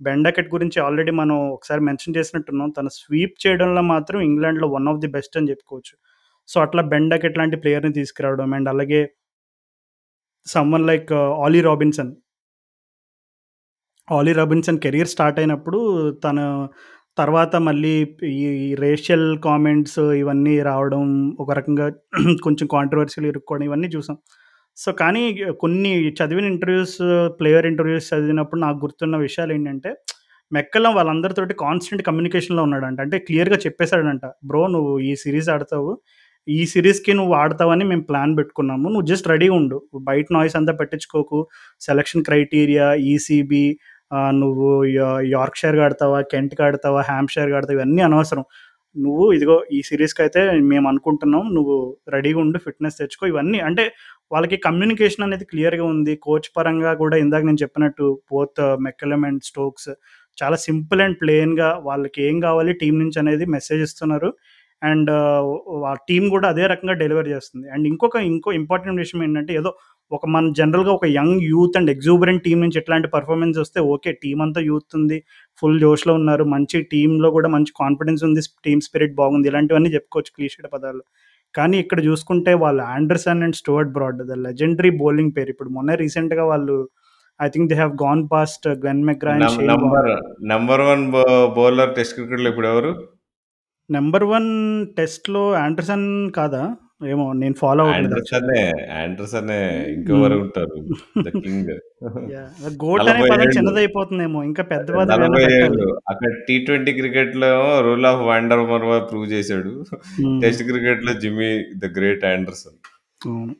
బెన్ డకెట్ గురించి ఆల్రెడీ మనం ఒకసారి మెన్షన్ చేసినట్టున్నాం. తను స్వీప్ చేయడంలో మాత్రం ఇంగ్లాండ్‌లో వన్ ఆఫ్ ది బెస్ట్ అని చెప్పుకోవచ్చు. సో, అట్లా బెన్ డకెట్ లాంటి ప్లేయర్‌ని తీసుకురావడం అండ్ అలాగే someone like Ollie Robinson. Ollie Robinson career start అయినప్పుడు తను తర్వాత మళ్ళీ ఈ రేషియల్ కామెంట్స్ ఇవన్నీ రావడం, ఒక రకంగా (clears throat) కొంచెం కాంట్రోవర్షియల్ ఇరుక్కోవడం ఇవన్నీ చూసాం. సో, కానీ కొన్ని చదివిన ఇంటర్వ్యూస్, ప్లేయర్ ఇంటర్వ్యూస్ చదివినప్పుడు నాకు గుర్తున్న విషయాలు ఏంటంటే మెక్కలం వాళ్ళందరితోటి కాన్స్టెంట్ కమ్యూనికేషన్‌లో ఉన్నాడంట. అంటే క్లియర్‌గా చెప్పేశాడంట "బ్రో నువ్వు ఈ సిరీస్ ఆడతావు. ఈ సిరీస్కి నువ్వు ఆడతావని మేము ప్లాన్ పెట్టుకున్నాము. నువ్వు జస్ట్ రెడీగా ఉండు. బయట నాయిస్ అంతా పెట్టించుకోకు సెలక్షన్ క్రైటీరియా, ఈసీబీ నువ్వు యార్క్షైర్ కడతావా ఆడతావా, కడతావా ఆడతావా, హ్యాంప్‌షైర్‌గా ఆడతావా ఇవన్నీ అనవసరం. నువ్వు ఇదిగో ఈ సిరీస్కి అయితే మేము అనుకుంటున్నాం. నువ్వు రెడీగా ఉండు. ఫిట్‌నెస్ తెచ్చుకో." ఇవన్నీ అంటే వాళ్ళకి కమ్యూనికేషన్ అనేది క్లియర్‌గా ఉంది. కోచ్ పరంగా కూడా ఇందాక నేను చెప్పినట్టు పోత్ మెక్కలమ్ అండ్ స్టోక్స్ చాలా సింపుల్ అండ్ ప్లెయిన్‌గా వాళ్ళకి ఏం కావాలి టీం నుంచి అనేది మెసేజ్ ఇస్తున్నారు. అండ్ ఆ టీం కూడా అదే రకంగా డెలివర్ చేస్తుంది. అండ్ ఇంకొక ఇంకో ఇంపార్టెంట్ విషయం ఏంటంటే ఏదో ఒక మన జనరల్‌గా ఒక young youth and exuberant team నుంచి ఇట్లాంటి పెర్ఫార్మన్స్ వస్తే ఓకే. టీమ్ అంతా యూత్ ఉంది. ఫుల్ జోష్‌లో ఉన్నారు. మంచి టీమ్‌లో కూడా మంచి కాన్ఫిడెన్స్ ఉంది. టీమ్ స్పిరిట్ బాగుంది. ఇలాంటివన్నీ చెప్పుకోవచ్చు క్లీషేడ్ పదాలు. కానీ ఇక్కడ చూసుకుంటే వాళ్ళు Anderson and Stuart Broad the legendary bowling pair. ఇప్పుడు మొన్నే రీసెంట్‌గా వాళ్ళు I think they have gone past Glenn Warne. Number number 1 బౌ బౌలర్ టెస్ట్ క్రికెట్‌లో ఇప్పుడెవరు? నంబర్ 1 టెస్ట్‌లో ఆండర్సన్ కాదా? ఏమో నేను ఫాలో అవ్వట్లేదు యాక్చువల్‌గా. ఆండర్సనే. ఆండర్సనే. హ్మ్. ఇంకెవరు ఉంటారు? The king. యాహ్! గోట్ అనే 40 పదం ఏళ్ళు. చిన్నదైపోతుందేమో. ఇంకా పెద్ద పదం ఏమైనా 40 పెట్టాలి. ఏళ్ళు. అక్కడ టీ20 క్రికెట్‌లో ఏమో Roelof van der Merwe prove చేసాడు. హ్మ్. టెస్ట్ క్రికెట్‌లో జిమ్మీ ద గ్రేట్ ఆండర్సన్. అవును.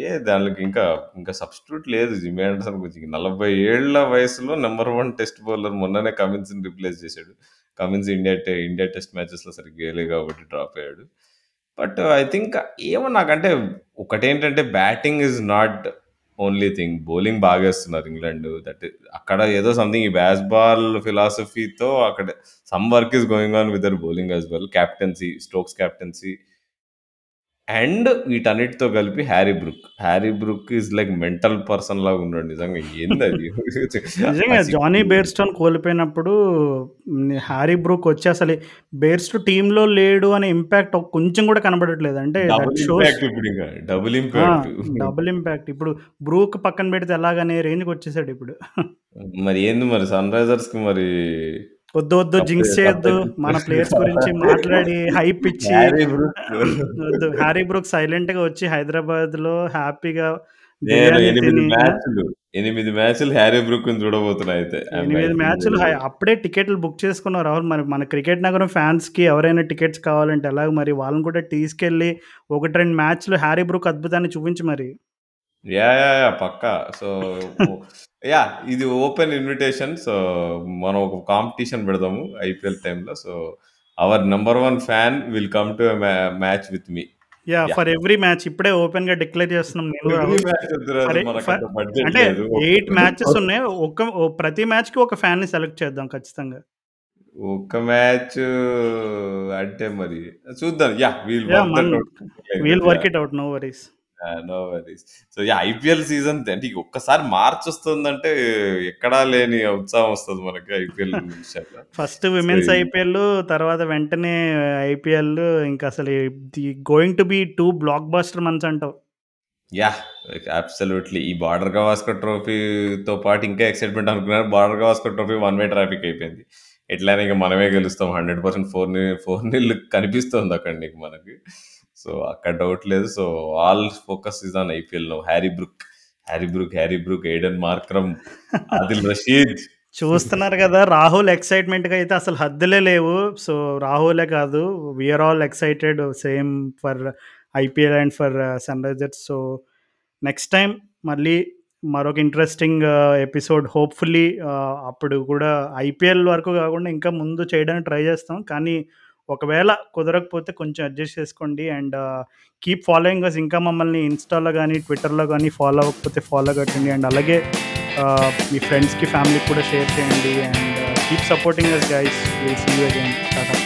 ఏ దానికి ఇంకా ఇంకా సబ్‌స్టిట్యూట్ లేదు జిమ్మీ ఆండర్సన్ గురించి. 40 ఏళ్ళ వయసులో నంబర్ 1 టెస్ట్ బౌలర్ మొన్ననే కమిన్స్‌ని రిప్లేస్ చేసాడు. కమిన్స్ ఇండియా టె ఇండియా టెస్ట్ మ్యాచెస్‌లో సరిగ్గా వేయలేదు కాబట్టి డ్రాప్ అయ్యాడు. బట్ ఐ థింక్ ఏమో నాకంటే ఒకటేంటంటే batting is not only thing. Bowling బాగా వేస్తున్నారు ఇంగ్లాండ్. దట్ అక్కడ ఏదో సంథింగ్ ఈ బాల్ ఫిలాసఫీతో అక్కడ some work is going on with bowling as well. Captaincy, Stokes captaincy and వీటన్నిటితో కలిపి Harry Brook. Harry Brook is like mental person లాగా ఉన్నాడు నిజంగా. ఏందది? ఆ నిజంగా జానీ బేర్‌స్టోని కోల్పోయినప్పుడు హ్యారీ బ్రూక్ వచ్చి అసలు బేర్‌స్టో టీమ్‌లో లేడు అనే ఇంపాక్ట్ కొంచెం కూడా కనబడట్లేదు. అంటే డబుల్ ఇంపాక్ట్. డబుల్! ఇంపాక్ట్. ఇప్పుడు బ్రూక్ పక్కన పెడితే ఎలాగనే రేంజ్‌కి వచ్చేసాడు ఇప్పుడు. మరి ఏంది మరి సన్ రైజర్స్‌కి మరి వద్దు వద్దు జింక్స్ చేయొద్దు. మన ప్లేయర్స్ గురించి (laughs) మాట్లాడి హైప్ ఇచ్చి హ్యారీ బ్రూక్. వద్దు. హ్యారీ బ్రూక్ సైలెంట్‌గా వచ్చి హైదరాబాద్‌లో హ్యాపీగా నేను బిర్యానీ 8 తిని ఆ! మ్యాచ్‌లు 8 మ్యాచ్‌లు హ్యారీ బ్రూక్‌ని చూడబోతున్నా అయితే. ఐయామ్ 8 వెయిటింగ్ మ్యాచ్‌లు. అప్పుడే టికెట్లు బుక్ చేసుకున్నారు. రాహుల్ మరి మన క్రికెట్ నగరం ఫ్యాన్స్‌కి ఎవరైనా టికెట్స్ కావాలంటే ఎలాగ మరి వాళ్ళని కూడా తీసుకెళ్ళి 1, 2 మ్యాచ్‌లు హ్యారీ బ్రూక్ అద్భుతాన్ని చూపించు మరి. యాహ్! యాహ్! యాహ్! పక్కా. So oh yeah! ఇది ఓపెన్ ఇన్విటేషన్. సో మనం ఒక కాంపిటీషన్ పెడదాము ఐపీఎల్ టైమ్‌లో. So our number 1 fan will come to a మ్యా match with me. Yeah! Yeah! For every match ఇప్పుడే ఓపెన్‌గా డిక్లేర్ చేస్తున్నాం నేను ఎవ్రీ రాహుల్. మ్యాచ్ వద్దు రాజు. ఫర్ ఫ మనకంత బడ్జెట్ అంటే లేదు. 8 మ్యాచెస్ ఉన్నాయి. ఒక్క ఓ ప్రతి మ్యాచ్‌కి ఒక ఫ్యాన్‌ని సెలెక్ట్ చేద్దాం ఖచ్చితంగా. ఒక్క మ్యాచ్ అంటే మరి చూద్దాం. Yeah! We'll yeah! Work man! It out. No worries. No worries. So yeah! IPL season అంటే ఒక్కసారి మార్చ్ వస్తుందంటే ఎక్కడా లేని ఉత్సాహం వస్తది మనకి ఐపీఎల్ విషయంలో. ఫస్ట్ సో విమెన్స్ ఐపీఎల్ తర్వాత వెంటనే ఐపీఎల్ ఇంకా అసలు the going to be 2 blockbuster months అంటావు. యాహ్! అబ్సల్యూట్‌లీ. ఈ బార్డర్ గవాస్కర్ ట్రోఫీతో పాటు ఇంకా ఎక్సైట్‌మెంట్ అనుకున్నాను. Border Gavaskar trophy one way traffic అయిపోయింది. ఎట్లైనా ఇంక మనమే గెలుస్తాం 100% ఫోర్ని 4-0 కనిపిస్తుంది అక్కడ నీకు మనకి. సో అక్కడ డౌట్ లేదు. So all focus is on IPL now. Harry Brook, Harry Brook, Harry Brook, Aiden Markram, Adil Rashid. చూస్తున్నారు కదా! రాహుల్ ఎక్సైట్‌మెంట్‌గా అయితే అసలు హద్దులే లేవు. సో రాహులే కాదు we are all excited same for IPL and for Sunrisers. So next time మళ్ళీ మరొక interesting episode hopefully అప్పుడు కూడా ఐపీఎల్ వరకు కాకుండా ఇంకా ముందు చేయడానికి ట్రై చేస్తాం. కానీ ఒకవేళ కుదరకపోతే కొంచెం అడ్జస్ట్ చేసుకోండి. And keep following us. ఇంకా మమ్మల్ని ఇన్‌స్టాలో కానీ ట్విట్టర్‌లో కానీ ఫాలో అవ్వకపోతే ఫాలో కట్టండి అండ్ అలాగే మీ ఫ్రెండ్స్‌కి, ఫ్యామిలీకి కూడా షేర్ చేయండి. And keep supporting us guys. Will see you again. Tata.